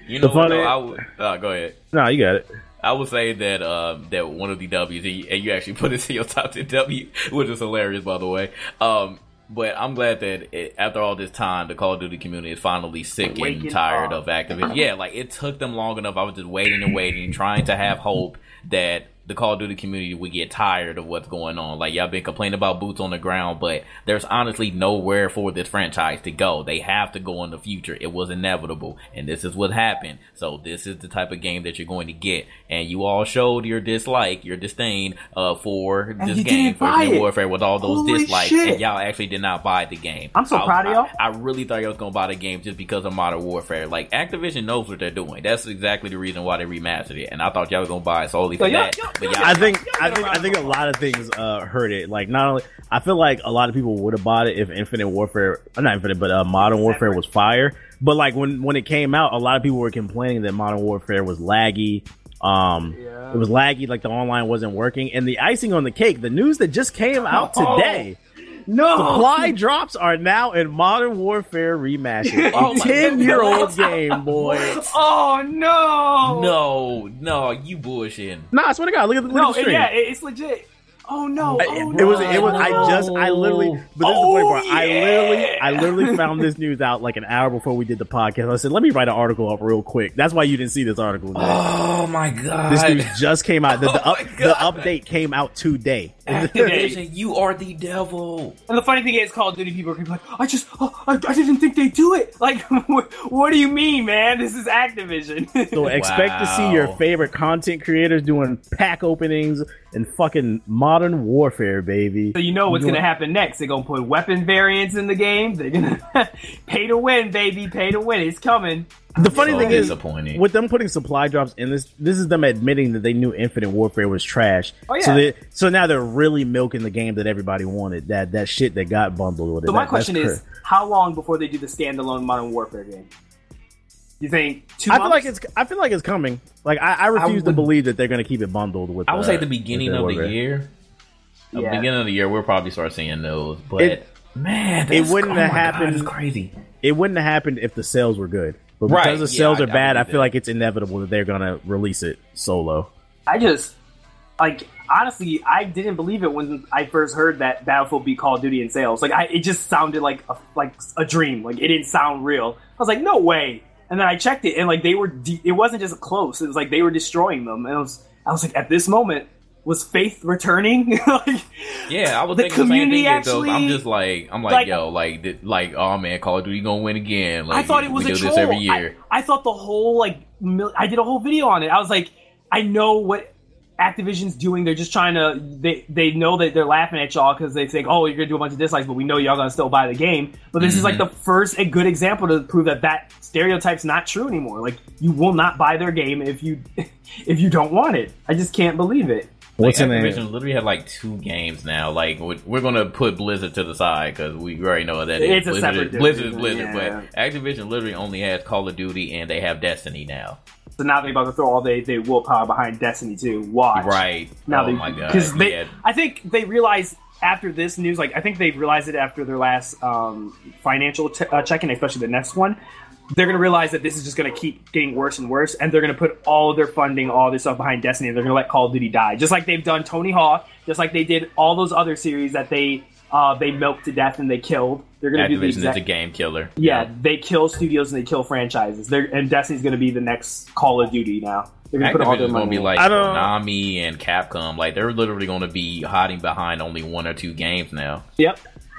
[SPEAKER 2] You know
[SPEAKER 1] The funny-
[SPEAKER 2] though? I would, uh, go ahead.
[SPEAKER 1] No, you got it.
[SPEAKER 2] I would say that uh, that one of the W's, and you, actually put it in your top ten W, which is hilarious, by the way. Um, but I'm glad that it, after all this time, the Call of Duty community is finally sick and tired
[SPEAKER 4] up.
[SPEAKER 2] of Activision. Yeah, like it took them long enough. I was just waiting and waiting, trying to have hope that the Call of Duty community would get tired of what's going on. Like y'all been complaining about boots on the ground, but there's honestly nowhere for this franchise to go. They have to go in the future. It was inevitable, and this is what happened. So this is the type of game that you're going to get. And you all showed your dislike, your disdain uh, for this game for
[SPEAKER 4] it.
[SPEAKER 2] Warfare with all those
[SPEAKER 4] Holy
[SPEAKER 2] dislikes,
[SPEAKER 4] shit.
[SPEAKER 2] and y'all actually did not buy the game.
[SPEAKER 4] I'm so
[SPEAKER 2] I-
[SPEAKER 4] proud of y'all.
[SPEAKER 2] I, I really thought y'all was gonna buy the game just because of Modern Warfare. Like Activision knows what they're doing. That's exactly the reason why they remastered it. And I thought y'all was gonna buy it solely for
[SPEAKER 4] So y'all-
[SPEAKER 2] that.
[SPEAKER 4] y'all-
[SPEAKER 2] but
[SPEAKER 4] y'all-
[SPEAKER 2] y'all,
[SPEAKER 1] I think I think I think a lot of things uh, hurt it. Like not only I feel like a lot of people would have bought it if Infinite Warfare, uh, not Infinite, but uh, Modern Warfare was fire. But like when when it came out, a lot of people were complaining that Modern Warfare was laggy. Um,
[SPEAKER 4] Yeah.
[SPEAKER 1] it was laggy, like the online wasn't working. And the icing on the cake, the news that just came out today.
[SPEAKER 4] No,
[SPEAKER 1] Supply drops are now in Modern Warfare Remastered.
[SPEAKER 2] Oh
[SPEAKER 1] A
[SPEAKER 2] my
[SPEAKER 1] ten year old game, boy.
[SPEAKER 4] Oh no!
[SPEAKER 2] no, no, you bullshitting.
[SPEAKER 1] Nah, I swear to God, look at the, look
[SPEAKER 4] no,
[SPEAKER 1] at the stream.
[SPEAKER 4] yeah, it's legit. Oh no!
[SPEAKER 1] I-
[SPEAKER 4] oh,
[SPEAKER 1] it was
[SPEAKER 4] no.
[SPEAKER 1] it was I just I literally but this is the
[SPEAKER 4] Oh,
[SPEAKER 1] funny part. I oh,
[SPEAKER 4] literally.
[SPEAKER 1] I literally found this news out like an hour before we did the podcast. I said, let me write an article up real quick. That's why you didn't see this article. Nick.
[SPEAKER 2] Oh my god.
[SPEAKER 1] this news just came out. The, the,
[SPEAKER 2] Oh
[SPEAKER 1] up, the update came out today.
[SPEAKER 2] Activision, you are the devil.
[SPEAKER 4] And the funny thing is, Call of Duty people are gonna be like, I just, oh, I, I didn't think they'd do it. Like, what, what do you mean, man? This is Activision.
[SPEAKER 1] So expect to see your favorite content creators doing pack openings and fucking modern warfare, baby.
[SPEAKER 4] So you know what's
[SPEAKER 1] You
[SPEAKER 4] gonna happen next. They're gonna put weapon variants in the game. They're gonna pay to win, baby. Pay to win. It's coming.
[SPEAKER 1] The funny
[SPEAKER 2] So
[SPEAKER 1] thing is,
[SPEAKER 2] disappointing.
[SPEAKER 1] with them putting supply drops in this, this is them admitting that they knew Infinite Warfare was trash.
[SPEAKER 4] Oh, yeah.
[SPEAKER 1] So they, so now they're really milking the game that everybody wanted. That that shit that got bundled with it.
[SPEAKER 4] So my
[SPEAKER 1] That-
[SPEAKER 4] question is, how long before they do the standalone Modern Warfare game? You think two
[SPEAKER 1] I feel like it's, I feel like it's coming. Like I, I refuse to
[SPEAKER 2] would-
[SPEAKER 1] believe that they're going to keep it bundled with.
[SPEAKER 2] I would
[SPEAKER 1] uh,
[SPEAKER 2] say the beginning of the year. At
[SPEAKER 4] Yeah.
[SPEAKER 2] the beginning of the year, we'll probably start seeing those. But
[SPEAKER 1] It-
[SPEAKER 2] man,
[SPEAKER 1] it wouldn't
[SPEAKER 2] oh
[SPEAKER 1] have
[SPEAKER 2] my God,
[SPEAKER 1] happened-
[SPEAKER 2] it's crazy.
[SPEAKER 1] It wouldn't have happened if the sales were good. But because
[SPEAKER 2] Right,
[SPEAKER 1] the sales
[SPEAKER 2] I-
[SPEAKER 1] are
[SPEAKER 2] I
[SPEAKER 1] bad, I,
[SPEAKER 2] believe
[SPEAKER 1] feel
[SPEAKER 2] that.
[SPEAKER 1] like it's inevitable that they're going to release it solo.
[SPEAKER 4] I just like honestly, I didn't believe it when I first heard that Battlefield beat Call of Duty in sales. Like, I, it just sounded like a, like a dream. Like, it didn't sound real. I was like, no way. And then I checked it, and like they were, de- it wasn't just close. It was like they were destroying them. And I was, I was like, at this moment, was faith returning? like,
[SPEAKER 2] Yeah, I was
[SPEAKER 4] The
[SPEAKER 2] thinking the same
[SPEAKER 4] community
[SPEAKER 2] thing. Actually, I'm just like, I'm like,
[SPEAKER 4] Like-
[SPEAKER 2] yo, like, th- like, oh man, Call of Duty gonna win again. Like,
[SPEAKER 4] I thought it was a troll.
[SPEAKER 2] every year.
[SPEAKER 4] I, I thought the whole like mil- I did a whole video on it. I was like, I know what Activision's doing. They're just trying to. They they know that they're laughing at y'all because they think, oh, you're gonna do a bunch of dislikes, but we know y'all gonna still buy the game. But this is like the
[SPEAKER 2] Mm-hmm.
[SPEAKER 4] first a good example to prove that that stereotype's not true anymore. Like you will not buy their game if you if you don't want it. I just can't believe it.
[SPEAKER 2] Like,
[SPEAKER 1] What's in
[SPEAKER 2] Activision
[SPEAKER 1] there?
[SPEAKER 2] literally had like two games now. Like we- we're gonna put Blizzard to the side because we already know what that is.
[SPEAKER 4] It's a
[SPEAKER 2] Blizzard,
[SPEAKER 4] separate
[SPEAKER 2] is, Blizzard is Blizzard,
[SPEAKER 4] yeah.
[SPEAKER 2] but Activision literally only has Call of Duty and they have Destiny now.
[SPEAKER 4] So now they're about to throw all their, they willpower behind Destiny too. Watch.
[SPEAKER 2] Right?
[SPEAKER 4] Now
[SPEAKER 2] oh
[SPEAKER 4] they,
[SPEAKER 2] my god!
[SPEAKER 4] because they,
[SPEAKER 2] Yeah.
[SPEAKER 4] I think they realized after this news, like I think they realized it after their last um, financial t- uh, check-in, especially the next one. They're gonna realize that this is just gonna keep getting worse and worse, and they're gonna put all of their funding, all this stuff behind Destiny. And they're gonna let Call of Duty die, just like they've done Tony Hawk, just like they did all those other series that they uh, they milked to death and they killed. They're gonna do the
[SPEAKER 2] Activision is
[SPEAKER 4] exact
[SPEAKER 2] a game killer.
[SPEAKER 4] yeah, they kill studios and they kill franchises. They're, and Destiny's going to be the next Call of Duty now. They're going to put all their
[SPEAKER 2] Activision's gonna
[SPEAKER 4] money.
[SPEAKER 2] be like
[SPEAKER 1] I don't-
[SPEAKER 2] Konami and Capcom. Like they're literally gonna be hiding behind only one or two games now.
[SPEAKER 4] yep.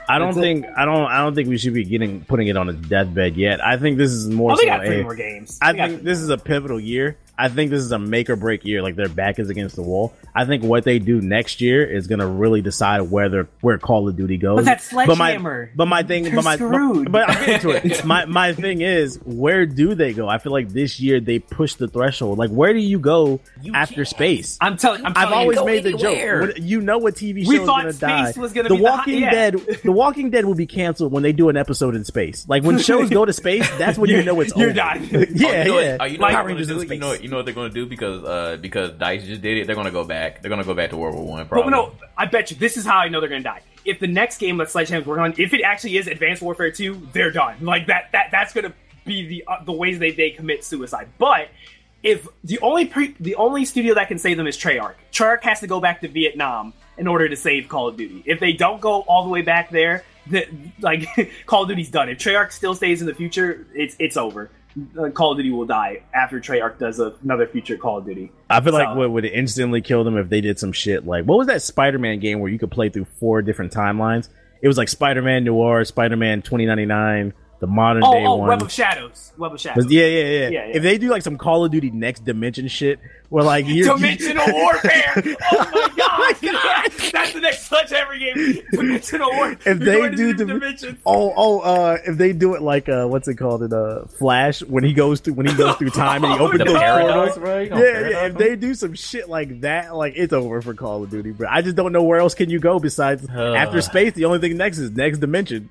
[SPEAKER 1] I don't think I don't I don't think we should be getting putting it on its deathbed yet. I think this is more
[SPEAKER 4] Oh, they
[SPEAKER 1] so
[SPEAKER 4] got three more games.
[SPEAKER 1] I
[SPEAKER 4] They got
[SPEAKER 1] think this is a pivotal year. I think this is a make or break year. Like their back is against the wall. I think what they do next year is going to really decide whether where Call of Duty goes.
[SPEAKER 4] But that's
[SPEAKER 1] my
[SPEAKER 4] Sledgehammer.
[SPEAKER 1] but my thing,
[SPEAKER 4] They're
[SPEAKER 1] but my
[SPEAKER 4] screwed.
[SPEAKER 1] but, but I'll get into it. my my thing is where do they go? I feel like this year they push the threshold. Like where do you go
[SPEAKER 2] You
[SPEAKER 1] after
[SPEAKER 2] can't.
[SPEAKER 1] space?
[SPEAKER 4] I'm telling. I'm
[SPEAKER 1] I've always
[SPEAKER 4] you,
[SPEAKER 1] made the joke. You know what TV show
[SPEAKER 4] We
[SPEAKER 1] is going to die.
[SPEAKER 4] was gonna
[SPEAKER 1] the
[SPEAKER 4] be the
[SPEAKER 1] Walking
[SPEAKER 4] hot- yeah.
[SPEAKER 1] Dead. The Walking Dead will be canceled when they do an episode in space. Like when shows go to space, that's when you know it's
[SPEAKER 4] You're
[SPEAKER 1] over.
[SPEAKER 4] done.
[SPEAKER 1] yeah,
[SPEAKER 2] Oh, you know
[SPEAKER 1] yeah.
[SPEAKER 2] What, oh, you know
[SPEAKER 1] Power
[SPEAKER 2] they're
[SPEAKER 1] Rangers in
[SPEAKER 2] do? You know,
[SPEAKER 1] space.
[SPEAKER 2] what- you know what they're going to do because uh, because Dice just did it. They're going to go back. They're going to go back to World War One.
[SPEAKER 4] But no, I bet you this is how I know they're going to die. If the next game that Sledgehammer's working on, if it actually is Advanced Warfare 2, they're done. Like that, that that's going to be the uh, the ways they they commit suicide. But if the only pre- the only studio that can save them is Treyarch, Treyarch has to go back to Vietnam in order to save Call of Duty. If they don't go all the way back there, the, like Call of Duty's done. If Treyarch still stays in the future, it's it's over. Uh, Call of Duty will die after Treyarch does a, another future Call of Duty.
[SPEAKER 1] I feel like
[SPEAKER 4] So-
[SPEAKER 1] what would instantly kill them if they did some shit like what was that Spider-Man game where you could play through four different timelines? It was like Spider-Man Noir, Spider-Man 2099, the modern
[SPEAKER 4] Oh,
[SPEAKER 1] day
[SPEAKER 4] oh,
[SPEAKER 1] one.
[SPEAKER 4] Web of Shadows. Web of Shadows.
[SPEAKER 1] Yeah, yeah, yeah,
[SPEAKER 4] Yeah, yeah.
[SPEAKER 1] If they do like some Call of Duty Next Dimension shit, where like you
[SPEAKER 4] Dimensional Warfare. Oh my god! That's the next Sledge every game. Dimensional Warfare.
[SPEAKER 1] If they do
[SPEAKER 4] the
[SPEAKER 1] dim-
[SPEAKER 4] dimensions.
[SPEAKER 1] Oh, oh, uh, if they do it like uh, what's it called in uh, Flash when he goes through when he goes through time and he opens
[SPEAKER 2] The
[SPEAKER 1] those
[SPEAKER 2] paradox,
[SPEAKER 1] portals.
[SPEAKER 2] bro.
[SPEAKER 1] Yeah,
[SPEAKER 2] gonna
[SPEAKER 1] yeah. If they do some shit like that, like it's over for Call of Duty. But I just don't know where else can you go besides
[SPEAKER 2] Uh.
[SPEAKER 1] after space. The only thing next is next dimension.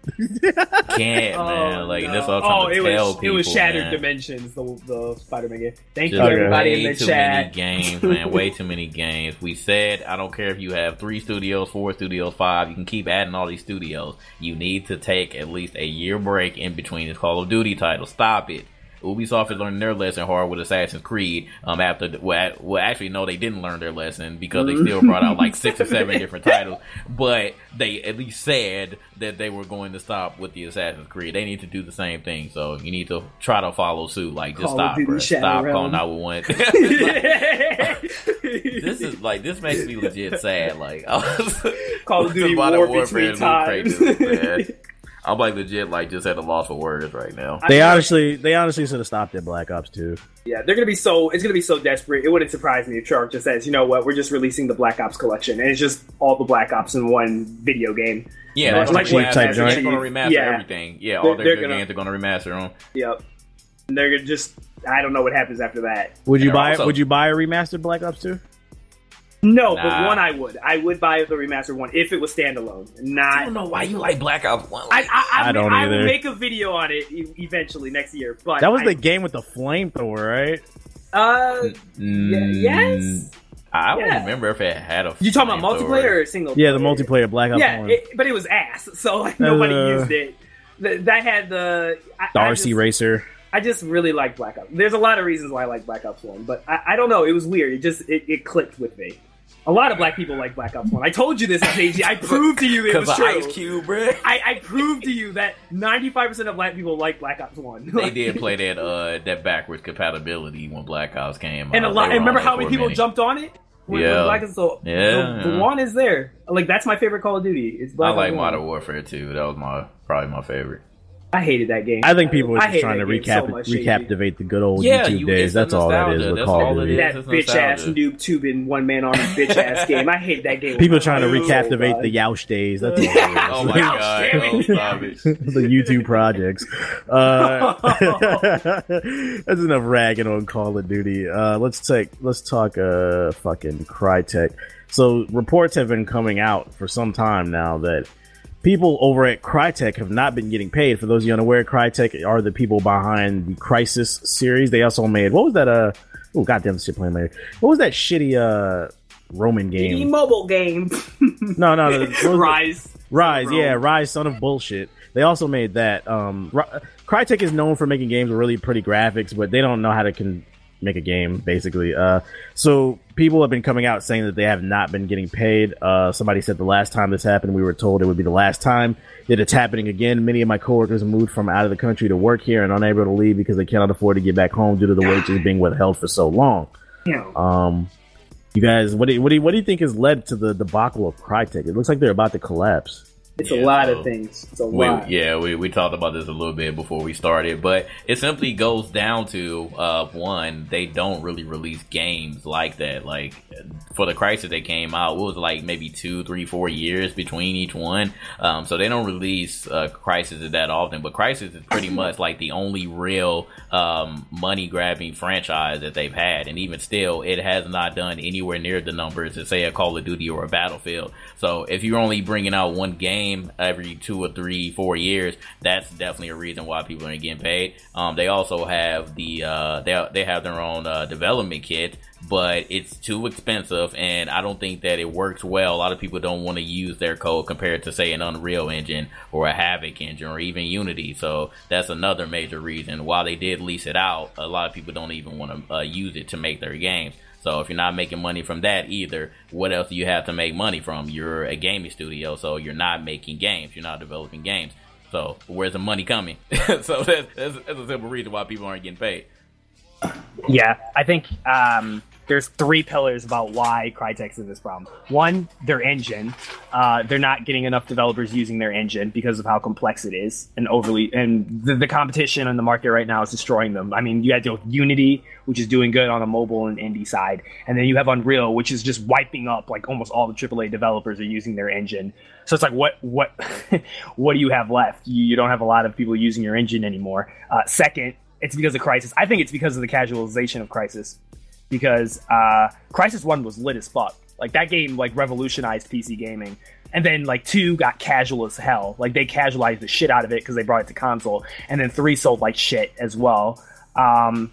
[SPEAKER 2] can't, man.
[SPEAKER 4] Oh,
[SPEAKER 2] Like
[SPEAKER 4] no.
[SPEAKER 2] that's what I'm trying
[SPEAKER 4] oh,
[SPEAKER 2] to
[SPEAKER 4] it
[SPEAKER 2] tell
[SPEAKER 4] was,
[SPEAKER 2] people.
[SPEAKER 4] It was Shattered
[SPEAKER 2] man.
[SPEAKER 4] Dimensions, the the Spider-Man game. Thank
[SPEAKER 2] Just
[SPEAKER 4] you, everybody in the
[SPEAKER 2] too
[SPEAKER 4] chat.
[SPEAKER 2] Games, man. Way too many games. We said I don't care if you have three studios, four studios, five. You can keep adding all these studios. You need to take at least a year break in between these Call of Duty titles. Stop it. Ubisoft is learning their lesson hard with Assassin's Creed. Um, after well, well, actually, no, they didn't learn their lesson because they still brought out like six or seven different titles. But they at least said that they were going to stop with the Assassin's Creed. They need to do the same thing. So you need to try to follow suit. Like just
[SPEAKER 4] Call
[SPEAKER 2] stop, bro. Stop
[SPEAKER 4] Realm.
[SPEAKER 2] calling out with one. this is like this makes me legit sad. Like I was,
[SPEAKER 4] Call of Duty
[SPEAKER 2] Modern
[SPEAKER 4] War
[SPEAKER 2] Warfare
[SPEAKER 4] between times.
[SPEAKER 2] Crazy, man. I'm like legit like just at a loss for words right now.
[SPEAKER 1] they honestly, they honestly should have stopped at Black Ops 2.
[SPEAKER 4] Yeah, they're gonna be so. It's gonna be so desperate. It wouldn't surprise me if Treyarch just says, "You know what? We're just releasing the Black Ops collection, and it's just all the Black Ops in one video game."
[SPEAKER 2] Yeah,
[SPEAKER 1] Master
[SPEAKER 2] they're
[SPEAKER 1] Chief type joint.
[SPEAKER 2] they're gonna remaster
[SPEAKER 4] Yeah.
[SPEAKER 2] everything. Yeah,
[SPEAKER 4] They're-
[SPEAKER 2] all their
[SPEAKER 4] they're
[SPEAKER 2] good
[SPEAKER 4] gonna-
[SPEAKER 2] games they're gonna remaster them.
[SPEAKER 4] Yep. And they're gonna just. I don't know what happens after that.
[SPEAKER 1] Would you buy?
[SPEAKER 2] also-
[SPEAKER 1] would you buy a remastered Black Ops 2?
[SPEAKER 4] No, but one I would. I would buy the remastered one if it was standalone. Not.
[SPEAKER 2] I don't know why you like Black Ops One.
[SPEAKER 4] I, I, I,
[SPEAKER 1] I don't either.
[SPEAKER 4] I will make a video on it e- eventually next year. But
[SPEAKER 1] That was
[SPEAKER 4] I,
[SPEAKER 1] the game with the flamethrower, right?
[SPEAKER 4] Uh,
[SPEAKER 2] Mm,
[SPEAKER 4] yes?
[SPEAKER 2] I don't
[SPEAKER 4] Yeah.
[SPEAKER 2] remember if it had a.
[SPEAKER 4] you talking about multiplayer or single?
[SPEAKER 1] Yeah, the multiplayer Black Ops
[SPEAKER 4] Yeah,
[SPEAKER 1] 1.
[SPEAKER 4] it, but it was ass. So like nobody
[SPEAKER 1] Uh,
[SPEAKER 4] used it. Th- that had the I,
[SPEAKER 1] the
[SPEAKER 4] I
[SPEAKER 1] RC
[SPEAKER 4] just-
[SPEAKER 1] Racer.
[SPEAKER 4] I just really like Black Ops. There's a lot of reasons why I like Black Ops One, but I, I don't know. It was weird. It just it, it clicked with me. A lot of black people like Black Ops One. I told you this, KG. I proved to you it was true.
[SPEAKER 2] Ice Cube, bro.
[SPEAKER 4] I, I proved to you that 95% of black people like Black Ops One.
[SPEAKER 2] They did play that uh that backwards compatibility when Black Ops came.
[SPEAKER 4] and a lot. And remember how many people
[SPEAKER 2] minute.
[SPEAKER 4] jumped on it? When,
[SPEAKER 2] Yeah.
[SPEAKER 4] when Black Ops, so
[SPEAKER 2] Yeah,
[SPEAKER 4] the, the one is there. Like that's my favorite Call of Duty. It's
[SPEAKER 2] I like Modern Warfare too. That was my probably my favorite.
[SPEAKER 4] I hated that game.
[SPEAKER 1] I think people are
[SPEAKER 4] I
[SPEAKER 1] just trying to recap
[SPEAKER 4] so much,
[SPEAKER 1] recaptivate the good old
[SPEAKER 2] Yeah,
[SPEAKER 1] YouTube
[SPEAKER 2] you-
[SPEAKER 1] days. That's all that is
[SPEAKER 2] nostalgia.
[SPEAKER 1] with
[SPEAKER 2] That's
[SPEAKER 1] Call
[SPEAKER 2] all
[SPEAKER 1] of Duty.
[SPEAKER 4] that bitch ass
[SPEAKER 2] nostalgia.
[SPEAKER 4] noob tubing one man army bitch ass game. I hate that game.
[SPEAKER 1] People trying to
[SPEAKER 4] Oh,
[SPEAKER 1] recaptivate
[SPEAKER 4] God.
[SPEAKER 1] the Yoush days. That's all it is.
[SPEAKER 2] Oh my
[SPEAKER 4] Ouch,
[SPEAKER 2] god!
[SPEAKER 4] damn.
[SPEAKER 2] Oh,
[SPEAKER 1] the YouTube projects. Uh, that's enough ragging on Call of Duty. Uh, let's take let's talk uh fucking Crytek. So reports have been coming out for some time now that people over at Crytek have not been getting paid. For those of you unaware, Crytek are the people behind the Crysis series. They also made what was that? Uh oh goddamn shit playing later. What was that shitty uh Roman
[SPEAKER 4] The
[SPEAKER 1] game?
[SPEAKER 4] mobile game.
[SPEAKER 1] No, no, no.
[SPEAKER 4] Ryse.
[SPEAKER 1] Ryse,
[SPEAKER 4] Rome.
[SPEAKER 1] yeah, Ryse, son of bullshit. They also made that. Um, Crytek is known for making games with really pretty graphics, but they don't know how to con- make a game, basically. Uh, so people have been coming out saying that they have not been getting paid. Uh, somebody said the last time this happened, we were told it would be the last time that it's happening again. Many of my coworkers moved from out of the country to work here and unable to leave because they cannot afford to get back home due to the wages being withheld for so long.
[SPEAKER 4] You
[SPEAKER 1] Um, you guys, what do you, what do you, what do you think has led to the debacle of Crytek? It looks like they're about to collapse.
[SPEAKER 4] It's
[SPEAKER 2] Yeah,
[SPEAKER 4] a lot
[SPEAKER 2] so-
[SPEAKER 4] of things. It's a
[SPEAKER 2] We,
[SPEAKER 4] lot.
[SPEAKER 2] yeah, we, we talked about this a little bit before we started, but it simply goes down to uh, one, they don't really release games like that. Like for the Crysis that came out, it was like maybe two, three, four years between each one. Um, so they don't release uh, Crysis that often. But Crysis is pretty much like the only real um, money grabbing franchise that they've had, and even still, it has not done anywhere near the numbers to say a Call of Duty or a Battlefield. So if you're only bringing out one game every two or three, four years, that's definitely a reason why people aren't getting paid. Um, they also have the uh, they they have their own uh, development kit, but it's too expensive, and I don't think that it works well. A lot of people don't want to use their code compared to say an Unreal Engine or a Havok engine or even Unity. So that's another major reason. While they did lease it out, a lot of people don't even want to uh, use it to make their games. So if you're not making money from that either, what else do you have to make money from? You're a gaming studio, so you're not making games. You're not developing games. So where's the money coming? so that's, that's, that's a simple reason why people aren't getting paid.
[SPEAKER 4] Yeah, I think um, there's three pillars about why Crytek's in this problem. One, their engine. Uh, they're not getting enough developers using their engine because of how complex it is and overly. And the, the competition on the market right now is destroying them. I mean, you had Unity, which is doing good on the mobile and indie side, and then you have Unreal, which is just wiping up like almost all the AAA developers are using their engine. So it's like, what, what, what do you have left? You, you don't have a lot of people using your engine anymore. Uh, second, it's because of Crysis. I think it's because of the casualization of Crysis. Because uh, Crysis One was lit as fuck. Like that game, like revolutionized PC gaming. And then like two got casual as hell. Like they casualized the shit out of it because they brought it to console. And then three sold like shit as well. Um,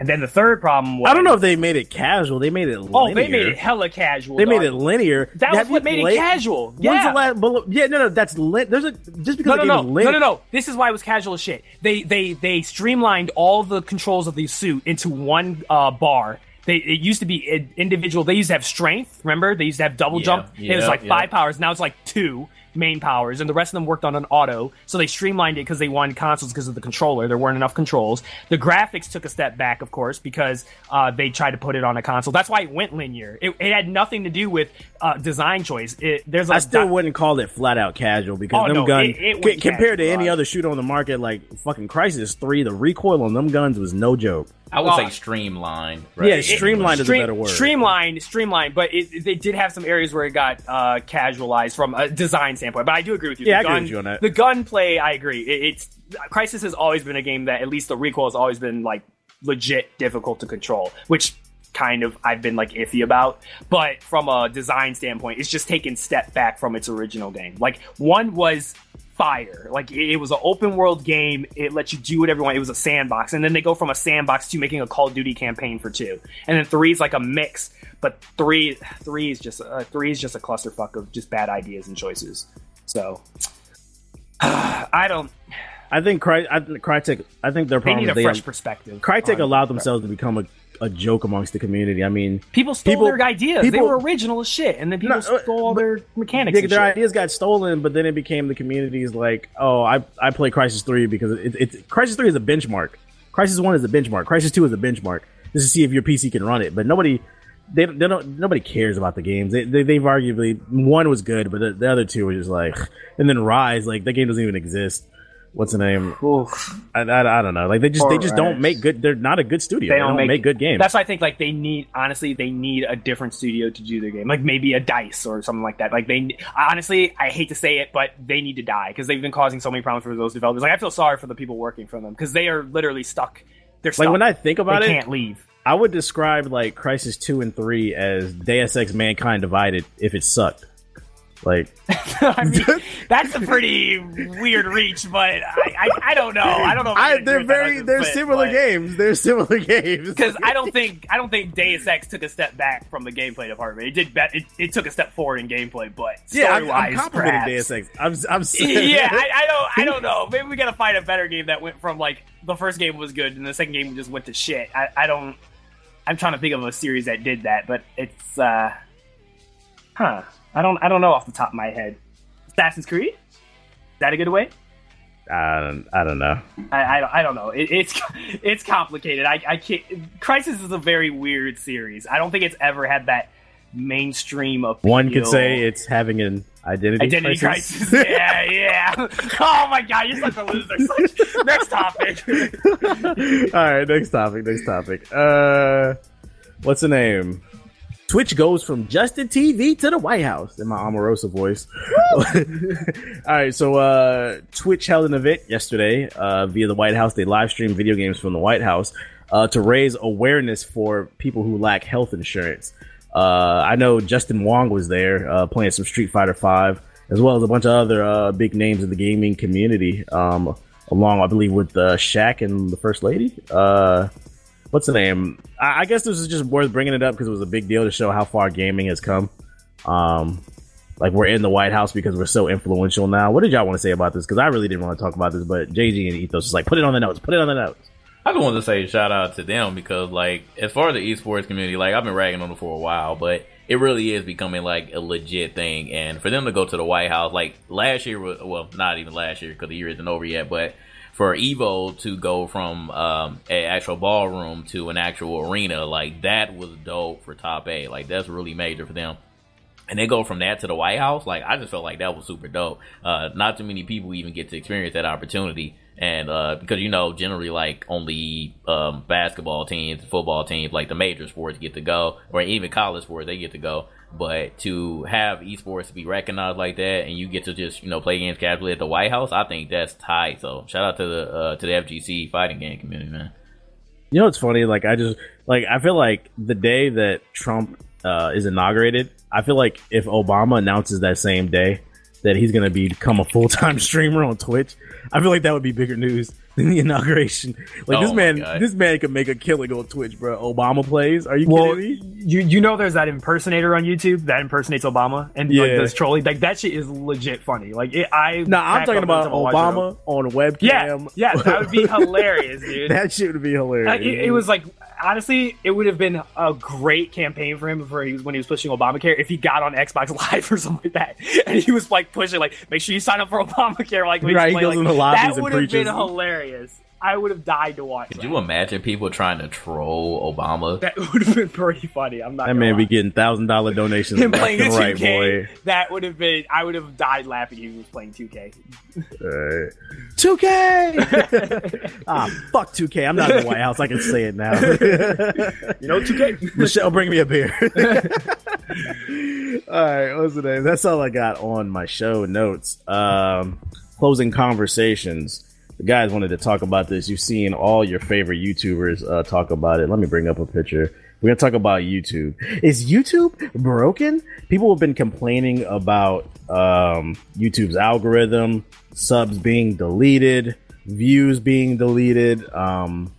[SPEAKER 4] and then the third problem was
[SPEAKER 1] I don't know if they made it casual. They made it.
[SPEAKER 4] Oh,
[SPEAKER 1] linear.
[SPEAKER 4] they made it hella casual.
[SPEAKER 1] They made it linear.
[SPEAKER 4] That was what made
[SPEAKER 1] played-
[SPEAKER 4] it casual. Yeah.
[SPEAKER 1] last? But, yeah, no, no. That's lit. There's a just because
[SPEAKER 4] No, no, no, no, no, no. This is why it was casual as shit. They they they streamlined all the controls of the suit into one uh, bar. They it used to be individual. They used to have strength. Remember, they used to have double
[SPEAKER 2] Yeah,
[SPEAKER 4] jump. it was like
[SPEAKER 2] yeah.
[SPEAKER 4] five powers. Now it's like two main powers, and the rest of them worked on an auto. So they streamlined it because they wanted consoles because of the controller. There weren't enough controls. The graphics took a step back, of course, because uh, they tried to put it on a console. That's why it went linear. It, it had nothing to do with uh, design choice. It, there's a
[SPEAKER 1] I still
[SPEAKER 4] dot-
[SPEAKER 1] wouldn't call it flat out casual because
[SPEAKER 4] Oh,
[SPEAKER 1] them
[SPEAKER 4] no,
[SPEAKER 1] guns
[SPEAKER 4] it- it
[SPEAKER 1] ca-
[SPEAKER 4] was
[SPEAKER 1] compared to any other shooter on the market, like fucking Crysis Three, the recoil on them guns was no joke.
[SPEAKER 2] I would
[SPEAKER 4] Well,
[SPEAKER 2] say streamlined.
[SPEAKER 1] Yeah,
[SPEAKER 2] rather than-
[SPEAKER 1] streamlined is a better word.
[SPEAKER 4] Streamlined, streamlined, but it, it- they did have some areas where it got uh, casualized from a design standpoint. But I do agree with you.
[SPEAKER 1] Yeah,
[SPEAKER 4] the
[SPEAKER 1] I agree
[SPEAKER 4] gun,
[SPEAKER 1] with you on that.
[SPEAKER 4] The gunplay, I agree. It, it's Crysis has always been a game that at least the recoil has always been like legit difficult to control, which kind of I've been like iffy about. But from a design standpoint, it's just taken step back from its original game. Like one was fire. Like it, it was an open world game. It let you do whatever you want. It was a sandbox, and then they go from a sandbox to making a Call of Duty campaign for two, and then three is like a mix. But three, three is just uh, three is just a clusterfuck of just bad ideas and choices. So I don't.
[SPEAKER 1] I think Cry, I, think Crytek. I think their
[SPEAKER 4] They
[SPEAKER 1] problem
[SPEAKER 4] need a
[SPEAKER 1] they
[SPEAKER 4] fresh perspective.
[SPEAKER 1] Crytek allowed themselves to become a, a joke amongst the community. I mean,
[SPEAKER 4] People stole
[SPEAKER 1] people-
[SPEAKER 4] their ideas. they were original as shit, and then people
[SPEAKER 1] No,
[SPEAKER 4] stole all their mechanics. and
[SPEAKER 1] their ideas got stolen, but then it became the community's like, oh, I I play Crysis Three because it, it's Crysis Three is a benchmark. Crysis One is a benchmark. Crysis Two is a benchmark. Just to see if your PC can run it, but nobody. They, they don't. Nobody cares about the games. They, they they've arguably one was good, but the, the other two were just like. And then Ryse, like that game doesn't even exist. What's the name?
[SPEAKER 4] Oof.
[SPEAKER 1] I, I, I don't know. Like they just they just don't make good. They're not a good studio. They, don't, make, good games.
[SPEAKER 4] That's why I think like they need honestly they need a different studio to do their game, like maybe a Dice or something like that. Like they honestly, I hate to say it, but they need to die because they've been causing so many problems for those developers. Like I feel sorry for the people working for them because they are literally stuck. They're stuck.
[SPEAKER 1] like when I think about
[SPEAKER 4] they
[SPEAKER 1] it,
[SPEAKER 4] can't leave.
[SPEAKER 1] I would describe like Crysis Two and Three as Deus Ex Mankind Divided if it sucked. Like
[SPEAKER 4] I mean, that's a pretty weird reach, but I, I, I don't know. I don't know. I
[SPEAKER 1] they're very they're
[SPEAKER 4] 100%,
[SPEAKER 1] similar
[SPEAKER 4] but-
[SPEAKER 1] games. They're similar games.
[SPEAKER 4] because I don't think I don't think Deus Ex took a step back from the gameplay department. It did. Bet, it, it took a step forward in gameplay, but
[SPEAKER 1] yeah, I'm, I'm complimenting. Deus Ex. I'm I'm
[SPEAKER 4] yeah, I, I don't, I don't know. Maybe we gotta find a better game that went from like the first game was good and the second game just went to shit. I, I don't. I'm trying to think of a series that did that, but it's, uh, huh? I don't, I don't know off the top of my head. Assassin's Creed. Is that a good way?
[SPEAKER 1] I don't I don't know.
[SPEAKER 4] I, I, don't- I don't know. It, it's it's complicated. I, I can't. Crysis is a very weird series. I don't think it's ever had that mainstream appeal.
[SPEAKER 1] One could say it's having an identity,
[SPEAKER 4] Identity crisis. yeah, yeah. Oh my god, you're such a loser. Such- Next topic.
[SPEAKER 1] All right, next topic. Next topic. Uh, what's the name? Twitch goes from Justin TV to the White House in my Omarosa voice. All right, so uh, Twitch held an event yesterday uh, via the White House. They live streamed video games from the White House uh, to raise awareness for people who lack health insurance. Uh, I know Justin Wong was there uh, playing some Street Fighter Five, as well as a bunch of other uh, big names in the gaming community. Um, along, I believe, with uh, Shaq and the First Lady. Uh, what's the name? I, I guess this is just worth bringing it up because it was a big deal to show how far gaming has come. Um, like we're in the White House because we're so influential now. What did y'all want to say about this? Because I really didn't want to talk about this, but JG and Ethos is like, put it on the notes. Put it on the notes.
[SPEAKER 2] I just wanted to say shout out to them because, like, as far as the esports community, like, I've been ragging on them for a while, but it really is becoming like a legit thing. And for them to go to the White House, like last year, well, not even last year because the year isn't over yet, but for Evo to go from um, actual ballroom to an actual arena, like that was dope for Top A. Like that's really major for them. And they go from that to the White House. Like I just felt like that was super dope. Uh, not too many people even get to experience that opportunity. And uh, because you know, generally, like only um, basketball teams, football teams, like the major sports get to go, or even college sports, they get to go. But to have esports be recognized like that, and you get to just you know play games casually at the White House, I think that's tight. So shout out to the uh, to the FGC fighting game community, man.
[SPEAKER 1] You know what's funny? Like I just like I feel like the day that Trump uh, is inaugurated, I feel like if Obama announces that same day that he's going to become a full time streamer on Twitch, I feel like that would be bigger news than the inauguration. Like
[SPEAKER 2] Oh
[SPEAKER 1] this man,
[SPEAKER 2] God.
[SPEAKER 1] this man could make a killing on Twitch, bro. Obama plays. Are you
[SPEAKER 3] Well,
[SPEAKER 1] kidding me?
[SPEAKER 3] you you know there's that impersonator on YouTube that impersonates Obama and like
[SPEAKER 1] Yeah.
[SPEAKER 3] does trolling. Like that shit is legit funny. Like it, I
[SPEAKER 1] No, I'm talking about
[SPEAKER 3] until I watch it.
[SPEAKER 1] Obama on webcam.
[SPEAKER 3] Yeah, yeah, that would be hilarious, dude.
[SPEAKER 1] that shit would be hilarious.
[SPEAKER 3] Uh, it, it was like honestly, it would have been a great campaign for him before he was, when he was pushing Obamacare if he got on Xbox Live or something like that, and he was like pushing like, make sure you sign up for Obamacare. Like,
[SPEAKER 1] Right, goes
[SPEAKER 3] like,
[SPEAKER 1] in the lobbies
[SPEAKER 3] that would have been hilarious. I would have died to watch.
[SPEAKER 2] Could
[SPEAKER 3] that.
[SPEAKER 2] you imagine people trying to troll Obama?
[SPEAKER 3] That would have been pretty funny. I'm not.
[SPEAKER 1] that man
[SPEAKER 3] lie.
[SPEAKER 1] be getting thousand dollar donations
[SPEAKER 3] him playing
[SPEAKER 1] and
[SPEAKER 3] 2K.
[SPEAKER 1] right, boy.
[SPEAKER 3] That would have been. I would have died laughing. if He was playing 2K.
[SPEAKER 1] Two K. ah, fuck two K. I'm not in the White House. I can say it now.
[SPEAKER 3] You know, 2K.
[SPEAKER 1] Michelle, bring me a beer. all right, what's the name? That's all I got on my show notes. Um, closing conversations. The guys wanted to talk about this. You've seen all your favorite YouTubers uh, talk about it. Let me bring up a picture. We're gonna talk about YouTube. Is YouTube broken? People have been complaining about um, YouTube's algorithm, subs being deleted, views being deleted. Um,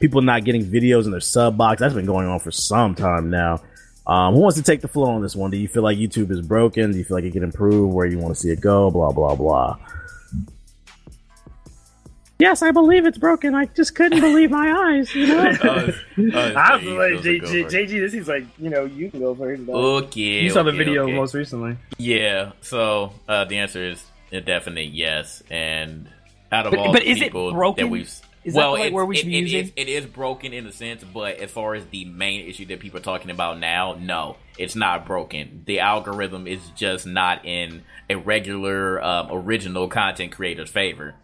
[SPEAKER 1] people not getting videos in their sub box. That's been going on for some time now. Um, who wants to take the floor on this one? Do you feel like YouTube is broken? Do you feel like it can improve? Where you want to see it go? Blah blah blah. Yes, I believe it's broken. I just couldn't believe my eyes. You know.
[SPEAKER 3] I was like, J- J- JG, this is like, you know, you can go first. though.
[SPEAKER 2] Okay.
[SPEAKER 3] you saw the video
[SPEAKER 2] okay.
[SPEAKER 3] most recently.
[SPEAKER 2] Yeah. So uh, the answer is a definite yes. And out of
[SPEAKER 3] But-
[SPEAKER 2] all
[SPEAKER 3] but
[SPEAKER 2] the
[SPEAKER 3] is it broken?
[SPEAKER 2] that we've
[SPEAKER 3] Is
[SPEAKER 2] well,
[SPEAKER 3] the right
[SPEAKER 2] it's-
[SPEAKER 3] word we
[SPEAKER 2] it-
[SPEAKER 3] should be
[SPEAKER 2] it
[SPEAKER 3] using?
[SPEAKER 2] is- it is broken in a sense, but as far as the main issue that people are talking about now, no, it's not broken. The algorithm is just not in a regular um, original content creator's favor.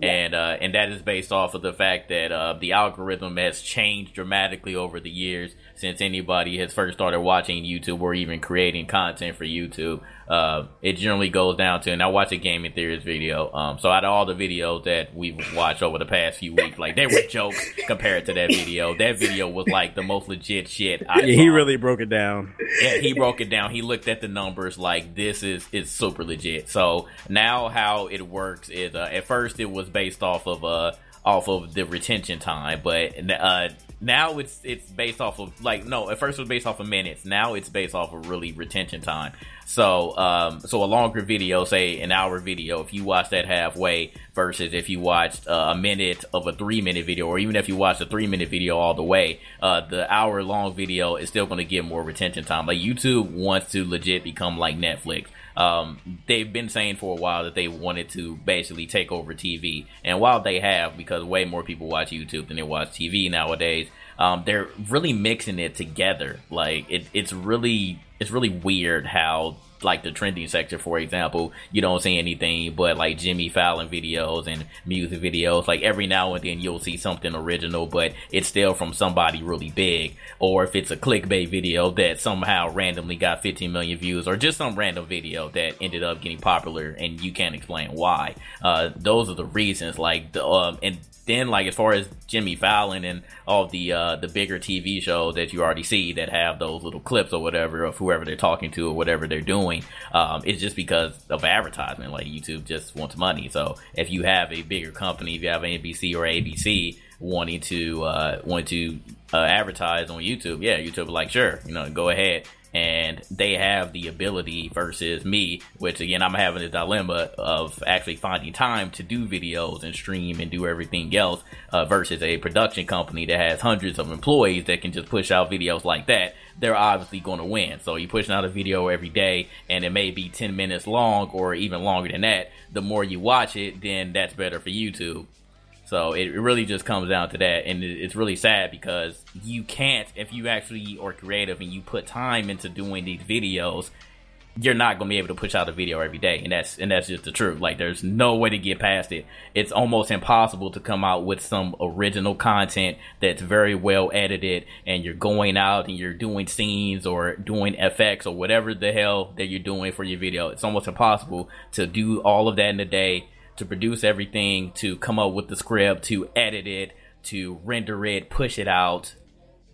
[SPEAKER 2] And uh, and that is based off of the fact that uh, the algorithm has changed dramatically over the years since anybody has first started watching YouTube or even creating content for YouTube. Uh, it generally goes down to, and I watched a gaming theorist video. Um, so out of all the videos that we've watched over the past few weeks, like they were jokes compared to that video. That video was like the most legit shit. I
[SPEAKER 1] yeah, he really broke it down.
[SPEAKER 2] Yeah, he broke it down. He looked at the numbers like this is is super legit. So now how it works is uh, at first it was based off of uh off of the retention time, but uh now it's it's based off of like no at first it was based off of minutes. Now it's based off of really retention time. So um so a longer video, say an hour video, if you watch that halfway versus if you watched uh, a minute of a three minute video, or even if you watched a three minute video all the way, uh, the hour long video is still going to get more retention time. Like YouTube wants to legit become like Netflix. Um, they've been saying for a while that they wanted to basically take over TV, and while they have, because way more people watch YouTube than they watch TV nowadays, um, they're really mixing it together. Like it, it's really, it's really weird how like the trending sector, for example, you don't see anything but like Jimmy Fallon videos and music videos. Like every now and then you'll see something original, but it's still from somebody really big. Or if it's a clickbait video that somehow randomly got 15 million views, or just some random video that ended up getting popular and you can't explain why. Uh, those are the reasons. Like the um, and then like as far as Jimmy Fallon and all the uh, the bigger TV shows that you already see that have those little clips or whatever of whoever they're talking to or whatever they're doing, um, it's just because of advertisement. Like YouTube just wants money. So if you have a bigger company, if you have NBC or ABC wanting to uh, want to uh, advertise on YouTube, yeah, YouTube like sure, you know, go ahead and they have the ability versus me, which again I'm having a dilemma of actually finding time to do videos and stream and do everything else uh, versus a production company that has hundreds of employees that can just push out videos like that. They're obviously going to win. So you're pushing out a video every day, and it may be 10 minutes long or even longer than that. The more you watch it, then that's better for YouTube. So it really just comes down to that, and it's really sad because you can't, if you actually are creative and you put time into doing these videos, you're not to be able to push out a video every day, and that's and that's just the truth. Like, there's no way to get past it. It's almost impossible to come out with some original content that's very well edited, and you're going out and you're doing scenes or doing FX or whatever the hell that you're doing for your video. It's almost impossible to do all of that in a day to produce everything, to come up with the script, to edit it, to render it, push it out.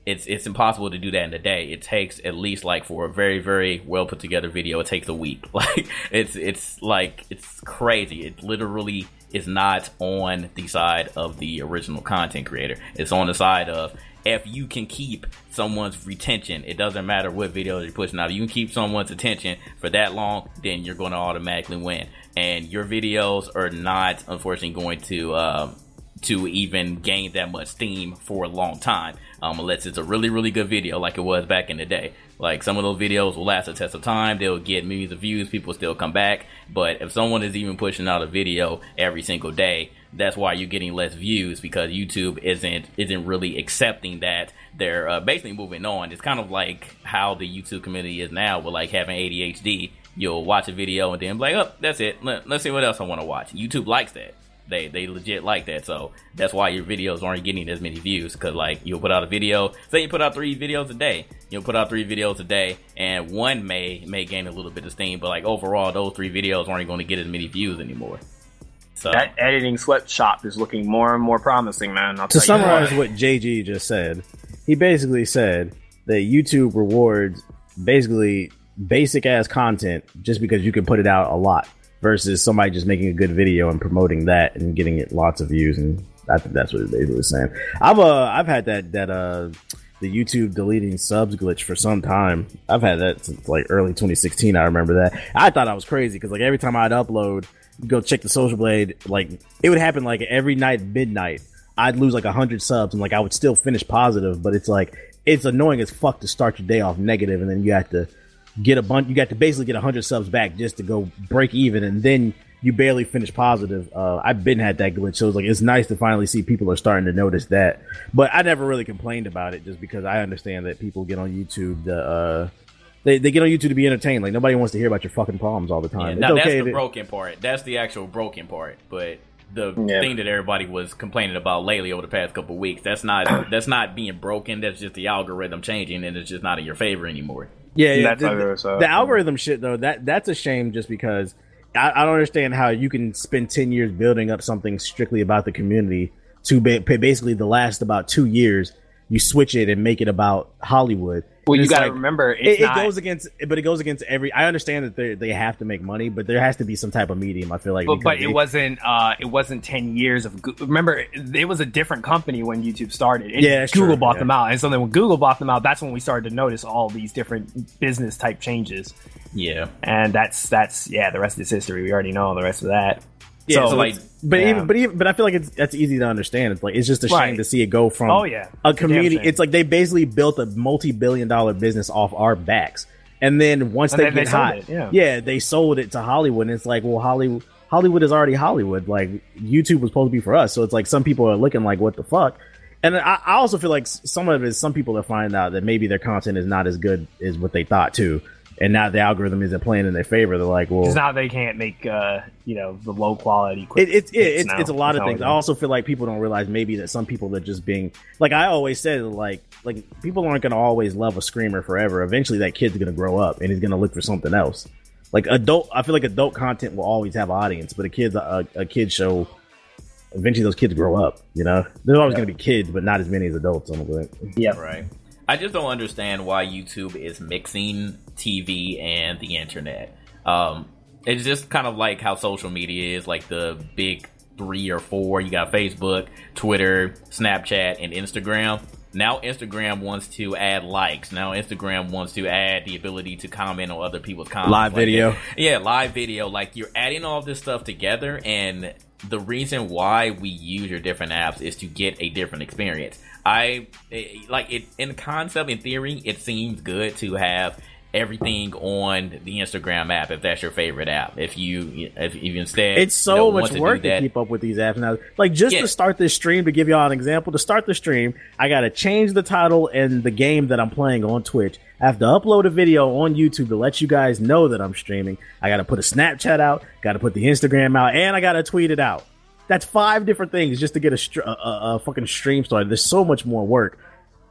[SPEAKER 2] It's it's impossible to do that in a day. It takes at least like for a very very well put together video, it takes a week. Like it's it's like it's crazy. It literally is not on the side of the original content creator. It's on the side of if you can keep someone's retention, it doesn't matter what videos you're pushing out. If you can keep someone's attention for that long, then you're going to automatically win. And your videos are not, unfortunately, going to um, to even gain that much steam for a long time, um, unless it's a really, really good video like it was back in the day. Like some of those videos will last a test of time, they'll get millions of views, people still come back. But if someone is even pushing out a video every single day, that's why you're getting less views because YouTube isn't isn't really accepting that they're uh, basically moving on. It's kind of like how the YouTube community is now with like having ADHD. You'll watch a video and then be like, oh, that's it. Let, let's see what else I want to watch. YouTube likes that. They they legit like that. So that's why your videos aren't getting as many views because like you'll put out a video. Say you put out three videos a day. You'll put out three videos a day, and one may may gain a little bit of steam, but like overall, those three videos aren't going to get as many views anymore. So
[SPEAKER 4] That editing sweatshop is looking more and more promising, man. I'll
[SPEAKER 1] to summarize
[SPEAKER 4] what.
[SPEAKER 1] what JG just said, he basically said that YouTube rewards basically basic ass content just because you can put it out a lot versus somebody just making a good video and promoting that and getting it lots of views and I think that's what basically was saying. I've uh I've had that that uh the YouTube deleting subs glitch for some time. I've had that since like early 2016. I remember that. I thought I was crazy because like every time I'd upload, go check the social blade, like it would happen like every night midnight. I'd lose like a hundred subs and like I would still finish positive, but it's like it's annoying as fuck to start your day off negative and then you have to get a bunch. You got to basically get a hundred subs back just to go break even, and then you barely finish positive. Uh, I've been had that glitch, so it's like it's nice to finally see people are starting to notice that. But I never really complained about it, just because I understand that people get on YouTube to. Uh, they, they get on YouTube to be entertained. Like nobody wants to hear about your fucking problems all the
[SPEAKER 2] Yeah,
[SPEAKER 1] time.
[SPEAKER 2] now
[SPEAKER 1] it's okay
[SPEAKER 2] that's the
[SPEAKER 1] to-
[SPEAKER 2] broken part. That's the actual broken part. But the
[SPEAKER 4] Yeah.
[SPEAKER 2] thing that everybody was complaining about lately over the past couple of weeks, that's not that's not being broken. That's just the algorithm changing, and it's just not in your favor anymore.
[SPEAKER 1] Yeah, yeah. The,
[SPEAKER 4] it
[SPEAKER 1] the-
[SPEAKER 4] uh,
[SPEAKER 1] algorithm shit though, that that's a shame just because I, I don't understand how you can spend ten years building up something strictly about the community to ba- basically the last about two years you switch it and make it about Hollywood.
[SPEAKER 4] Well, you got to
[SPEAKER 1] like-
[SPEAKER 4] remember,
[SPEAKER 1] It, it goes against, but it goes against every. I understand that they they have to make money, but there has to be some type of medium. I feel like,
[SPEAKER 4] but, but it wasn't. Uh, it wasn't ten years of. Remember, it was a different company when YouTube started. And
[SPEAKER 1] Yeah,
[SPEAKER 4] Google
[SPEAKER 1] true,
[SPEAKER 4] bought
[SPEAKER 1] yeah.
[SPEAKER 4] them out, and so then when Google bought them out, that's when we started to notice all these different business type changes.
[SPEAKER 2] Yeah,
[SPEAKER 4] And that's that's yeah, the rest is history. We already know the rest of that.
[SPEAKER 1] Yeah,
[SPEAKER 4] so,
[SPEAKER 1] so
[SPEAKER 2] like,
[SPEAKER 1] but
[SPEAKER 4] yeah.
[SPEAKER 1] even but even but I feel like it's that's easy to understand. It's like it's just a shame
[SPEAKER 4] Right.
[SPEAKER 1] to see it go from
[SPEAKER 4] Oh, yeah.
[SPEAKER 1] a
[SPEAKER 4] It's a damn
[SPEAKER 1] community. It's like they basically built a multi-billion dollar business off our backs, and then once
[SPEAKER 4] And
[SPEAKER 1] they
[SPEAKER 4] then
[SPEAKER 1] get
[SPEAKER 4] they
[SPEAKER 1] hot,
[SPEAKER 4] it, yeah.
[SPEAKER 1] they sold it to Hollywood. And it's like, well, Hollywood Hollywood is already Hollywood. Like YouTube was supposed to be for us, so it's like some people are looking like, what the fuck. And I, I also feel like some of it is some people are finding out that maybe their content is not as good as what they thought too. And now the algorithm isn't playing in their favor. They're like, well,
[SPEAKER 4] Because now they can't make uh, you know the low quality. Quick
[SPEAKER 1] it, it's it, it's
[SPEAKER 4] now.
[SPEAKER 1] it's a lot
[SPEAKER 4] That's
[SPEAKER 1] of things. I also feel like people don't realize maybe that some people are just being like I always said like like people aren't going to always love a screamer forever. Eventually, that kid's going to grow up and he's going to look for something else. Like adult, I feel like adult content will always have an audience, but a kid's a, a kid show. Eventually, those kids grow up. You know, there's always going to be kids, but not as many as adults. I'm going.
[SPEAKER 4] Yeah.
[SPEAKER 2] right. I just don't understand why YouTube is mixing TV and the internet. Um, it's just kind of like how social media is, like the big three or four. You got Facebook, Twitter, Snapchat, and Instagram. now Instagram wants to add likes. Now Instagram wants to add the ability to comment on other people's comments.
[SPEAKER 1] Live
[SPEAKER 2] like
[SPEAKER 1] video.
[SPEAKER 2] that. Yeah, live video. Like you're adding all this stuff together and the reason why we use your different apps is to get a different experience. I eh, like it in concept, in theory, it seems good to have everything on the Instagram app if that's your favorite app. If you if you instead
[SPEAKER 1] It's so
[SPEAKER 2] you know,
[SPEAKER 1] much
[SPEAKER 2] want to
[SPEAKER 1] work to, keep up with these apps now. Like just
[SPEAKER 2] Yeah.
[SPEAKER 1] to start this stream, to give y'all an example, to start the stream, I gotta change the title and the game that I'm playing on Twitch. I have to upload a video on YouTube to let you guys know that I'm streaming. I gotta put a Snapchat out, gotta put the Instagram out, and I gotta tweet it out. That's five different things just to get a, a, a, fucking stream started. There's so much more work,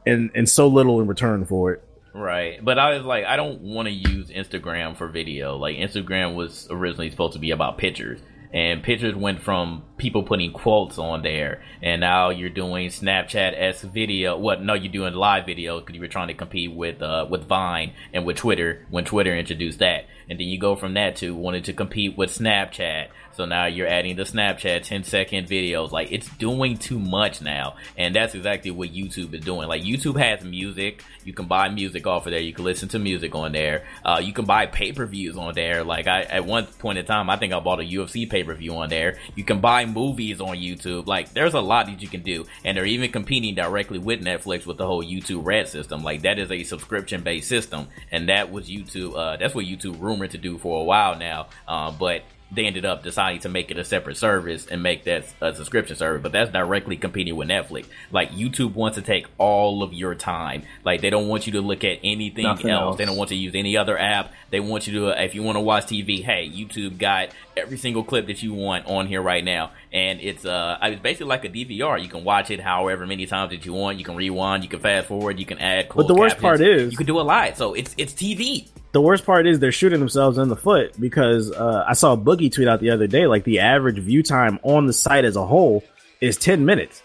[SPEAKER 1] and and so little in return for it.
[SPEAKER 2] Right. But I was like, I don't want to use Instagram for video. Like, Instagram was originally supposed to be about pictures. And pictures went from people putting quotes on there, and now you're doing Snapchat s video. What? No, you're doing live video because you were trying to compete with uh, with Vine and with Twitter when Twitter introduced that. And then you go from that to wanted to compete with Snapchat. So now you're adding the Snapchat 10 second videos. Like it's doing too much now. And that's exactly what YouTube is doing. Like YouTube has music. You can buy music off of there. You can listen to music on there. Uh, you can buy pay per views on there. Like I, at one point in time, I think I bought a UFC pay per view on there. You can buy movies on YouTube. Like there's a lot that you can do. And they're even competing directly with Netflix with the whole YouTube Red system. Like that is a subscription based system. And that was YouTube, uh, that's what YouTube rumored to do for a while now. Uh, but they ended up deciding to make it a separate service and make that a subscription service, but that's directly competing with Netflix. Like YouTube wants to take all of your time. Like they don't want you to look at anything else.
[SPEAKER 4] Else.
[SPEAKER 2] They don't want to use any other app. They want you to, if you want to watch TV, hey, YouTube got every single clip that you want on here right now, and it's uh, it's basically like a DVR. You can watch it however many times that you want. You can rewind. You can fast forward. You can add.
[SPEAKER 1] But the worst part is-
[SPEAKER 2] you can do a live. So it's it's TV.
[SPEAKER 1] The worst part is they're shooting themselves in the foot because uh, I saw a Boogie tweet out the other day like the average view time on the site as a whole is 10 minutes.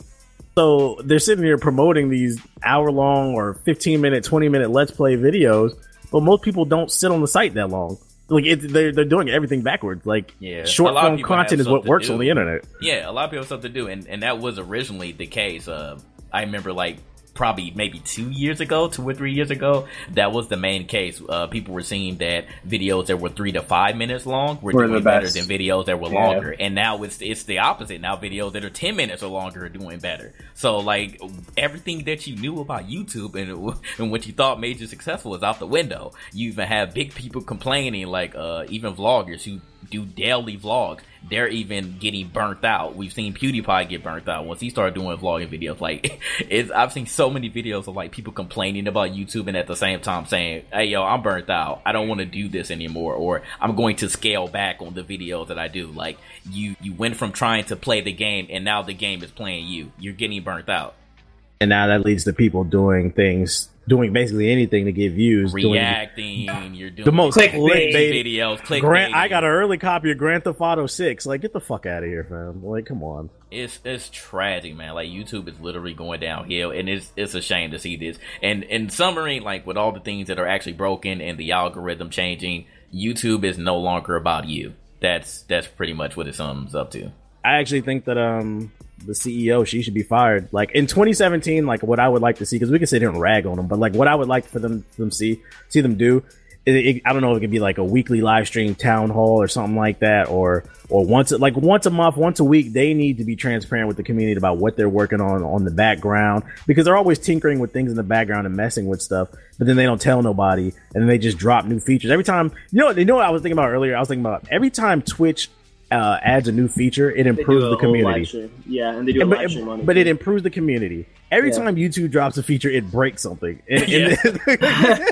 [SPEAKER 1] So they're sitting here promoting these hour long or 15 minute, 20 minute let's play videos, but most people don't sit on the site that long. Like it, they're they're doing everything backwards. Like
[SPEAKER 2] Yeah.
[SPEAKER 1] short
[SPEAKER 2] A lot of
[SPEAKER 1] form content is what works
[SPEAKER 2] do.
[SPEAKER 1] on the internet.
[SPEAKER 2] Yeah, a lot of people have stuff to do, and, and that was originally the case. Uh, I remember like probably maybe two years ago, two or three years ago, that was the main case. Uh, people were seeing that videos that were three to five minutes long were,
[SPEAKER 4] Were
[SPEAKER 2] doing better than videos that were
[SPEAKER 4] Yeah.
[SPEAKER 2] longer, and now it's it's the opposite. Now videos that are ten minutes or longer are doing better. So like everything that you knew about YouTube and and what you thought made you successful is out the window. You even have big people complaining, like uh, even vloggers who do daily vlogs. They're even getting burnt out. We've seen PewDiePie get burnt out once he started doing vlogging videos. Like, it's, I've seen so many videos of like people complaining about YouTube and at the same time saying, "Hey, yo, I'm burnt out. I don't want to do this anymore," or "I'm going to scale back on the videos that I do." Like, you you went from trying to play the game and now the game is playing you. You're getting burnt out.
[SPEAKER 1] And now that leads to people doing things, doing basically anything to get views. doing-
[SPEAKER 2] Reacting, you're doing
[SPEAKER 1] the most
[SPEAKER 2] clickbait videos. Clickbait.
[SPEAKER 1] Grant, I got an early copy of Grand Theft Auto Six. Like, get the fuck out of here, fam. Like, come on.
[SPEAKER 2] it's it's tragic, man. Like YouTube is literally going downhill, and it's it's a shame to see this. And in summary, like with all the things that are actually broken and the algorithm changing, YouTube is no longer about you. That's that's pretty much what it sums up to.
[SPEAKER 1] I actually think that um the CEO she should be fired. Like in 2017, like what I would like to see because we can sit here and rag on them, but like what I would like for them them see see them do. It, it, I don't know if it could be like a weekly live stream town hall or something like that, or or once like once a month, once a week. They need to be transparent with the community about what they're working on on the background because they're always tinkering with things in the background and messing with stuff, but then they don't tell nobody, and then they just drop new features every time. You know, you know what I was thinking about earlier. I was thinking about every time Twitch uh, adds a new feature, it
[SPEAKER 4] They do
[SPEAKER 1] improves
[SPEAKER 4] a
[SPEAKER 1] the
[SPEAKER 4] whole
[SPEAKER 1] community.
[SPEAKER 4] live stream. Yeah, and they do a
[SPEAKER 1] but,
[SPEAKER 4] live stream on it.
[SPEAKER 1] but it improves the community. Every
[SPEAKER 4] Yeah.
[SPEAKER 1] time YouTube drops a feature, it breaks something. And, and-
[SPEAKER 2] Yeah.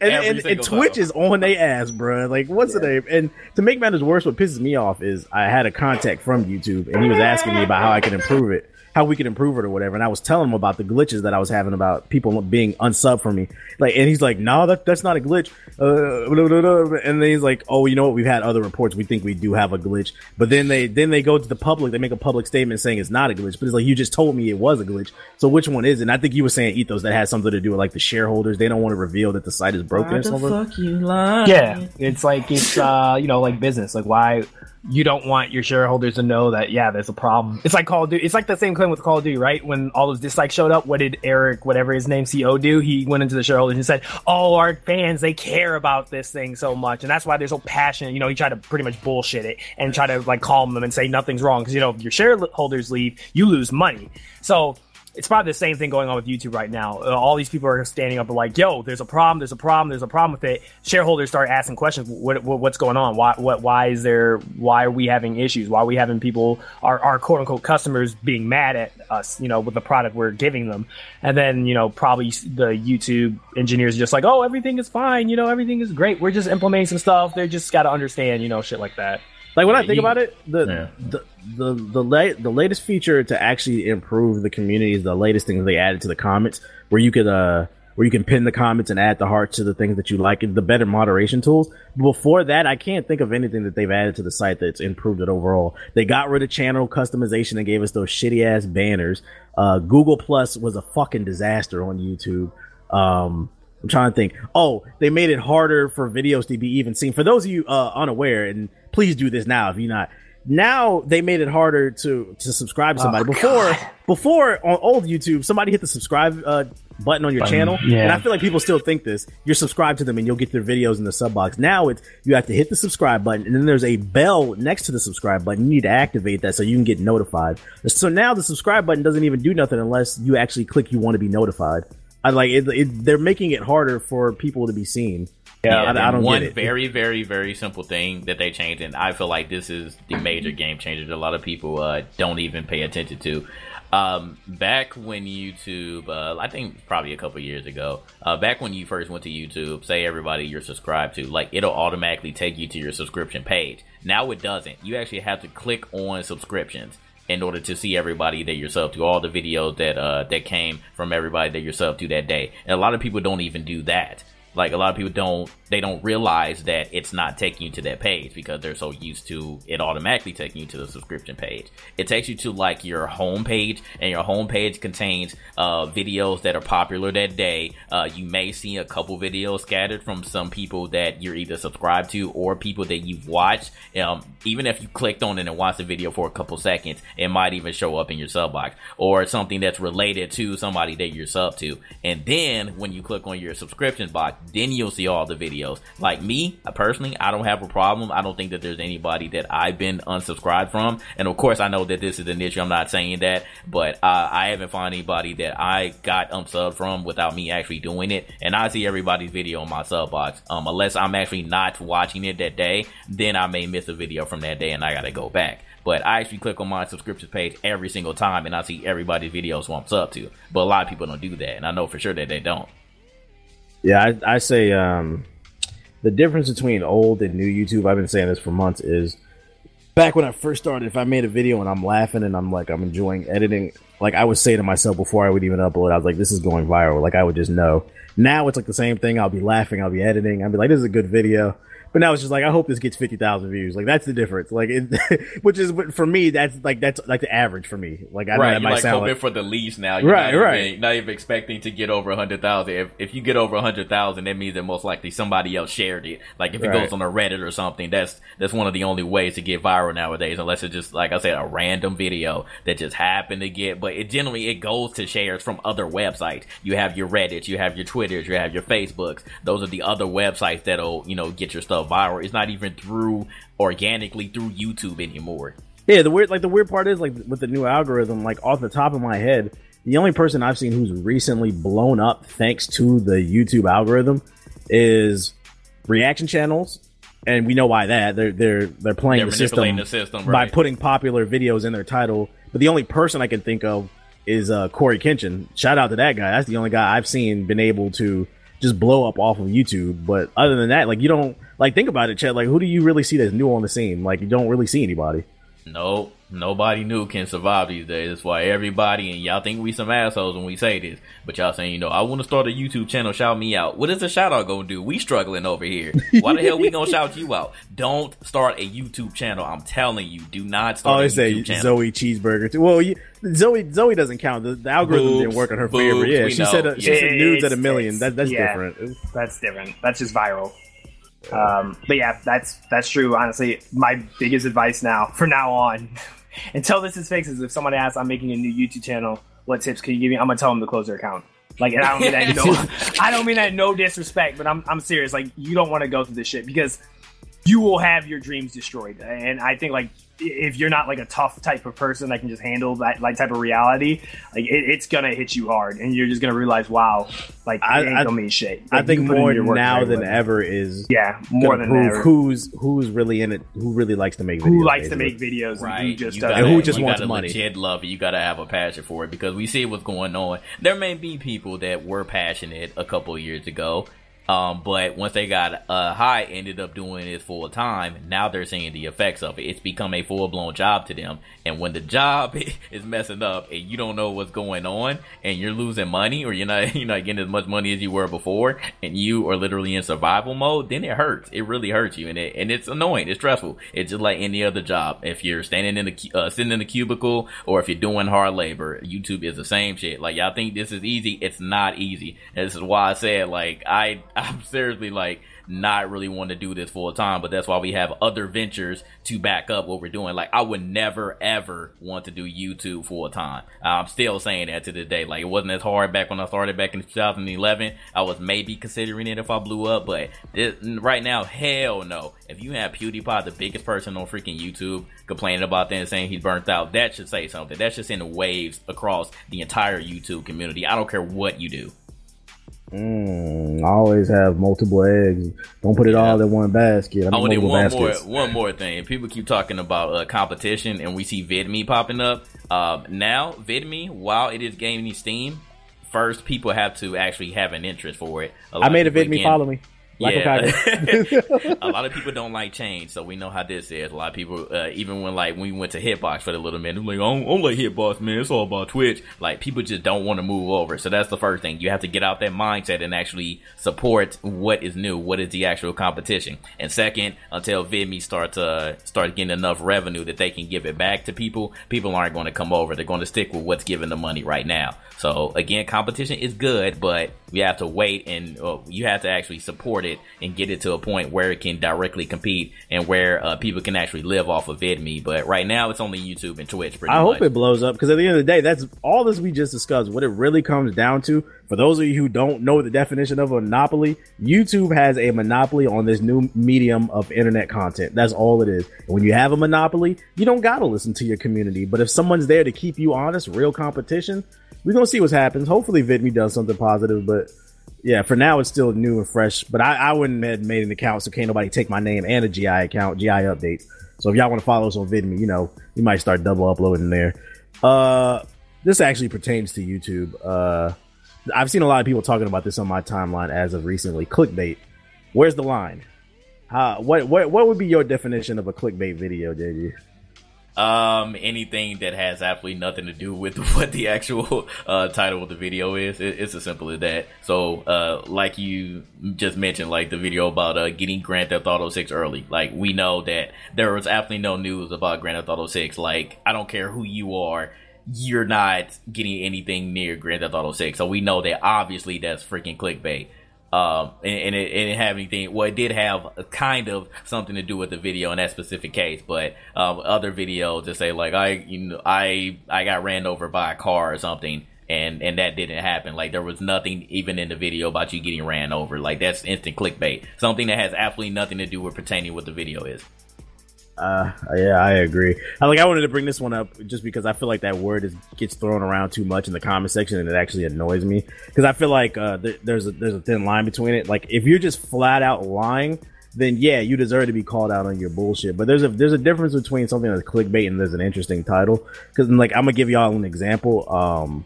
[SPEAKER 1] and,
[SPEAKER 2] Every
[SPEAKER 1] and, and Twitch
[SPEAKER 2] time.
[SPEAKER 1] is on their ass, bro. Like, what's the name? And to make matters worse, what pisses me off is I had a contact from YouTube, and he was asking me about how I could improve it, how we could improve it, or whatever. And I was telling him about the glitches that I was having about people being unsub for me. Like, and he's like, "No, that that's not a glitch." Uh, blah, blah, blah. And then he's like, "Oh, you know what? We've had other reports. We think we do have a glitch." But then they then they go to the public. They make a public statement saying it's not a glitch. But it's like you just told me it was a glitch. So which one is it? And I think you were saying Ethos that has something to do with like the shareholders. They don't want to reveal that the site is broken or something.
[SPEAKER 2] you lying?
[SPEAKER 3] Yeah, it's like it's uh you know like business. Like why you don't want your shareholders to know that yeah, there's a problem. It's like Call of Duty. It's like the same claim with Call of Duty, right? When all those dislikes showed up, what did Eric, whatever his name, CO do? He went into the shareholders and said, "Oh, our fans, they care about this thing so much, and that's why they're so passionate." You know, he tried to pretty much bullshit it and try to like calm them and say nothing's wrong because you know if your shareholders leave, you lose money. So it's probably the same thing going on with YouTube right now. Uh, all these people are standing up and like, "Yo, there's a problem. There's a problem. There's a problem with it." Shareholders start asking questions. What, what what's going on? Why what why is there? Why are we having issues? Why are we having people our our quote unquote customers being mad at us? You know, with the product we're giving them, and then you know probably the YouTube engineers are just like, "Oh, everything is fine. You know, everything is great. We're just implementing some stuff. They just got to understand. You know, shit like that."
[SPEAKER 1] Like when I think
[SPEAKER 2] you-
[SPEAKER 1] about it, the
[SPEAKER 2] Yeah.
[SPEAKER 1] the the the, la- the latest feature to actually improve the community is the latest thing they added to the comments, where you could uh where you can pin the comments and add the hearts to the things that you like, and the better moderation tools. Before that, I can't think of anything that they've added to the site that's improved it overall. They got rid of channel customization and gave us those shitty ass banners. Uh, Google Plus was a fucking disaster on YouTube. Um, I'm trying to think. Oh, they made it harder for videos to be even seen. For those of you uh, unaware, and please do this now if you're not. Now they made it harder to to subscribe to somebody. before before on old YouTube, somebody hit the subscribe uh, button on your channel,
[SPEAKER 3] yeah.
[SPEAKER 1] and I feel like people still think this. You're subscribed to them, and you'll get their videos in the sub box. Now it's you have to hit the subscribe button, and then there's a bell next to the subscribe button. You need to activate that so you can get notified. So now the subscribe button doesn't even do nothing unless you actually click you want to be notified. I like it, it, they're making it harder for people to be seen.
[SPEAKER 2] Yeah,
[SPEAKER 1] I, I don't
[SPEAKER 2] one
[SPEAKER 1] get it.
[SPEAKER 2] very, very, very simple thing that they changed, and I feel like this is the major game changer that a lot of people uh, don't even pay attention to. Um, back when YouTube, uh, I think probably a couple years ago, uh, back when you first went to YouTube, say everybody you're subscribed to, like it'll automatically take you to your subscription page. Now it doesn't. You actually have to click on subscriptions in order to see everybody that you're sub to, all the videos that uh, that came from everybody that you're sub to that day. And a lot of people don't even do that. Like a lot of people don't they don't realize that it's not taking you to that page because they're so used to it automatically taking you to the subscription page. It takes you to like your home page and your home page contains uh, videos that are popular that day. Uh, you may see a couple videos scattered from some people that you're either subscribed to or people that you've watched. Um, even if you clicked on it and watched the video for a couple seconds, it might even show up in your sub box or something that's related to somebody that you're sub to. And then when you click on your subscription box, then you'll see all the videos. Like me, personally, I don't have a problem. I don't think that there's anybody that I've been unsubscribed from. And of course, I know that this is an issue. I'm not saying that, but uh, I haven't found anybody that I got unsubbed from without me actually doing it. And I see everybody's video on my sub box. Um, unless I'm actually not watching it that day, then I may miss a video from that day and I gotta go back. But I actually click on my subscription page every single time and I see everybody's videos I'm sub to. But a lot of people don't do that, and I know for sure that they don't.
[SPEAKER 1] Yeah, I, I say um, the difference between old and new YouTube. I've been saying this for months. Is back when I first started, if I made a video and I'm laughing and I'm like I'm enjoying editing, like I would say to myself before I would even upload, I was like, "This is going viral." Like I would just know. Now it's like the same thing. I'll be laughing. I'll be editing. I'll be like, "This is a good video." But now it's just like I hope this gets fifty thousand views. Like that's the difference. Like, it, which is for me, that's like that's like the average for me. Like I
[SPEAKER 2] right, like hoping
[SPEAKER 1] like
[SPEAKER 2] for the least now. You're
[SPEAKER 1] Right,
[SPEAKER 2] not
[SPEAKER 1] right.
[SPEAKER 2] Even, not even expecting to get over a hundred thousand. If if you get over a hundred thousand, that means that most likely somebody else shared it. Like if it
[SPEAKER 1] Right.
[SPEAKER 2] goes on a Reddit or something, that's that's one of the only ways to get viral nowadays. Unless it's just like I said, a random video that just happened to get. But it generally it goes to shares from other websites. You have your Reddits, you have your Twitters, you have your Facebooks. Those are the other websites that'll you know get your stuff viral. It's not even through organically through YouTube anymore.
[SPEAKER 1] Yeah, the weird like the weird part is like with the new algorithm, like off the top of my head, the only person I've seen who's recently blown up thanks to the YouTube algorithm is reaction channels. And we know why that. They're they're they're playing
[SPEAKER 2] They're
[SPEAKER 1] the system,
[SPEAKER 2] the system,
[SPEAKER 1] by putting popular videos in their title. But the only person I can think of is uh Corey Kenshin. Shout out to that guy. That's the only guy I've seen been able to just blow up off of YouTube. But other than that, like you don't like think about it, Chad. Like who do you really see that's new on the scene? Like you don't really see anybody.
[SPEAKER 2] No, nobody new can survive these days. That's why everybody and y'all think we some assholes when we say this. But y'all saying, you know, I want to start a YouTube channel, shout me out. What is a shout out gonna do? We struggling over here. Why the hell we gonna shout you out? Don't start a YouTube channel. I'm telling you, do not
[SPEAKER 1] Oh,
[SPEAKER 2] start
[SPEAKER 1] they
[SPEAKER 2] a
[SPEAKER 1] say
[SPEAKER 2] channel.
[SPEAKER 1] Zoe cheeseburger too. Well, you, Zoe Zoe doesn't count. The, the algorithm
[SPEAKER 2] Boobs,
[SPEAKER 1] didn't work in her
[SPEAKER 2] boobs,
[SPEAKER 1] favor. Yeah, she
[SPEAKER 2] know.
[SPEAKER 1] said uh, she
[SPEAKER 3] Yeah,
[SPEAKER 1] said nudes at a million. That, that's
[SPEAKER 3] yeah.
[SPEAKER 1] different.
[SPEAKER 3] That's different. That's just viral.
[SPEAKER 4] Um, but yeah, that's that's true. Honestly, my biggest advice now, for now on, until this is fixed, is if someone asks, I'm making a new YouTube channel, what tips can you give me? I'm gonna tell them to close their account. Like, and I don't mean that no, I don't mean that no disrespect, but I'm I'm serious. Like, you don't want to go through this shit because you will have your dreams destroyed. And I think like if you're not like a tough type of person that can just handle that like type of reality, like it, it's gonna hit you hard, and you're just gonna realize, wow, like
[SPEAKER 1] I-
[SPEAKER 4] it ain't
[SPEAKER 1] I-
[SPEAKER 4] gonna mean shit.
[SPEAKER 1] I think
[SPEAKER 4] you put in
[SPEAKER 1] more now
[SPEAKER 4] very
[SPEAKER 1] than
[SPEAKER 4] well.
[SPEAKER 1] ever is
[SPEAKER 4] Yeah, more than
[SPEAKER 1] prove
[SPEAKER 4] ever.
[SPEAKER 1] who's who's really in it, who really likes to make videos,
[SPEAKER 4] Who likes to make videos
[SPEAKER 2] Right.
[SPEAKER 4] and who just
[SPEAKER 2] gotta,
[SPEAKER 1] And who just wants money.
[SPEAKER 2] legit love it. You gotta have a passion for it because we see what's going on. There may be people that were passionate a couple years ago. Um, but once they got uh, high, ended up doing it full time. Now they're seeing the effects of it. It's become a full blown job to them. And when the job is messing up and you don't know what's going on, and you're losing money, or you're not you're not getting as much money as you were before, and you are literally in survival mode, then it hurts. It really hurts you, and it and it's annoying. It's stressful. It's just like any other job. If you're standing in the uh, sitting in the cubicle, or if you're doing hard labor, YouTube is the same shit. Like y'all think this is easy? It's not easy. And this is why I said like I I'm seriously like not really want to do this full time, but that's why we have other ventures to back up what we're doing. Like I would never ever want to do YouTube full time. I'm still saying that to this day. Like it wasn't as hard back when I started back in 2011. I was maybe considering it if I blew up, but right now, hell no. If you have PewDiePie, the biggest person on freaking YouTube, complaining about that and saying he's burnt out, that should say something. That's just in waves across the entire YouTube community. I don't care what you do.
[SPEAKER 1] Mm, always have multiple eggs. Don't put it all in one basket. I mean,
[SPEAKER 2] Oh, and one
[SPEAKER 1] baskets.
[SPEAKER 2] more, one more thing. People keep talking about uh, competition, and we see VidMe popping up. Um, now, VidMe, while it is gaining steam, first people have to actually have an interest for it.
[SPEAKER 1] I made a
[SPEAKER 2] people,
[SPEAKER 1] vid me
[SPEAKER 2] again-
[SPEAKER 1] follow me. Like
[SPEAKER 2] yeah.
[SPEAKER 1] a
[SPEAKER 2] lot of people don't like change, so we know how this is. A lot of people, uh, even when like when we went to Hitbox for the little minute, like, I don't, I don't like Hitbox, man. It's all about Twitch. Like people just don't want to move over. So that's the first thing. You have to get out that mindset and actually support what is new, what is the actual competition. And second, until VidMe starts uh start getting enough revenue that they can give it back to people, people aren't going to come over. They're going to stick with what's giving the money right now. So again, competition is good, but we have to wait and uh, you have to actually support it and get it to a point where it can directly compete and where uh, people can actually live off of VidMe. But right now, it's only YouTube and Twitch. Pretty
[SPEAKER 1] I
[SPEAKER 2] much.
[SPEAKER 1] hope it blows up because at the end of the day, that's all this we just discussed. What it really comes down to, for those of you who don't know the definition of a monopoly, YouTube has a monopoly on this new medium of internet content. That's all it is. And when you have a monopoly, you don't gotta listen to your community. But if someone's there to keep you honest, real competition, we're gonna see what happens. Hopefully, VidMe does something positive, but. Yeah, for now it's still new and fresh, but I, I wouldn't have made an account, so can't nobody take my name and a GI account, GI updates. So if y'all want to follow us on VidMe, you know, you might start double uploading there. Uh, this actually pertains to YouTube. Uh, I've seen a lot of people talking about this on my timeline as of recently. Clickbait. Where's the line? Uh, what what what would be your definition of a clickbait video, JG?
[SPEAKER 2] Um, anything that has absolutely nothing to do with what the actual uh, title of the video is. It, it's as simple as that. So, uh, like you just mentioned, like the video about uh, getting Grand Theft Auto 6 early. Like, we know that there was absolutely no news about Grand Theft Auto 6. Like, I don't care who you are. You're not getting anything near Grand Theft Auto 6. So we know that obviously that's freaking clickbait. Um, and, and it, it didn't have anything. Well, it did have kind of something to do with the video in that specific case, but um, other videos that say like I, you know, I I got ran over by a car or something, and and that didn't happen. Like there was nothing even in the video about you getting ran over. Like that's instant clickbait. Something that has absolutely nothing to do with pertaining what the video is.
[SPEAKER 1] Uh, yeah, I agree. I like I wanted to bring this one up just because I feel like that word is gets thrown around too much in the comment section, and it actually annoys me because I feel like uh, th- there's a there's a thin line between it. Like if you're just flat out lying, then yeah, you deserve to be called out on your bullshit. But there's a there's a difference between something that's clickbait and there's an interesting title. Because like I'm gonna give y'all an example. Um,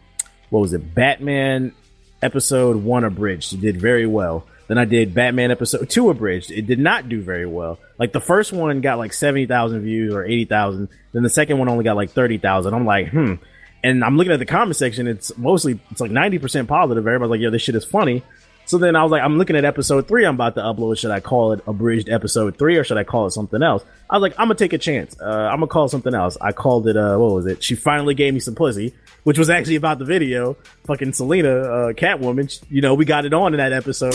[SPEAKER 1] what was it? Batman episode one abridged. Did very well. Then I did Batman episode two abridged. It did not do very well. Like the first one got like seventy thousand views or eighty thousand. Then the second one only got like thirty thousand. I'm like, hmm. And I'm looking at the comment section. It's mostly it's like ninety percent positive. Everybody's like, yo, this shit is funny. So then I was like, I'm looking at episode three. I'm about to upload. Should I call it abridged episode three or should I call it something else? I was like, I'm gonna take a chance. Uh, I'm gonna call it something else. I called it. Uh, what was it? She finally gave me some pussy, which was actually about the video. Fucking Selena, uh, Catwoman. You know, we got it on in that episode.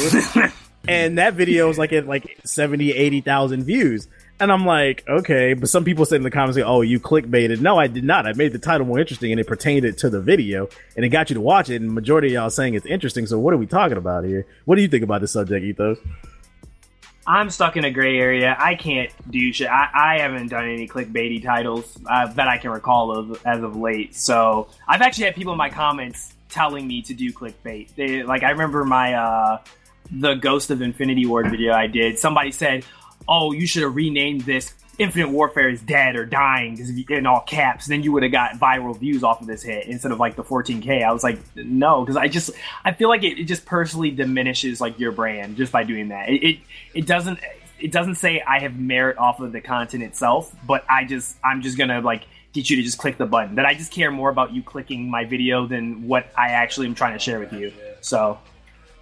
[SPEAKER 1] and that video is like at like 70, 80,000 views. And I'm like, okay, but some people said in the comments, oh, you clickbaited. No, I did not. I made the title more interesting and it pertained it to the video and it got you to watch it. And majority of y'all saying it's interesting. So what are we talking about here? What do you think about this subject, Ethos?
[SPEAKER 4] I'm stuck in a gray area. I can't do shit. I, I haven't done any clickbaity titles uh, that I can recall of as of late. So I've actually had people in my comments telling me to do clickbait. They, like I remember my uh, the Ghost of Infinity Ward video I did. Somebody said, "Oh, you should have renamed this Infinite Warfare is dead or dying because in all caps, then you would have got viral views off of this hit instead of like the 14k. I was like, no, because I just I feel like it, it, just personally diminishes like your brand just by doing that. It, it it doesn't it doesn't say I have merit off of the content itself, but I just I'm just gonna like get you to just click the button. That I just care more about you clicking my video than what I actually am trying to share with you. So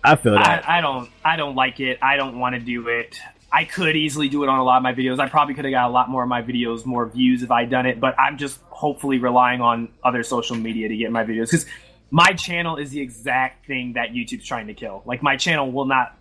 [SPEAKER 1] I feel that
[SPEAKER 4] I, I don't I don't like it. I don't want to do it. I could easily do it on a lot of my videos. I probably could have got a lot more of my videos, more views if I'd done it, but I'm just hopefully relying on other social media to get my videos because my channel is the exact thing that YouTube's trying to kill. Like my channel will not,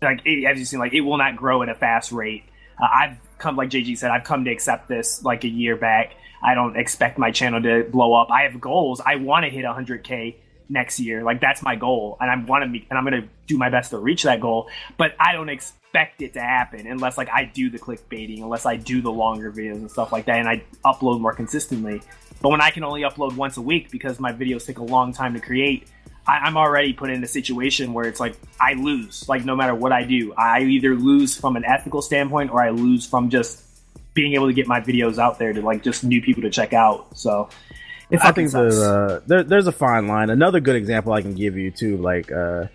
[SPEAKER 4] like as you see, like it will not grow at a fast rate. Uh, I've come, like JG said, I've come to accept this like a year back. I don't expect my channel to blow up. I have goals. I want to hit 100k next year. Like that's my goal, and I want to and I'm going to do my best to reach that goal. But I don't expect expect it to happen unless like I do the clickbaiting, unless I do the longer videos and stuff like that, and I upload more consistently. But when I can only upload once a week because my videos take a long time to create, I, am already put in a situation where it's like I lose. Like no matter what I do, I either lose from an ethical standpoint or I lose from just being able to get my videos out there to like just new people to check out. So.
[SPEAKER 1] I think there's a, there, there's a fine line. Another good example I can give you too, like uh,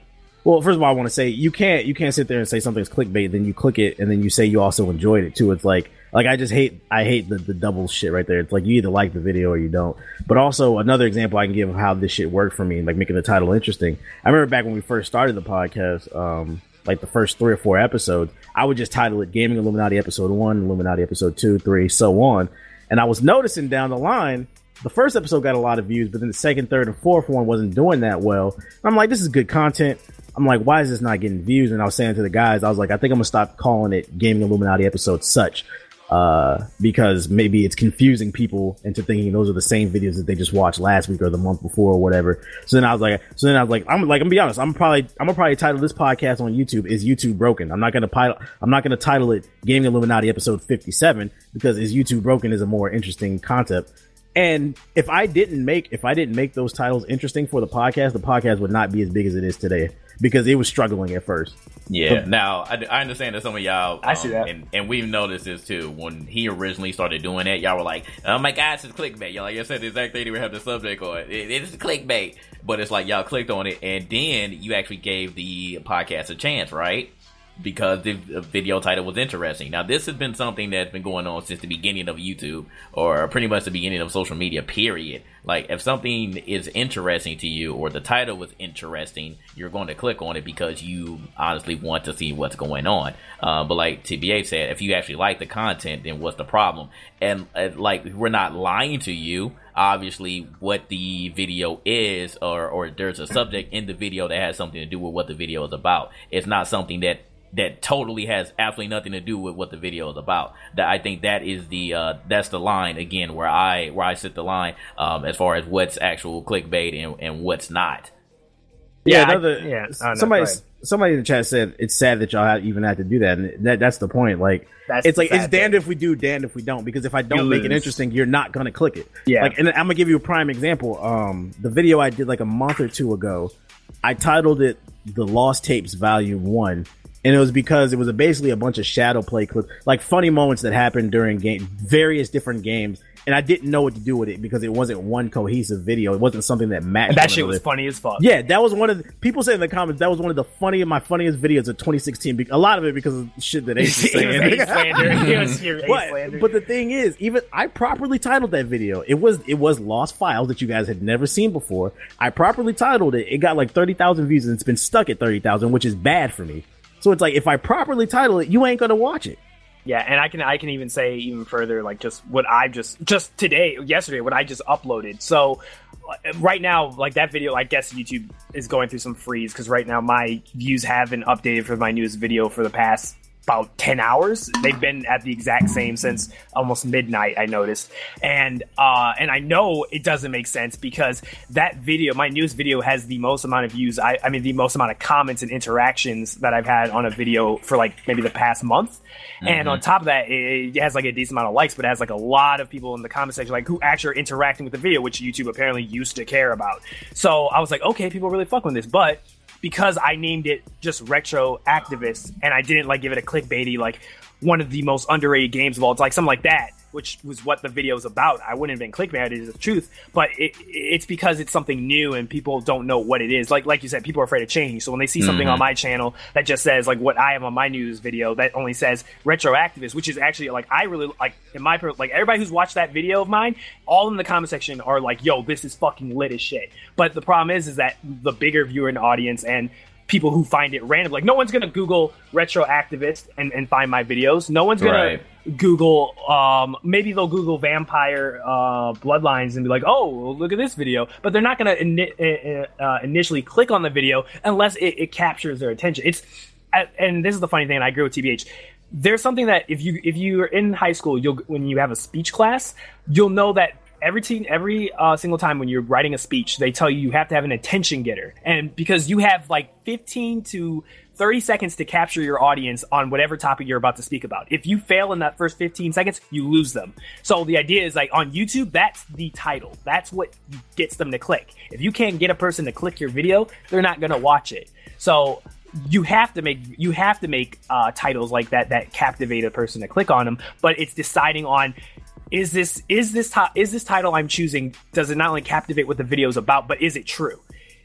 [SPEAKER 1] well, first of all, I want to say you can't you can't sit there and say something's clickbait, then you click it, and then you say you also enjoyed it too. It's like like I just hate I hate the, the double shit right there. It's like you either like the video or you don't. But also another example I can give of how this shit worked for me, like making the title interesting. I remember back when we first started the podcast, um, like the first three or four episodes, I would just title it Gaming Illuminati Episode One, Illuminati Episode Two, Three, so on. And I was noticing down the line the first episode got a lot of views, but then the second, third, and fourth one wasn't doing that well. I'm like, this is good content. I'm like, why is this not getting views? And I was saying to the guys, I was like, I think I'm gonna stop calling it Gaming Illuminati episode such, uh, because maybe it's confusing people into thinking those are the same videos that they just watched last week or the month before or whatever. So then I was like, so then I was like, I'm like, I'm gonna be honest, I'm probably, I'm gonna probably title this podcast on YouTube is YouTube broken. I'm not gonna title, I'm not gonna title it Gaming Illuminati episode 57 because is YouTube broken is a more interesting concept. And if I didn't make if I didn't make those titles interesting for the podcast, the podcast would not be as big as it is today because it was struggling at first.
[SPEAKER 2] Yeah. But, now I, I, understand that some of y'all, um,
[SPEAKER 4] I see that,
[SPEAKER 2] and, and, we've noticed this too. When he originally started doing that, y'all were like, "Oh my gosh, it's clickbait." Y'all like I said the exact thing we have the subject on. It, it is clickbait, but it's like y'all clicked on it, and then you actually gave the podcast a chance, right? Because the video title was interesting. Now, this has been something that's been going on since the beginning of YouTube, or pretty much the beginning of social media, period. Like, if something is interesting to you, or the title was interesting, you're going to click on it because you honestly want to see what's going on. Uh, but like TBH said, if you actually like the content, then what's the problem? And uh, like, we're not lying to you obviously what the video is or or there's a subject in the video that has something to do with what the video is about. It's not something that that totally has absolutely nothing to do with what the video is about. That I think that is the uh, that's the line again where I where I set the line um, as far as what's actual clickbait and, and what's not.
[SPEAKER 1] Yeah, yeah, another, I, yeah somebody somebody in the chat said it's sad that y'all even have to do that, and that that's the point. Like it's like it's damned thing. if we do, damned if we don't. Because if I don't you make lose. it interesting, you're not gonna click it.
[SPEAKER 4] Yeah.
[SPEAKER 1] Like, and I'm gonna give you a prime example. Um, the video I did like a month or two ago, I titled it "The Lost Tapes Volume One." And it was because it was a, basically a bunch of ShadowPlay clips, like funny moments that happened during game, various different games. And I didn't know what to do with it because it wasn't one cohesive video. It wasn't something that matched.
[SPEAKER 4] And that shit was funny as fuck.
[SPEAKER 1] Yeah, that was one of the people said in the comments that was one of the funny my funniest videos of 2016. A lot of it because of shit that Ace was saying. but, but the thing is, even I properly titled that video. It was it was lost files that you guys had never seen before. I properly titled it. It got like thirty thousand views and it's been stuck at thirty thousand, which is bad for me. So it's like if I properly title it, you ain't gonna watch it.
[SPEAKER 4] Yeah, and I can I can even say even further like just what I just just today yesterday what I just uploaded. So uh, right now like that video I guess YouTube is going through some freeze because right now my views haven't updated for my newest video for the past about 10 hours. They've been at the exact same since almost midnight i noticed. And uh and i know it doesn't make sense because that video my newest video has the most amount of views. I, I mean the most amount of comments and interactions that i've had on a video for like maybe the past month. And on top of that it, it has like a decent amount of likes but it has like a lot of people in the comment section like who actually are interacting with the video which youtube apparently used to care about. So i was like okay people really fuck with this. But because I named it just retro activist and I didn't like give it a clickbaity like one of the most underrated games of all, it's like something like that, which was what the video is about. I wouldn't have been clickbait, it is the truth, but it, it's because it's something new and people don't know what it is. Like like you said, people are afraid of change. So when they see something on mm-hmm. my channel that just says like what I have on my news video that only says retroactivist, which is actually like I really like in my like everybody who's watched that video of mine, all in the comment section are like, "Yo, this is fucking lit as shit." But the problem is, is that the bigger viewer and audience and people who find it random. Like no one's gonna Google retro activist and, and find my videos. No one's gonna
[SPEAKER 2] Right.
[SPEAKER 4] Google um maybe they'll Google vampire uh bloodlines and be like, oh look at this video. But they're not gonna ini- uh, uh, initially click on the video unless it, it captures their attention. It's and this is the funny thing, and I agree with TBH. There's something that if you if you're in high school, you'll when you have a speech class, you'll know that every team every uh, single time when you're writing a speech they tell you you have to have an attention getter. And because you have like 15 to 30 seconds to capture your audience on whatever topic you're about to speak about. If you fail in that first 15 seconds you lose them. So the idea is like on youtube that's the title. That's what gets them to click. If you can't get a person to click your video they're not going to watch it. So you have to make you have to make uh, titles like that that captivate a person to click on them but it's deciding on is this is this ti- is this title I'm choosing does it not only captivate what the video is about, but is it true?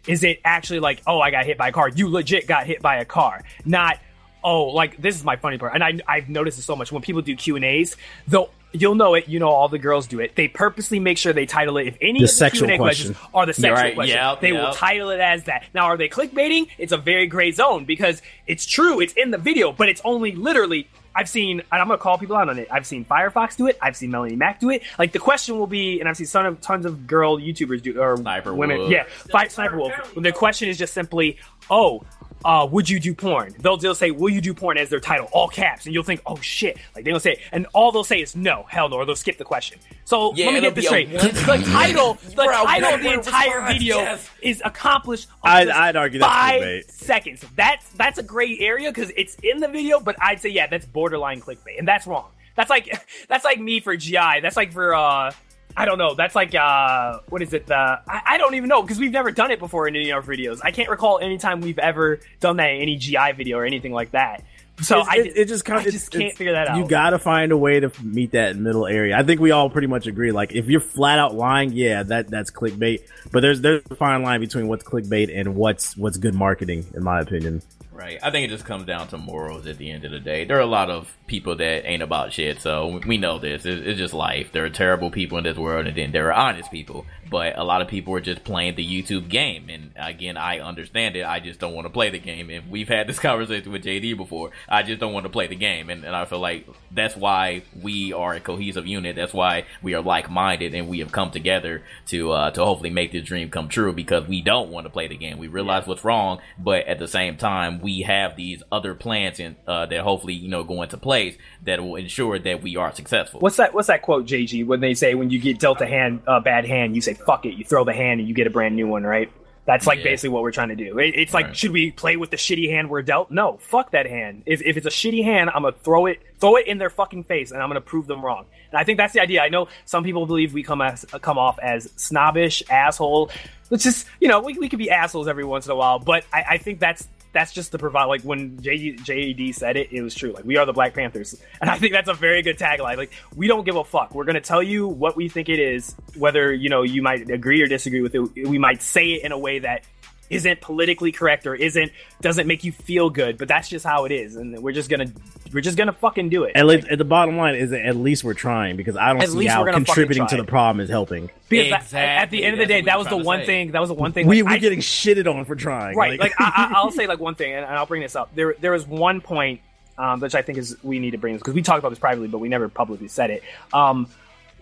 [SPEAKER 4] Is it actually like, oh, I got hit by a car? You legit got hit by a car, not oh, like this is my funny part, and I I've noticed this so much when people do Q and A's, though. You'll know it. You know all the girls do it. They purposely make sure they title it if any
[SPEAKER 1] The
[SPEAKER 4] of the
[SPEAKER 1] sexual
[SPEAKER 4] Q&A questions are the sexual
[SPEAKER 2] right,
[SPEAKER 4] question.
[SPEAKER 2] yep,
[SPEAKER 4] they will title it as that. Now, are they clickbaiting? It's a very gray zone because it's true. It's in the video, but it's only literally. I've seen, and I'm gonna call people out on it. I've seen Firefox do it. I've seen Melanie Mac do it. Like the question will be, and I've seen ton of tons of girl YouTubers do or
[SPEAKER 2] Sniper
[SPEAKER 4] women.
[SPEAKER 2] Wolf.
[SPEAKER 4] Yeah, fight Sniper Wolf. The question is just simply, oh. Uh, would you do porn? They'll, they'll say, will you do porn as their title, all caps, and you'll think, oh shit, like they don't say, it. and all they'll say is no, hell no, or they'll skip the question. So
[SPEAKER 2] Yeah,
[SPEAKER 4] let me get this straight. The title, the
[SPEAKER 2] Bro,
[SPEAKER 4] title of the entire
[SPEAKER 2] response,
[SPEAKER 4] video
[SPEAKER 2] yes.
[SPEAKER 4] is accomplished.
[SPEAKER 1] I'd- I'd argue that's
[SPEAKER 4] five
[SPEAKER 1] clickbait.
[SPEAKER 4] seconds. That's that's a gray area because it's in the video, but I'd say yeah, that's borderline clickbait, and that's wrong. That's like that's like me for GI. That's like for uh. I don't know. That's like uh, what is it? Uh, I, I don't even know because we've never done it before in any of our videos. I can't recall any time we've ever done that in any GI video or anything like that. So
[SPEAKER 1] It's-
[SPEAKER 4] I,
[SPEAKER 1] it, it just kind of
[SPEAKER 4] I just can't figure that out.
[SPEAKER 1] You got to find a way to meet that middle area. I think we all pretty much agree. Like if you're flat out lying, yeah, that that's clickbait. But there's there's a fine line between what's clickbait and what's what's good marketing, in my opinion.
[SPEAKER 2] Right. I think it just comes down to morals at the end of the day. There are a lot of people that ain't about shit, so we know this. It's, it's just life. There are terrible people in this world, and then there are honest people. But a lot of people are just playing the YouTube game. And again, I understand it. I just don't want to play the game. And we've had this conversation with JD before. I just don't want to play the game. And, and I feel like that's why we are a cohesive unit. That's why we are like minded and we have come together to uh, to hopefully make this dream come true because we don't want to play the game. We realize what's wrong, but at the same time, we have these other plans in, uh, that hopefully you know go into place that will ensure that we are successful.
[SPEAKER 4] What's that? What's that quote, JG? When they say when you get dealt a hand, a bad hand, you say "fuck it," you throw the hand and you get a brand new one, right? That's like
[SPEAKER 2] Yeah.
[SPEAKER 4] basically what we're trying to do. It- it's like,
[SPEAKER 2] Right.
[SPEAKER 4] should we play with the shitty hand we're dealt? No, fuck that hand. If, if it's a shitty hand, I'm gonna throw it, throw it in their fucking face, and I'm gonna prove them wrong. And I think that's the idea. I know some people believe we come as come off as snobbish, asshole. It's just you know we, we could be assholes every once in a while, but I, I think that's that's just to provide like when J- JD said it, it was true. Like we are the Black Panthers, and I think that's a very good tagline. Like we don't give a fuck. We're gonna tell you what we think it is, whether you know you might agree or disagree with it. We might say it in a way that isn't politically correct or isn't doesn't make you feel good, but that's just how it is, and we're just gonna we're just gonna fucking do it.
[SPEAKER 1] At, least, at the bottom line is that at least we're trying because I don't see how
[SPEAKER 4] we're gonna fucking
[SPEAKER 1] contributing to the problem is helping.
[SPEAKER 4] Because that-
[SPEAKER 2] Exactly.
[SPEAKER 4] at the end of the
[SPEAKER 2] That's
[SPEAKER 4] day, that was the one
[SPEAKER 2] say.
[SPEAKER 4] thing. That was the one thing.
[SPEAKER 1] We
[SPEAKER 4] like,
[SPEAKER 1] we're
[SPEAKER 4] I-
[SPEAKER 1] getting shitted on for trying.
[SPEAKER 4] right like I, I, i'll say like one thing and i'll bring this up there there was one point um, which I think is we need to bring this because we talked about this privately, but we never publicly said it. Um,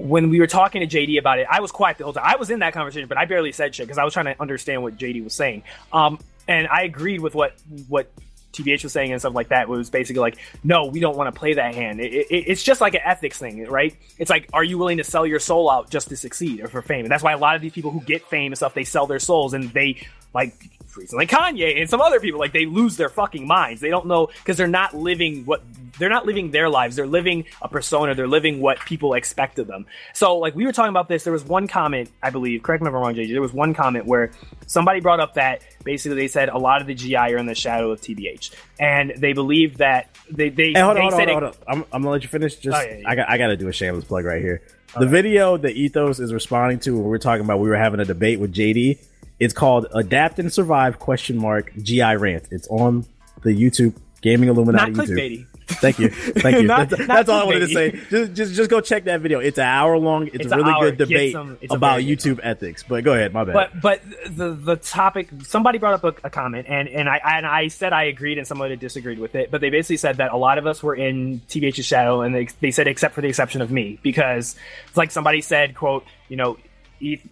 [SPEAKER 4] when we were talking to JD about it, I was quiet the whole time. I was in that conversation, but I barely said shit because I was trying to understand what JD was saying. Um, and I agreed with what what TBH was saying and stuff like that. It was basically like, no, we don't want to play that hand. It, it, it's just like an ethics thing, right? It's like, are you willing to sell your soul out just to succeed or for fame? And that's why a lot of these people who get fame and stuff, they sell their souls and they like recently Kanye and some other people like they lose their fucking minds. They don't know because they're not living what they're not living their lives. They're living a persona. They're living what people expect of them. So like we were talking about this. There was one comment, I believe. Correct me if I'm wrong, JJ. There was one comment where somebody brought up that basically they said a lot of the GI are in the shadow of TBH, and they believe that they they,
[SPEAKER 1] Hey, hold
[SPEAKER 4] they
[SPEAKER 1] on, hold on, hold on. I'm, I'm gonna let you finish. Just
[SPEAKER 4] Oh, yeah, yeah.
[SPEAKER 1] I got I got to do a shameless plug right here. The video that Ethos is responding to when we are talking about we were having a debate with JD. It's called "Adapt and Survive?" question mark GI rant. It's on the YouTube Gaming Illuminati
[SPEAKER 4] not
[SPEAKER 1] YouTube. Thank you, thank you.
[SPEAKER 4] Not-
[SPEAKER 1] that's
[SPEAKER 4] not
[SPEAKER 1] that's all I wanted to say. Just, just just go check that video. It's an hour long. It's,
[SPEAKER 4] It's
[SPEAKER 1] a really good debate
[SPEAKER 4] some-
[SPEAKER 1] about
[SPEAKER 4] good
[SPEAKER 1] YouTube ethics. But go ahead, my bad.
[SPEAKER 4] But but the the topic somebody brought up a, a comment and and I and I said I agreed and somebody disagreed with it. But they basically said that a lot of us were in TBH's shadow and they they said except for the exception of me because it's like somebody said quote you know.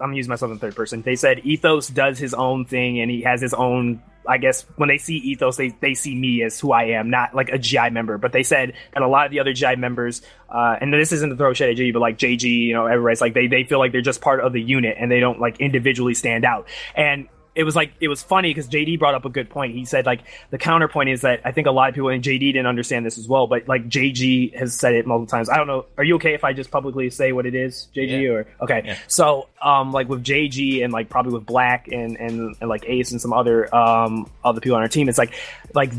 [SPEAKER 4] I'm using myself in third person. They said Ethos does his own thing and he has his own. I guess when they see Ethos, they, they see me as who I am, not like a GI member. But they said that a lot of the other GI members, uh, and this isn't to throw shade at GI, but like JG, you know, everybody's like they, they feel like they're just part of the unit and they don't like individually stand out. And it was like it was funny because JD brought up a good point. He said like the counterpoint is that I think a lot of people and JD didn't understand this as well, but like JG has said it multiple times. I don't know. Are you okay if I just publicly say what it is, JG?
[SPEAKER 2] Yeah.
[SPEAKER 4] Or okay.
[SPEAKER 2] Yeah.
[SPEAKER 4] So um like with JG and like probably with Black and, and and like Ace and some other um other people on our team, it's like like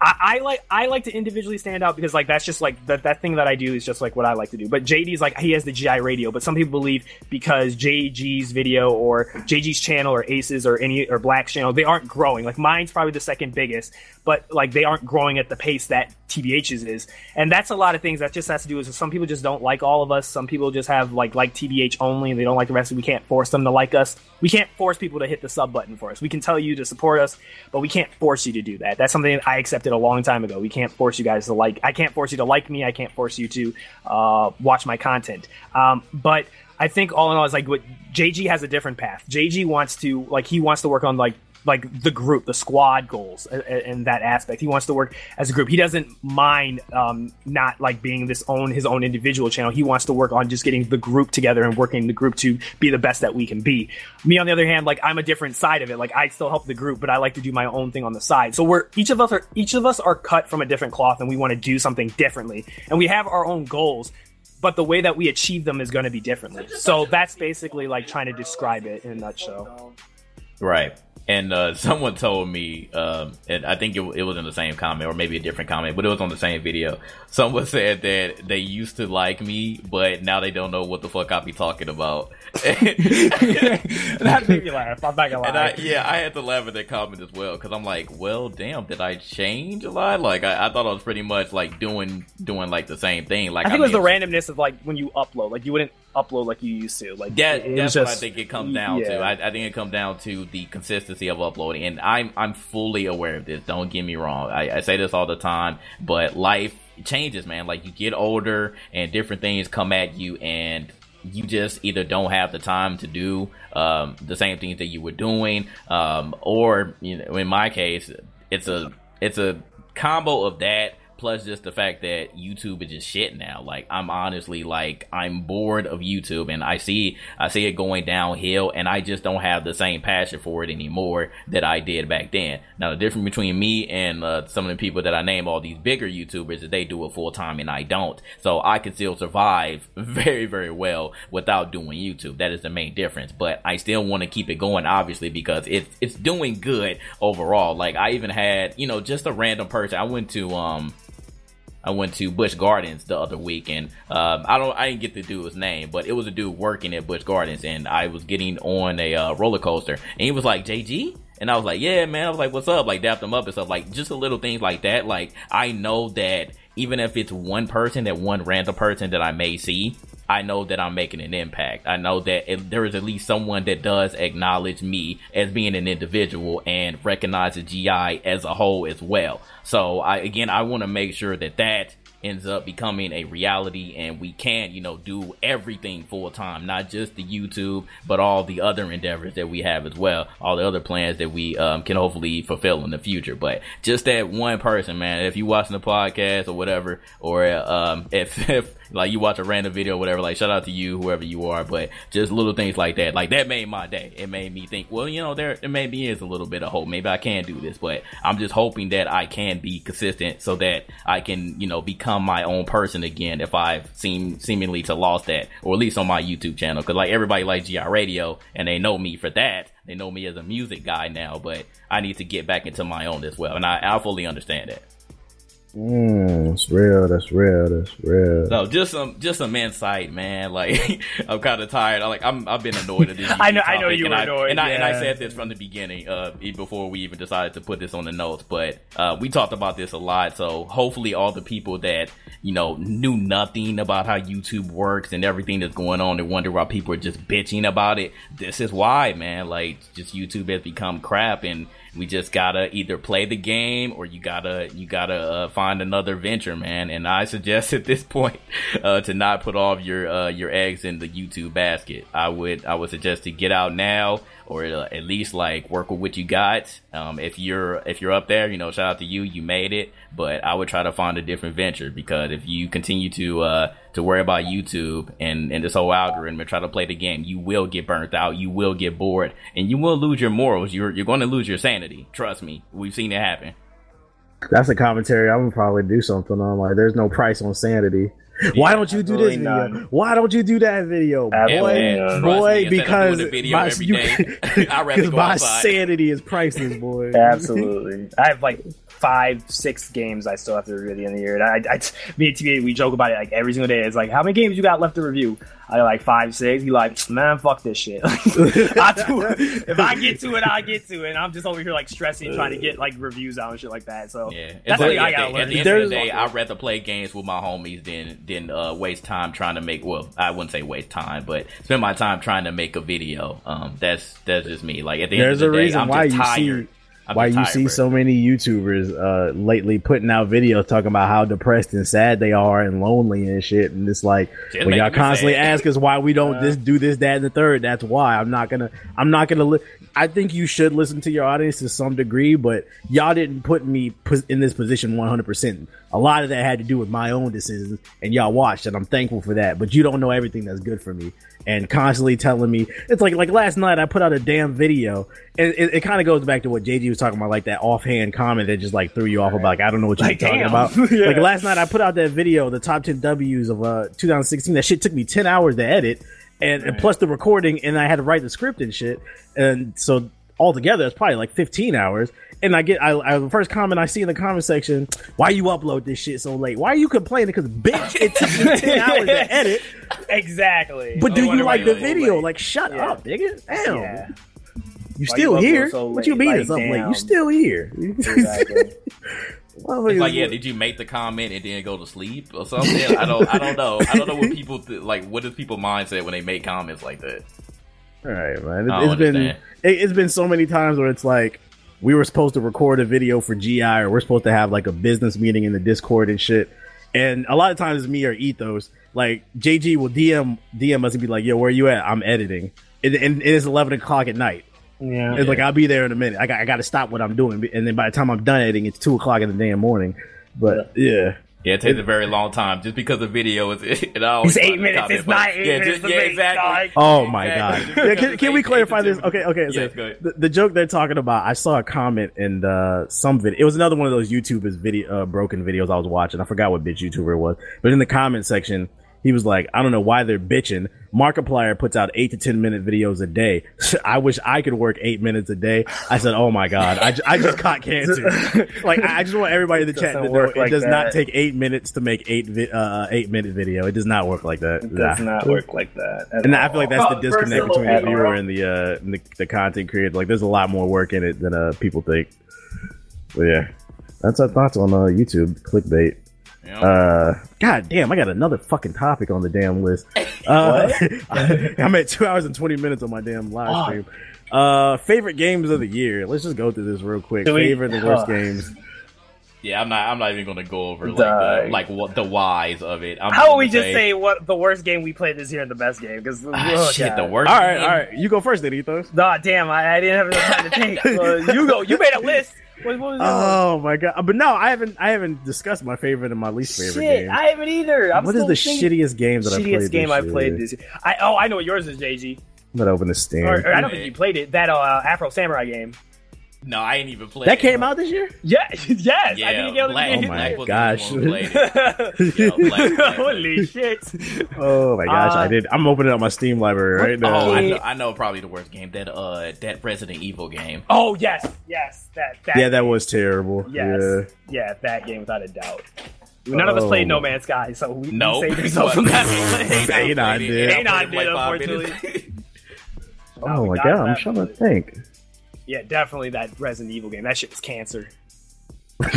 [SPEAKER 4] I, like I like to individually stand out because like that's just like that that thing that I do is just like what I like to do. But JD's like he has the GI radio, but some people believe because JG's video or JG's channel or Aces or any or Black's channel they aren't growing. Like mine's probably the second biggest, but like they aren't growing at the pace that TBH's is, and that's a lot of things that just has to do with some people just don't like all of us. Some people just have like like TBH only, and they don't like the rest. We can't force them to like us. We can't force people to hit the sub button for us. We can tell you to support us, but we can't force you to do that. That's something I a long time ago. We can't force you guys to like. I can't force you to like me. I can't force you to uh, watch my content. Um, but I think all in all, is like what JG has a different path. JG wants to like he wants to work on like like the group, the squad goals in that aspect. He wants to work as a group. He doesn't mind um, not like being this own his own individual channel. He wants to work on just getting the group together and working the group to be the best that we can be. Me on the other hand, like I'm a different side of it. Like I still help the group, but I like to do my own thing on the side. So we're each of us are each of us are cut from a different cloth, and we want to do something differently, and we have our own goals. But the way that we achieve them is going to be differently. So that's basically like trying to describe it in a nutshell.
[SPEAKER 2] Right. And uh, someone told me, um, and I think it, it was in the same comment or maybe a different comment, but it was on the same video. Someone said that they used to like me, but now they don't know what the fuck I be talking about.
[SPEAKER 4] that made me laugh. I'm not gonna lie.
[SPEAKER 2] And I, yeah, I had to laugh at that comment as well because I'm like, well, damn, did I change a lot? Like, I, I thought I was pretty much like doing doing like the same thing. Like,
[SPEAKER 4] I think it was the randomness of like when you upload, like you wouldn't upload like you used to. Like
[SPEAKER 2] That, that's
[SPEAKER 4] was
[SPEAKER 2] what I think it comes down to. I, I think it comes down to the consistency of uploading, and I'm I'm fully aware of this. Don't get me wrong. I, I say this all the time, but life changes, man. Like you get older, and different things come at you, and you just either don't have the time to do um, the same things that you were doing, um, or you know, in my case, it's a it's a combo of that plus just the fact that YouTube is just shit now. Like I'm honestly like I'm bored of YouTube and I see I see it going downhill and I just don't have the same passion for it anymore that I did back then. Now the difference between me and uh, some of the people that I name all these bigger YouTubers is they do it full time and I don't. So I can still survive very very well without doing YouTube. That is the main difference. But I still want to keep it going obviously because it's it's doing good overall. Like I even had, you know, just a random person. I went to um I went to Busch Gardens the other week, and um, I don't, I didn't get the dude's name, but it was a dude working at Busch Gardens, and I was getting on a uh, roller coaster, and he was like, "JG," and I was like, "Yeah, man." I was like, "What's up?" Like, dapped him up and stuff, like just a little things like that. Like, I know that even if it's one person, that one random person that I may see, I know that I'm making an impact. I know that if there is at least someone that does acknowledge me as being an individual and recognizes GI as a whole as well. So I, again, I want to make sure that that ends up becoming a reality and we can, you know, do everything full time, not just the YouTube, but all the other endeavors that we have as well, all the other plans that we um, can hopefully fulfill in the future. But just that one person, man, if you watching the podcast or whatever, or um, if, if like you watch a random video, whatever, like shout out to you, whoever you are, but just little things like that, like that made my day. It made me think, well, you know, there, there maybe is a little bit of hope. Maybe I can do this, but I'm just hoping that I can be consistent so that I can, you know, become my own person again if I've seem seemingly to lost that, or at least on my YouTube channel. Cause like everybody likes GI Radio and they know me for that. They know me as a music guy now, but I need to get back into my own as well. And I, I fully understand that.
[SPEAKER 1] Mm, that's real. That's real. That's real.
[SPEAKER 2] No, just some just some insight, man. Like I'm kind of tired. I like I'm I've been annoyed at this.
[SPEAKER 3] I know- I know you
[SPEAKER 2] and
[SPEAKER 3] were
[SPEAKER 2] I,
[SPEAKER 3] annoyed,
[SPEAKER 2] and I and I said this from the beginning, uh, before we even decided to put this on the notes. But uh, we talked about this a lot, so hopefully all the people that you know knew nothing about how YouTube works and everything that's going on, and wonder why people are just bitching about it. This is why, man. Like just YouTube has become crap, and we just gotta either play the game or you gotta you gotta uh, find another venture, man. And I suggest at this point uh, to not put all of your uh, your eggs in the YouTube basket. I would I would suggest to get out now or uh, at least like work with what you got. Um, if you're if you're up there, you know, shout out to you, you made it. But I would try to find a different venture because if you continue to uh, to worry about YouTube and, and this whole algorithm and try to play the game, you will get burnt out, you will get bored, and you will lose your morals. You're you're going to lose your sanity. Trust me, we've seen it happen.
[SPEAKER 1] That's a commentary I'm gonna probably do something on. Like, there's no price on sanity. Why don't you do this video?
[SPEAKER 5] none.
[SPEAKER 1] Why don't you do that video,
[SPEAKER 5] Absolutely
[SPEAKER 1] boy?
[SPEAKER 5] none.
[SPEAKER 1] Boy,
[SPEAKER 2] me, instead of
[SPEAKER 1] because
[SPEAKER 2] doing video
[SPEAKER 1] my,
[SPEAKER 2] every
[SPEAKER 1] you-
[SPEAKER 2] day, I'd rather
[SPEAKER 1] 'cause
[SPEAKER 2] go
[SPEAKER 1] my sanity is priceless, boy.
[SPEAKER 5] Absolutely. I have like five, six games I still have to review at the end of the year. And I, I, me and TV, we joke about it like every single day. It's like, how many games you got left to review? I like five, six. He like, man, fuck this shit. I do, if I get to it, I get to it. And I'm just over here like stressing, trying to get like reviews out and shit like that. So
[SPEAKER 2] Yeah,
[SPEAKER 5] that's
[SPEAKER 2] It's
[SPEAKER 5] something
[SPEAKER 2] like,
[SPEAKER 5] I gotta
[SPEAKER 2] at, the,
[SPEAKER 5] learn.
[SPEAKER 2] at the end
[SPEAKER 1] There's-
[SPEAKER 2] of the day, I'd rather play games with my homies than than uh, waste time trying to make. Well, I wouldn't say waste time, but spend my time trying to make a video. Um, that's that's just me. Like at the
[SPEAKER 1] There's
[SPEAKER 2] end of
[SPEAKER 1] a
[SPEAKER 2] the day,
[SPEAKER 1] reason
[SPEAKER 2] I'm
[SPEAKER 1] why
[SPEAKER 2] just
[SPEAKER 1] you
[SPEAKER 2] tired.
[SPEAKER 1] see
[SPEAKER 2] I'm
[SPEAKER 1] why you
[SPEAKER 2] tired,
[SPEAKER 1] see
[SPEAKER 2] bro.
[SPEAKER 1] so many YouTubers uh, lately putting out videos talking about how depressed and sad they are and lonely and shit. And it's like
[SPEAKER 2] Shit
[SPEAKER 1] when y'all constantly
[SPEAKER 2] sad.
[SPEAKER 1] ask us why we don't this do this, that, and the third. That's why I'm not gonna. I'm not gonna. Li- I think you should listen to your audience to some degree, but y'all didn't put me in this position 100. percent A lot of that had to do with my own decisions, and y'all watched, and I'm thankful for that. But you don't know everything that's good for me, and constantly telling me it's like like last night I put out a damn video, and it, it kind of goes back to what JG was talking about, like that offhand comment that just like threw you off about like I don't know what you're
[SPEAKER 5] Like,
[SPEAKER 1] talking
[SPEAKER 5] damn.
[SPEAKER 1] about.
[SPEAKER 5] Yeah.
[SPEAKER 1] Like last night I put out that video, the top 10 W's of uh 2016. That shit took me 10 hours to edit, and, and plus the recording, and I had to write the script and shit, and so altogether it's probably like 15 hours. And I get, I, I the first comment I see in the comment section, why you upload this shit so late? Why are you complaining? Because bitch, it took me 10 hours to edit.
[SPEAKER 5] exactly.
[SPEAKER 1] But
[SPEAKER 2] I
[SPEAKER 1] do you like the video?
[SPEAKER 2] late.
[SPEAKER 1] Like, shut
[SPEAKER 5] Yeah.
[SPEAKER 1] up, nigga. Damn.
[SPEAKER 5] Yeah.
[SPEAKER 1] You still
[SPEAKER 5] you
[SPEAKER 1] here?
[SPEAKER 5] so
[SPEAKER 1] what you mean
[SPEAKER 5] Like,
[SPEAKER 1] it's up late?
[SPEAKER 5] damn.
[SPEAKER 1] You still here?
[SPEAKER 5] Exactly.
[SPEAKER 2] It's like, yeah, did you make the comment and then go to sleep or something? I don't, I don't know. I don't know what people th- like. What is people mindset when they make comments like that?
[SPEAKER 1] All right, man. It, it's been it, it's been so many times where it's like we were supposed to record a video for GI or we're supposed to have like a business meeting in the Discord and shit. And a lot of times it's me or Ethos. Like JG will DM DM us and be like, "Yo, where are you at? I'm editing." And, and it is eleven o'clock at night.
[SPEAKER 5] yeah.
[SPEAKER 1] It's like I'll be there in a minute. I got I got to stop what I'm doing, and then by the time I'm done editing, it's two o'clock in the damn morning. But yeah,
[SPEAKER 2] Yeah, it takes a very long time just because the video is. It always
[SPEAKER 5] It's eight minutes.
[SPEAKER 2] comment,
[SPEAKER 5] It's not eight
[SPEAKER 2] yeah,
[SPEAKER 5] minutes
[SPEAKER 2] just- yeah, exactly.
[SPEAKER 1] Oh my
[SPEAKER 2] Exactly.
[SPEAKER 1] god! Yeah, can, can we clarify this? Okay, okay. so
[SPEAKER 2] Yes, go ahead.
[SPEAKER 1] the, the joke they're talking about, I saw a comment in the, some video. It was another one of those YouTubers video, uh, broken videos I was watching. I forgot what bitch YouTuber it was, but in the comment section, he was like, "I don't know why they're bitching." Markiplier puts out eight to ten minute videos a day. I wish I could work eight minutes a day. I said, "Oh my god, I, ju- I just caught cancer." like I I just want everybody in the chat to know
[SPEAKER 5] work
[SPEAKER 1] it
[SPEAKER 5] like
[SPEAKER 1] does not take eight minutes to make eight vi- uh, eight minute video. It does not work like that.
[SPEAKER 5] It does
[SPEAKER 1] Nah.
[SPEAKER 5] not work like that. at
[SPEAKER 1] And I feel like that's the disconnect
[SPEAKER 4] first
[SPEAKER 1] between the
[SPEAKER 4] syllable.
[SPEAKER 1] viewer and the uh and the, the content creator. Like, there's a lot more work in it than uh people think. But yeah, that's our thoughts on uh YouTube clickbait.
[SPEAKER 2] Yeah.
[SPEAKER 1] Uh, God damn, I got another fucking topic on the damn list. Uh, I'm at two hours and 20 minutes on my damn live
[SPEAKER 4] Fuck.
[SPEAKER 1] stream. Uh, favorite games of the year. Let's just go through this real quick.
[SPEAKER 4] We-
[SPEAKER 1] favorite and worst games.
[SPEAKER 2] yeah, I'm not. I'm not even gonna go over like
[SPEAKER 4] The-
[SPEAKER 2] the, like what the whys of it. I'm
[SPEAKER 4] How
[SPEAKER 2] gonna
[SPEAKER 4] about we just say what the worst game we played this year and the best game? Because
[SPEAKER 2] ah, shit, the worst.
[SPEAKER 1] All right,
[SPEAKER 2] game?
[SPEAKER 1] all right. You go first, then, Ethos.
[SPEAKER 4] Nah, damn, I, I didn't have enough time to think. Uh, you go. You made a list. What, what?
[SPEAKER 1] Oh my god! But no, I haven't. I haven't discussed my favorite and my least favorite
[SPEAKER 4] Shit,
[SPEAKER 1] game.
[SPEAKER 4] I haven't either. I'm
[SPEAKER 1] What is the shittiest game that I played?
[SPEAKER 4] shittiest game
[SPEAKER 1] this
[SPEAKER 4] I played this year? I oh, I know what yours is, JG.
[SPEAKER 1] I'm gonna open the stand.
[SPEAKER 4] Or, or I don't think you played it. That uh, Afro Samurai game.
[SPEAKER 2] No, I ain't even played.
[SPEAKER 1] that came out this year.
[SPEAKER 4] Yeah, yes.
[SPEAKER 2] Yeah,
[SPEAKER 4] I think it
[SPEAKER 2] Black,
[SPEAKER 1] Oh
[SPEAKER 4] was
[SPEAKER 1] my
[SPEAKER 2] Black was
[SPEAKER 1] gosh.
[SPEAKER 2] one who played it. Yeah, Black- Black-
[SPEAKER 4] Holy shit!
[SPEAKER 1] Oh my gosh,
[SPEAKER 4] Uh,
[SPEAKER 1] I did. I'm opening up my Steam library right now.
[SPEAKER 2] Oh, I know, I know probably the worst game. That uh, that Resident Evil game.
[SPEAKER 4] Oh yes, yes. That that.
[SPEAKER 1] yeah, that was terrible.
[SPEAKER 4] Yes.
[SPEAKER 1] Yeah.
[SPEAKER 4] Yeah, that game without a doubt. None of us
[SPEAKER 1] Oh.
[SPEAKER 4] played No Man's Sky, so we,
[SPEAKER 2] No,
[SPEAKER 4] we saved ourselves from that.
[SPEAKER 1] Ain't I
[SPEAKER 2] played it.
[SPEAKER 1] did.
[SPEAKER 2] I
[SPEAKER 4] Ain't I
[SPEAKER 2] played it
[SPEAKER 4] did,
[SPEAKER 2] five
[SPEAKER 4] unfortunately.
[SPEAKER 2] minutes.
[SPEAKER 1] Oh
[SPEAKER 4] we
[SPEAKER 1] my
[SPEAKER 4] got
[SPEAKER 1] god, I'm
[SPEAKER 4] that,
[SPEAKER 1] trying to
[SPEAKER 4] but-
[SPEAKER 1] think.
[SPEAKER 4] Yeah, definitely that Resident Evil game. That shit was cancer.
[SPEAKER 2] Like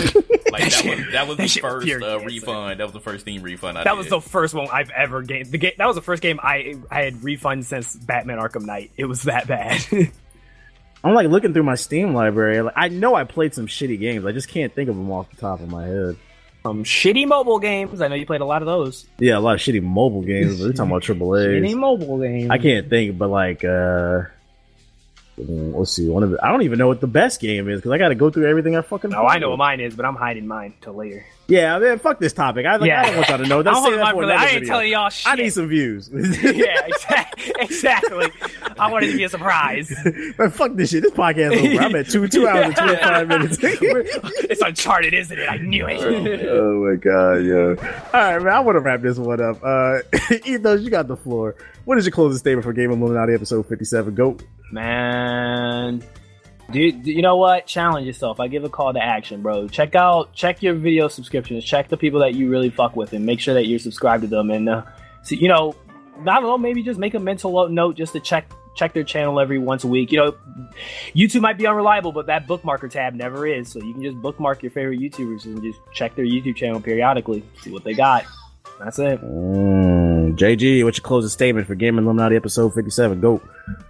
[SPEAKER 2] that was that was
[SPEAKER 4] that
[SPEAKER 2] the
[SPEAKER 4] shit was
[SPEAKER 2] first uh, refund. That was the first Steam refund. I
[SPEAKER 4] That
[SPEAKER 2] did.
[SPEAKER 4] was the first one I've ever gamed. The game that was the first game I I had refund since Batman Arkham Knight. It was that bad.
[SPEAKER 1] I'm like looking through my Steam library. Like, I know I played some shitty games. I just can't think of them off the top of my head.
[SPEAKER 4] um, shitty mobile games. I know you played a lot of those.
[SPEAKER 1] Yeah, a lot of shitty mobile games. We're talking about triple
[SPEAKER 4] Shitty
[SPEAKER 1] A's.
[SPEAKER 4] mobile games.
[SPEAKER 1] I can't think, but like, uh, Mm, let's see. One of the, I don't even know what the best game is because I got to go through everything I fucking.
[SPEAKER 4] No, I know what mine is, but I'm hiding mine till later.
[SPEAKER 1] Yeah, man, fuck this topic. I, like,
[SPEAKER 4] Yeah.
[SPEAKER 1] I don't want y'all to know. Let's
[SPEAKER 4] holding
[SPEAKER 1] that for
[SPEAKER 4] for I ain't telling y'all shit.
[SPEAKER 1] I need some views.
[SPEAKER 4] yeah, exactly. exactly. I wanted to be a surprise.
[SPEAKER 1] Man, fuck this shit. This podcast over. I'm at two two hours and twenty five minutes.
[SPEAKER 4] it's Uncharted, isn't it? I knew it.
[SPEAKER 1] oh my god, yeah. All right, man. I want to wrap this one up. Uh, Ethos, you got the floor. What is your closing statement for Gaming Illuminati episode fifty seven? Go.
[SPEAKER 4] Man. Dude, you know what? Challenge yourself. I give a call to action, bro. Check out, check your video subscriptions. Check the people that you really fuck with, and make sure that you're subscribed to them. And uh, so, you know, I don't know, maybe just make a mental note just to check check their channel every once a week. You know, YouTube might be unreliable, but that bookmarker tab never is. So you can just bookmark your favorite YouTubers and just check their YouTube channel periodically, see what they got. That's it.
[SPEAKER 1] Mm, JG, what's your closing statement for Gaming Illuminati episode fifty seven? Go.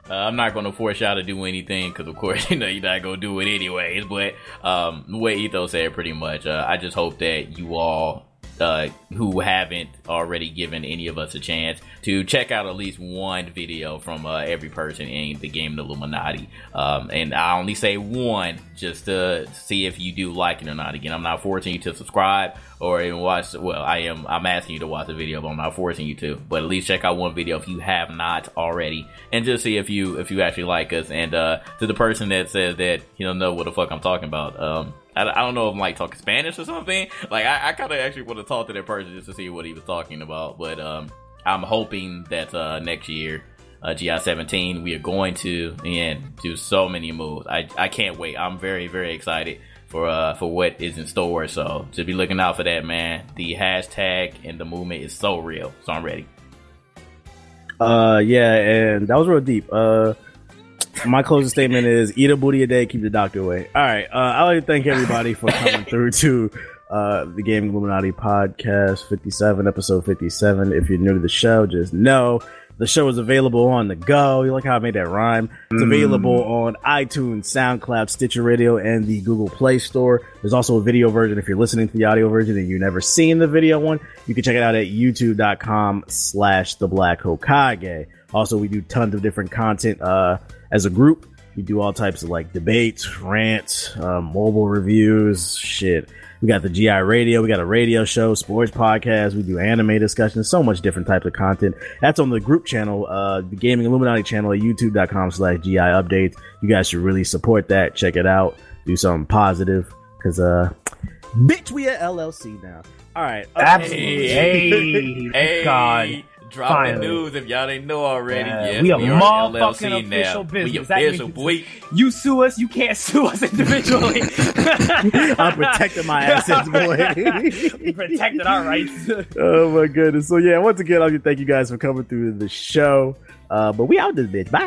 [SPEAKER 2] Uh, I'm not going to force y'all to do anything because, of course, you know you're not going to do it anyways. But um, way Ethos said pretty much, uh, I just hope that you all uh, who haven't already given any of us a chance to check out at least one video from uh, every person in the Gaming Illuminati. Um, and I only say one just to see if you do like it or not. Again, I'm not forcing you to subscribe or even watch. Well, I am. I'm asking you to watch the video, but I'm not forcing you to. But at least check out one video if you have not already, and just see if you if you actually like us. And uh, to the person that says that you don't know what the fuck I'm talking about, um, I, I don't know if I'm like talking Spanish or something. Like I, I kind of actually want to talk to that person just to see what he was talking about. But um, I'm hoping that uh, next year. Uh, GI 17, we are going to and do so many moves. I, I can't wait. I'm very very excited for uh for what is in store. So to be looking out for that, man. The hashtag and the movement is so real. So I'm ready.
[SPEAKER 1] Uh, yeah, and that was real deep. Uh, my closing statement is eat a booty a day, keep the doctor away. All right. Uh, I'd like to thank everybody for coming through to uh, the Gaming Illuminati podcast 57, episode 57. If you're new to the show, just know the show is available on the go. You like how I made that rhyme? It's available on iTunes, SoundCloud, Stitcher Radio, and the Google Play Store. There's also a video version if you're listening to the audio version and you've never seen the video one. You can check it out at youtube.com slash the Black Hokage. Also, we do tons of different content uh, as a group. We do all types of like debates, rants, uh, mobile reviews, shit. We got the GI radio, we got a radio show, sports podcast, we do anime discussions, so much different types of content. That's on the group channel, uh, the Gaming Illuminati channel at youtube.com slash GI updates. You guys should really support that. Check it out. Do something positive. Cause, uh, bitch, we at LLC now. All right.
[SPEAKER 4] Absolutely. Hey,
[SPEAKER 2] Hey,
[SPEAKER 4] God.
[SPEAKER 2] Dropping
[SPEAKER 4] Finally.
[SPEAKER 2] news if y'all didn't know already.
[SPEAKER 4] Yeah,
[SPEAKER 2] yes,
[SPEAKER 4] we a
[SPEAKER 2] are
[SPEAKER 4] motherfucking
[SPEAKER 2] LLC
[SPEAKER 4] official
[SPEAKER 2] now.
[SPEAKER 4] business.
[SPEAKER 2] We official,
[SPEAKER 4] means-
[SPEAKER 2] boy.
[SPEAKER 4] You sue us, you can't sue us individually.
[SPEAKER 1] I'm protecting my assets, boy.
[SPEAKER 4] we protected our rights.
[SPEAKER 1] oh my goodness. So yeah, once again, I'd like to thank you guys for coming through the show. Uh, but we out this bitch. Bye.